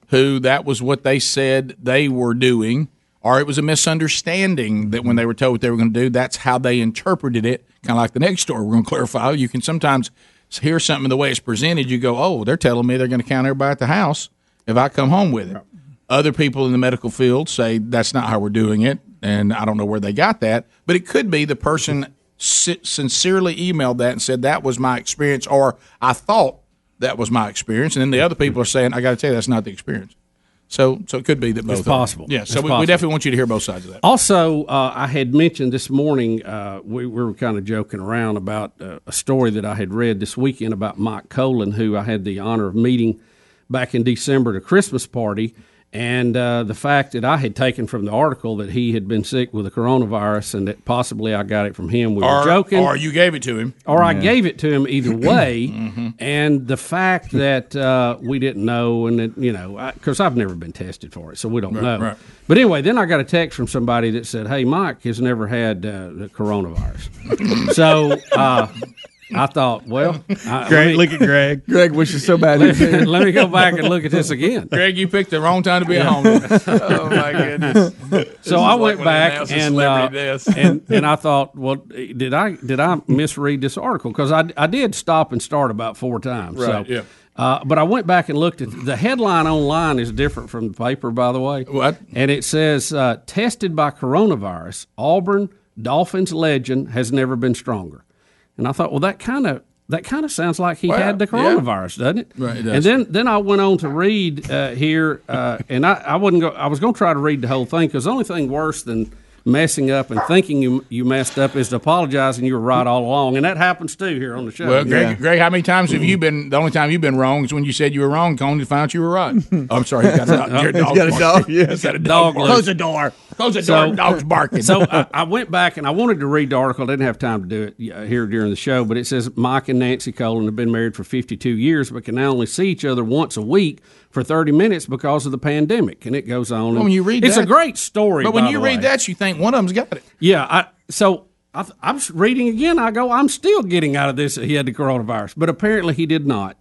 who that was what they said they were doing, or it was a misunderstanding that when they were told what they were going to do, that's how they interpreted it. Kind of like the next story we're going to clarify. You can sometimes hear something the way it's presented. You go, oh, they're telling me they're going to count everybody at the house if I come home with it. Other people in the medical field say that's not how we're doing it, and I don't know where they got that. But it could be the person sincerely emailed that and said that was my experience, or I thought that was my experience, and then the other people are saying, I got to tell you, that's not the experience. So, so it could be that both. It's possible. Yeah. So we, we definitely want you to hear both sides of that. Also, uh, I had mentioned this morning, uh, we, we were kind of joking around about uh, a story that I had read this weekend about Mike Kolen, who I had the honor of meeting back in December at a Christmas party. And uh, the fact that I had taken from the article that he had been sick with the coronavirus and that possibly I got it from him, we or, were joking. or you gave it to him, or I gave it to him either way. Mhm. And the fact that uh, we didn't know, and that, you know, because I've never been tested for it, so we don't Right, know. right. But anyway, then I got a text from somebody that said, "Hey, Mike has never had uh, the coronavirus." so uh, I thought, well, I, Greg, me- look at Greg. Greg wishes so bad. Let, let me go back and look at this again. Greg, you picked the wrong time to be at home. oh my goodness! So I went back and, uh, and and I thought, well, did I did I misread this article? Because I, I did stop and start about four times. Right, So, yeah. Uh, but I went back and looked at the headline online is different from the paper, by the way. What? And it says uh, tested by coronavirus, Auburn Dolphins legend has never been stronger. And I thought, well, that kind of that kind of sounds like he Well, had the yeah. coronavirus, doesn't it? Right, it And then then I went on to read uh, here, uh, and I, I wouldn't go. I was going to try to read the whole thing because the only thing worse than messing up and thinking you you messed up is to apologize and you were right all along, and that happens too here on the show. Well, Greg, Greg, how many times have you been? The only time you've been wrong is when you said you were wrong, only to find out you were right. Oh, I'm sorry, he's got a dog. your He's dog's got a dog, yes. He's got a Dog dog. Close the door. Close the door. dog's barking. So I, I went back and I wanted to read the article. I didn't have time to do it uh, here during the show, but it says Mike and Nancy Kolen have been married for 52 years, but can now only see each other once a week for 30 minutes because of the pandemic. And it goes on. Well, and when you read it's that- a great story. But when by you the read way. that, you think one of them's got it. Yeah, I so I, I'm reading again. I go, I'm still getting out of this that he had the coronavirus, but apparently he did not.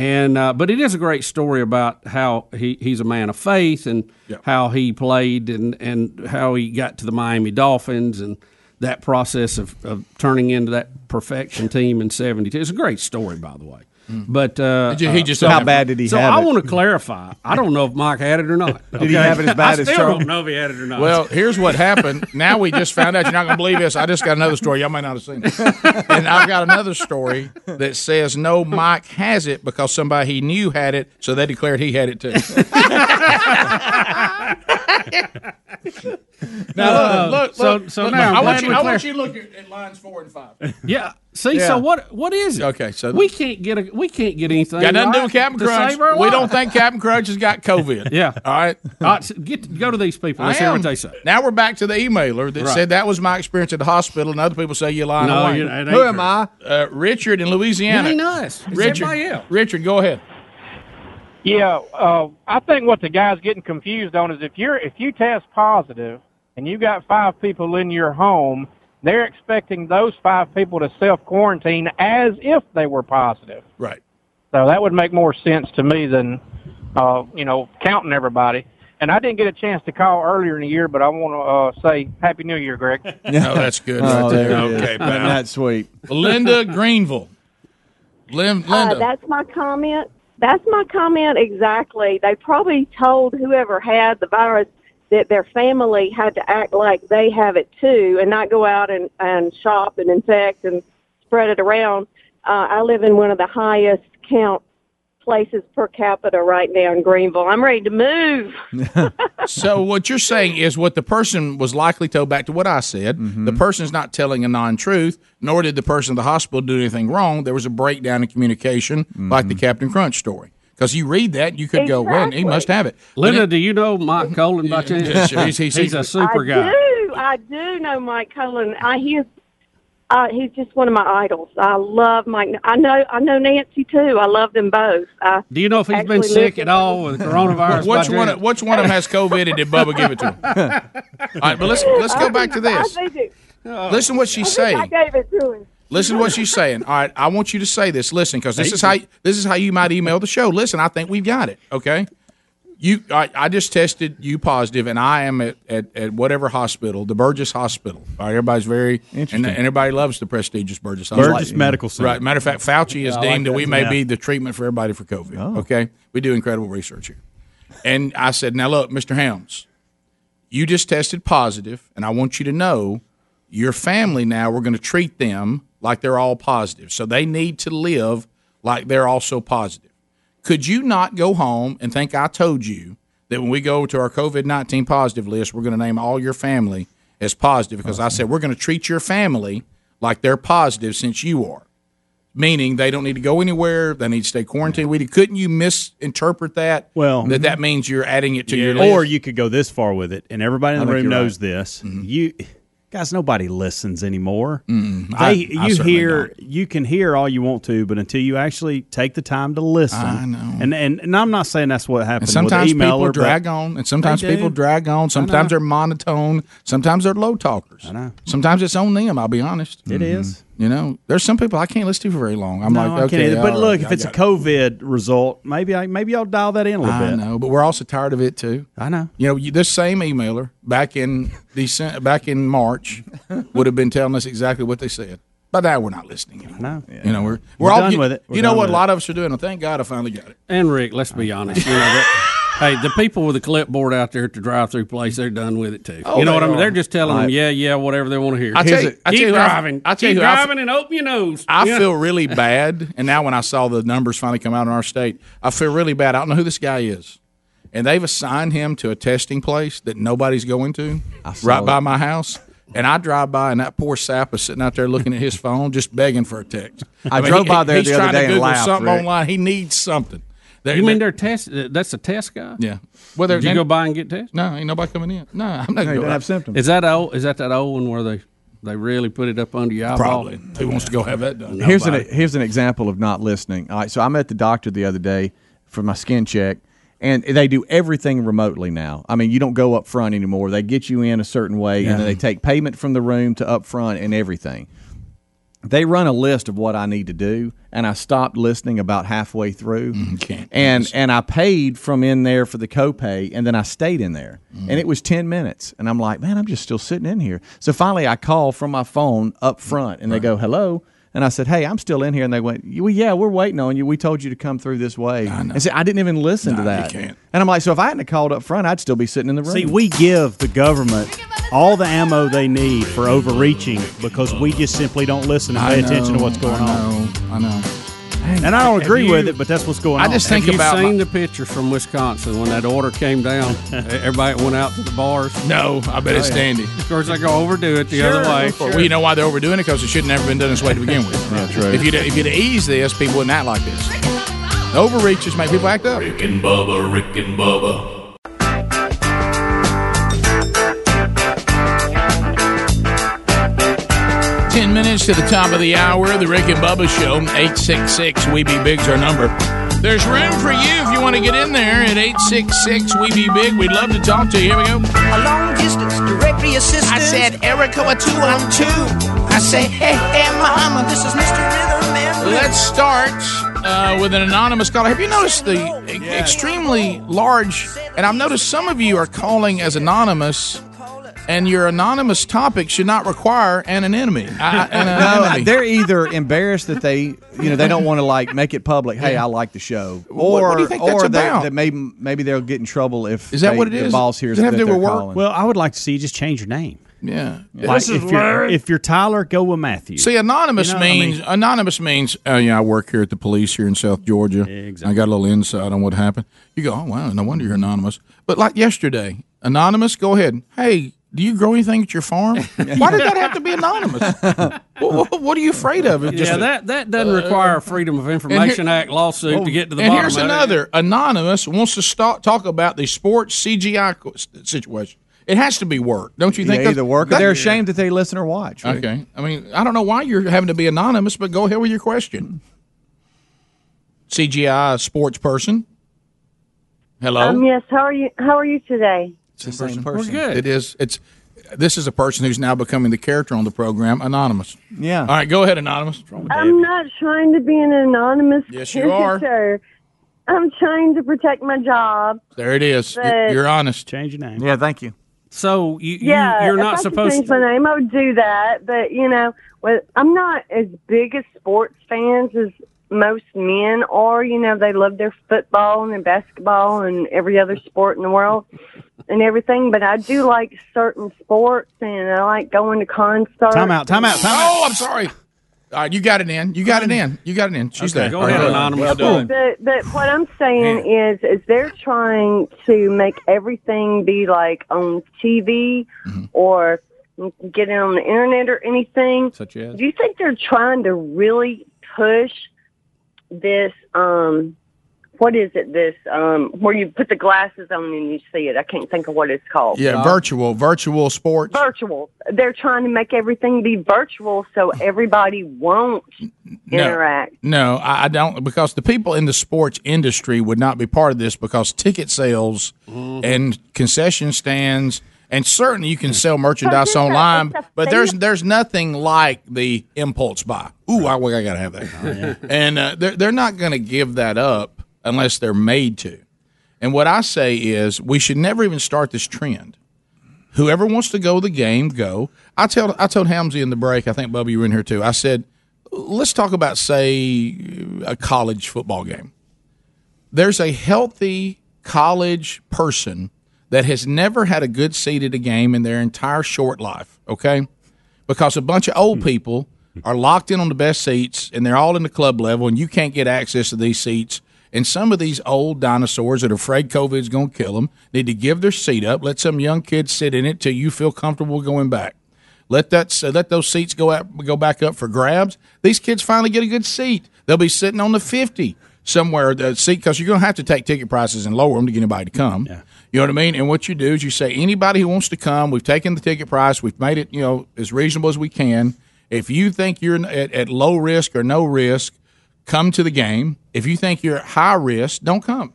And uh, but it is a great story about how he, he's a man of faith and how he played and and how he got to the Miami Dolphins and that process of, of turning into that perfection team in '72. It's a great story, by the way. But uh, Did you- he uh, just so- How bad did he so have I it? want to clarify. I don't know if Mike had it or not. Did he have it as bad I as still Charlie? don't know if he had it or not. Well, here's what happened. Now we just found out. You're not going to believe this. I just got another story. Y'all may not have seen it. And I've got another story that says no, Mike has it because somebody he knew had it, so they declared he had it too. now Uh, look, look, so- look, so look, now I'm I want you. I want you to look at, at lines four and five. Yeah. See, Yeah. so what? What is it? Okay, so we can't get a we can't get anything. Got nothing to do with Captain Crunch. We don't think Captain Crunch has got COVID. Yeah. All right. All right, so get go to these people. Let's I hear what they say. Now we're back to the emailer that Right. said that was my experience at the hospital, and other people say you're lying. No, away. you- it ain't Who am. I? Uh, Richard in Louisiana. It ain't us. It's Richard, else. Richard, go ahead. Yeah, uh, I think what the guy's getting confused on is if you're if you test positive and you got five people in your home, they're expecting those five people to self quarantine as if they were positive. Right. So that would make more sense to me than uh, you know counting everybody. And I didn't get a chance to call earlier in the year, but I want to uh, say Happy New Year, Greg. Oh, that's good. Oh, right there. there. Okay, Isn't pal. that sweet? Linda Greenville. Lin- Uh, Linda. that's my comment. That's my comment exactly. They probably told whoever had the virus that their family had to act like they have it too and not go out and, and shop and infect and spread it around. Uh, I live in one of the highest count places per capita right now in Greenville. I'm ready to move. so what you're saying is what the person was likely told back to what I said. Mm-hmm. The person's not telling a non-truth, nor did the person at the hospital do anything wrong. There was a breakdown in communication, like Mm-hmm. the Captain Crunch story. Because you read that, you could go, "Well, he must have it." Linda, do you know Mike Kolen by chance? Yeah, sure. He's- he's- a super guy. I guy. do. I do know Mike Kolen. I he's uh, he's just one of my idols. I love Mike. I know I know Nancy too. I love them both. I Do you know if he's been sick at all with coronavirus? Which by one? chance? Which one of them has COVID, and did Bubba give it to him? All right, but let's let's go back to this. I think it- Listen what she's I think saying. I gave it to him. Listen to what she's saying. All right, I want you to say this. Listen, because this is how this is how you might email the show. Listen, I think we've got it. Okay, you. I, I just tested you positive, and I am at, at, at whatever hospital, the Burgess Hospital. All right, everybody's very and, and everybody loves the prestigious Burgess Hospital. Burgess Medical Center. Right. Matter of fact, Fauci has Yeah, I like deemed that that. we may Yeah. be the treatment for everybody for COVID. Oh. Okay, we do incredible research here. And I said, now look, Mr. Helms, you just tested positive, and I want you to know your family now, we're going to treat them like they're all positive. So they need to live like they're also positive. Could you not go home and think I told you that when we go to our COVID 19 positive list, we're going to name all your family as positive? Because I said we're going to treat your family like they're positive since you are. meaning they don't need to go anywhere. They need to stay quarantined. We couldn't you misinterpret that? Well, that that mm-hmm. means you're adding it to your list, or you could go this far with it, and everybody in the room knows right. this. Mm-hmm. You guys, nobody listens anymore. They, I- I you certainly hear, you can hear all you want to, but until you actually take the time to listen, I know. And and, and I'm not saying that's what happens And sometimes people drag on, and sometimes people drag on. Sometimes they're monotone. Sometimes they're low talkers. I know. Sometimes it's on them. I'll be honest. It mm-hmm. is. You know, there's some people I can't listen to for very long. I'm No, like, I can't okay, but look, right, if it's a got it. COVID result, maybe I maybe I'll dial that in a little I bit. I know, but we're also tired of it too. I know. You know, you, this same emailer back in December, back in March, would have been telling us exactly what they said. But now we're not listening anymore. No. You know, we're we're, We're all done you, with it. We're you know what? A lot of us are doing. Well, thank God I finally got it. And Rick, let's be honest. You know, that, hey, the people with the clipboard out there at the drive-through place, they're done with it too. Oh, you know what I mean? are. They're just telling them, yeah, yeah, whatever they want to hear. I tell you, I keep tell you, who I- driving. I tell keep you, who I- driving and open your nose. I You know? feel really bad, and now when I saw the numbers finally come out in our state, I feel really bad. I don't know who this guy is, and they've assigned him to a testing place that nobody's going to, saw right by my house. And I drive by, and that poor sap is sitting out there looking at his phone, just begging for a text. I drove by there he's the other trying day to and Google laughed, something Rick. online. He needs something. They're- you mean they're- they're test? Uh, that's a test guy. Yeah. Well, they're- Did you go by and get tested? No, ain't nobody coming in. No, I'm not. going to have symptoms. Is that old? Is that that old one where they they really put it up under your eyeball? Probably. Who wants to go have that done? Here's an here's an example of not listening. All right, so I'm at the doctor the other day for my skin check, and they do everything remotely now. I mean, you don't go up front anymore. They get you in a certain way, Yeah. and then they take payment from the room to up front and everything. They run a list of what I need to do, and I stopped listening about halfway through. can't. And and I paid from in there for the copay, and then I stayed in there, mm. and it was ten minutes. And I'm like, man, I'm just still sitting in here. So finally, I call from my phone up front, and they go, hello. And I said, "Hey, I'm still in here." And they went, "Well, yeah, we're waiting on you. We told you to come through this way." I know. And said, "I didn't even listen to No, you that." can't. And I'm like, "So if I hadn't called up front, I'd still be sitting in the room." See, we give the government all the ammo they need for overreaching because we just simply don't listen and I pay attention to what's going I on. know, I know. And I don't agree you- with it, but that's what's going on. I on. just think Have you about seen my- the pictures from Wisconsin when that order came down? Everybody went out to the bars. No, I bet it's Oh, yeah. dandy. Of course, they go overdo it the other way. Well, you know why they're overdoing it? Because it should never been done this way to begin with. Yeah, true. If you'd if you'd ease this, people wouldn't act like this. The overreaches make people act up. Rick and Bubba, Rick and Bubba. Ten minutes to the top of the hour, the Rick and Bubba Show. 866 We Be Big's our number. There's room for you if you want to get in there at 866 We Be Big. We'd love to talk to you. Here we go. A long distance directory assistant. I said, Erica, on two? I say, hey, hey, mama, this is Mr. Rhythm Man. Let's start uh, with an anonymous caller. Have you noticed the e- extremely large? And I've noticed some of you are calling as anonymous, and your anonymous topic should not require anonymity. I- no, anonymity. they're either embarrassed that they, you know, they don't want to like make it public. Hey, I like the show, or what do you think that's or they, about? that maybe maybe they'll get in trouble if Is that they- what it The is? boss hears Does it have that to do they're with work? calling. Well, I would like to see you just change your name. Yeah. Like This is if you're Larry. if you're Tyler, go with Matthew. See, anonymous You know, I mean- means anonymous means. Uh, yeah, I work here at the police here in South Georgia. I got a little insight on what happened. You go, oh wow, no wonder you're anonymous. But like yesterday, anonymous, go ahead. Hey, do you grow anything at your farm? Why did that have to be anonymous? what, what- what are you afraid of? It yeah, that that doesn't require a Freedom of Information Act lawsuit to get to the and bottom here's of it. Here's another anonymous wants to start, talk about the sports CGI situation. It has to be work, don't you think? Yeah, either work or they're ashamed that they listen or watch. Rick. Okay. I mean, I don't know why you're having to be anonymous, but go ahead with your question. CGI sports person. Hello. Um, yes. How are you? How are you today? It's the same person. We're good. It is. It's. This is a person who's now becoming the character on the program, anonymous. Yeah. All right, go ahead, anonymous. I'm not trying to be an anonymous Yes, you are. character. I'm trying to protect my job. There it is. But- You're, you're honest. Change your name. Yeah, thank you. So you, yeah, you're if not I could supposed change to. my name. I would do that, but you know, well, I'm not as big as sports fans as most men are. You know, they love their football and their basketball and every other sport in the world and everything. But I do like certain sports, and I like going to concerts. Time out. Time out. Time out. Oh, I'm sorry. All right, you got it in. You got it in. You got it in. She's Okay, there. go ahead, All right. anonymous. Well done. But but what I'm saying is is they're trying to make everything be like on TV Mm-hmm. or You get it on the internet or anything. Such as? Do you think they're trying to really push this? Um, what is it? This um, where you put the glasses on and you see it. I can't think of what it's called. Yeah, virtual virtual sports. Virtual. They're trying to make everything be virtual so everybody won't interact. No, I I don't because the people in the sports industry would not be part of this because ticket sales and concession stands and certainly you can sell merchandise it's a- online, but there's there's nothing like the impulse buy. Ooh, I, I got to have that, and uh, they're they're not going to give that up unless they're made to. And what I say is we should never even start this trend. Whoever wants to go the game, go. I tell I told Hamsey in the break. I think Bubba, you were in here too. I said, let's talk about say a college football game. There's a healthy college person that has never had a good seat at a game in their entire short life. Okay, because a bunch of old hmm. people are locked in on the best seats and they're all in the club level, and you can't get access to these seats. And some of these old dinosaurs that are afraid COVID's going to kill them need to give their seat up. Let some young kids sit in it till you feel comfortable going back. Let that so let those seats go out go back up for grabs. These kids finally get a good seat. They'll be sitting on the fifty somewhere the seat because you're going to have to take ticket prices and lower them to get anybody to come. Yeah. You know what I mean? And what you do is you say anybody who wants to come, we've taken the ticket price, we've made it you know as reasonable as we can. If you think you're at, at low risk or no risk, come to the game. If you think you're at high risk, don't come.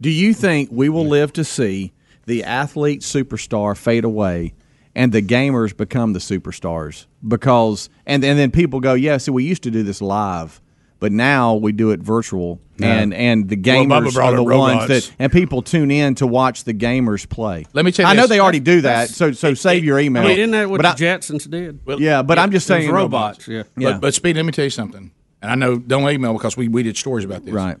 Do you think we will live to see the athlete superstar fade away and the gamers become the superstars? Because and and then people go, yeah, see, we used to do this live, but now we do it virtual, No. and and the gamers brought are the up ones that and people tune in to watch the gamers play. Let me tell you I know this. they already do that, That's- so so save your email. I mean, isn't that what But the I- Jetsons did? yeah, but I'm just It was saying robots. Yeah. But, but Speed, let me tell you something. And I know don't email because we, we did stories about this. Right.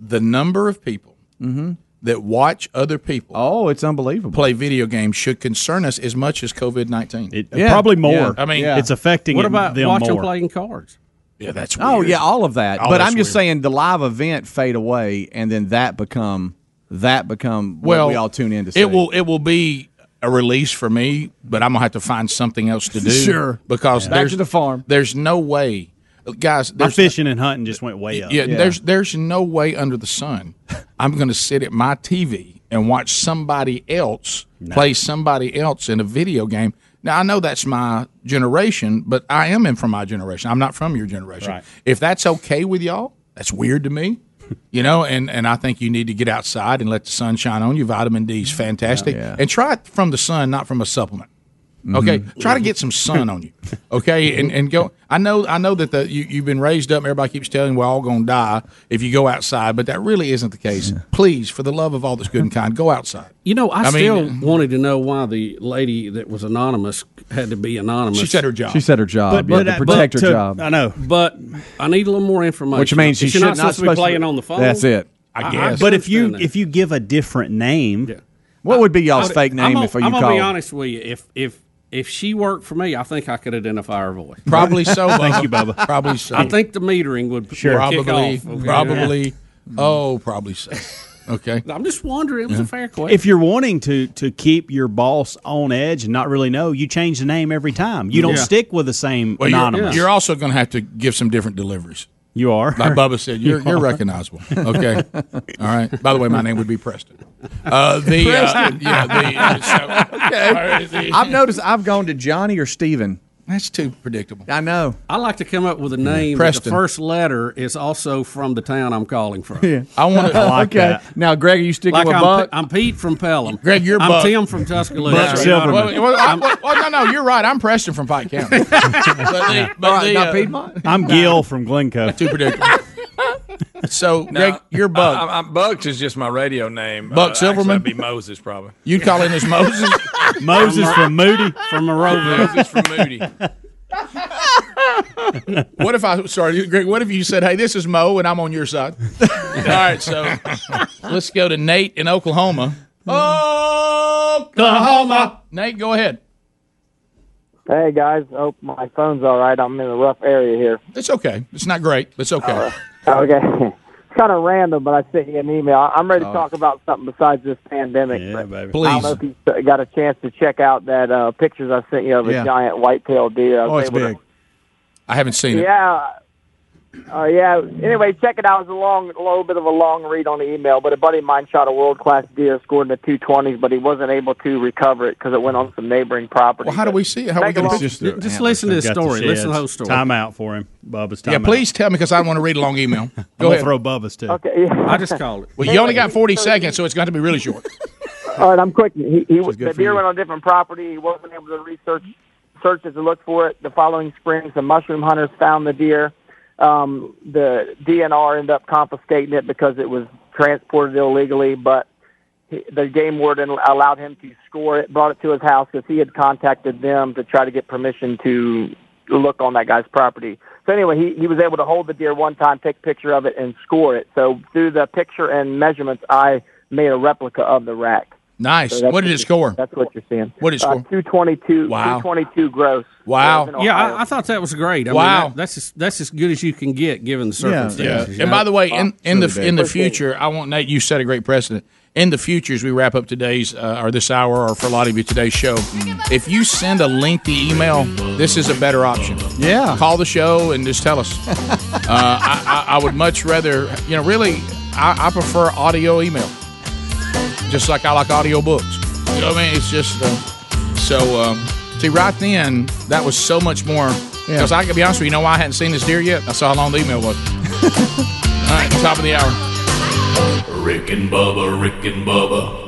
The number of people Mhm. that watch other people oh, it's unbelievable play video games should concern us as much as COVID nineteen. Yeah. probably more. Yeah. I mean, Yeah. It's affecting What about them watching more. playing cards? Yeah, that's Oh yeah, all of that. Oh, but I'm just weird. saying the live event fade away, and then that become that become well, what we all tune in to see. It will it will be a release for me, but I'm gonna have to find something else to do. Sure. because Back there's to the farm. There's no way, guys. My There's fishing and hunting just went way up. Yeah, there's there's no way under the sun I'm going to sit at my TV and watch somebody else play somebody else in a video game. Now I know that's my generation, but I am in from my generation. I'm not from your generation. Right. If that's okay with y'all, that's weird to me. You know, and, and I think you need to get outside and let the sun shine on you. Vitamin D is fantastic. Yeah. And try it from the sun, not from a supplement. Okay, Mhm. try to get some sun on you. Okay, and, and go. I know I know that the you, you've been raised up. Everybody keeps telling you we're all going to die if you go outside, but that really isn't the case. Please, for the love of all that's good and kind, go outside. You know, I, I still mean- wanted to know why the lady that was anonymous had to be anonymous. She said her job. She said her job. yeah, to protect her job. I know, but I need a little more information. Which means Is she not should not supposed to be supposed to- playing on the phone. That's it. I guess. But if you that. if you give a different name, What would be y'all's I'm- fake name I'm if you gonna, I'm gonna be honest with you. If if if she worked for me, I think I could identify her voice. Probably so. Thank you, Bubba. Probably so. I think the metering would would kick probably, off. okay? probably. Oh, probably so. Okay. I'm just wondering. It was a fair question. if you're wanting to to keep your boss on edge and not really know, you change the name every time. You don't Yeah. stick with the same Well, you're, anonymous. you're also going to have to give some different deliveries. You are. Like Bubba said, you're, You you're recognizable. Okay. All right. By the way, my name would be Preston. Uh, the uh, yeah. The, uh, so, Okay. all right, the- I've noticed I've gone to Johnny or Steven. That's too predictable. I know. I like to come up with a name. But Preston. the first letter is also from the town I'm calling from. Yeah. I want to. Like okay. That. Now, Greg, are you sticking Like with I'm, Buck? Pe- I'm Pete from Pelham. Greg, you're I'm Buck. Tim from Tuscaloosa. Buck You know Well, well, I- well, well, no, no, you're right. I'm Preston from Pike County. but the, but All right, the, now uh, Piedmont. I'm Gil from Glencoe. Too predictable. So, Greg, you're Bug. I, I, Bugs is just my radio name. Buck uh, actually, Silverman? That'd be Moses, probably. You'd call him as Moses? Moses from Moody. from Monroeville. Moses from Moody. what if I sorry, Greg? What if you said, "Hey, this is Mo, and I'm on your side"? All right, so let's go to Nate in Oklahoma. Oklahoma. Nate, go ahead. Hey guys, hope my phone's all right. I'm in a rough area here. It's okay. It's not great, but it's okay. Okay. It's kind of random, but I sent you an email. I- I'm ready to Oh. talk about something besides this pandemic. Yeah, but baby. I don't know if you got a chance to check out that uh, pictures I sent you of a Yeah. giant white-tailed deer. I was Oh, it's able to- big. I haven't seen it. Yeah. Uh, yeah. Anyway, check it out. It was a long, a little bit of a long read on the email, but a buddy of mine shot a world class deer, scored in the two twenties, but he wasn't able to recover it because it went on some neighboring property. Well, how do we see it? How are we going to look. see it? Just listen to the Got the story. Listen to the whole story. Time out for him, Bubba's. Time Yeah, out. please tell me because I don't want to read a long email. Go gonna ahead. throw Bubba's too. Okay. Yeah. I just called it. Well, you only got 40 seconds, so it's got to be really short. All right, I'm quick. He, he good the deer you. went on a different property. He wasn't able to research search it to look for it. The following spring, some mushroom hunters found the deer. Um, the DNR ended up confiscating it because it was transported illegally, but he, the game warden allowed him to score it, brought it to his house because he had contacted them to try to get permission to look on that guy's property. So anyway, he, he was able to hold the deer one time, take a picture of it, and score it. So through the picture and measurements, I made a replica of the rack. Nice. So what did it score? That's what you're seeing. What did it Uh, score? 222. Wow. 222 gross. Wow. That was in Yeah, I, I thought that was great. I Wow. Mean, that, that's as, that's as good as you can get given the Yeah. circumstances. you And know? by the way, in, in the really in the big. Appreciate it. future, I want Nate. You set a great precedent. In the future, as we wrap up today's uh, or this hour, or for a lot of you today's show, if you send a lengthy email, this is a better option. Yeah. Call the show and just tell us. uh, I, I, I would much rather, you know, really, I, I prefer audio email, just like I like audio books. You know what I mean? It's just uh, so. Um, see, right then, that was so much more. Because I can be honest with you, you know why I hadn't seen this deer yet? I saw how long the email was. All right, top of the hour. Rick and Bubba, Rick and Bubba.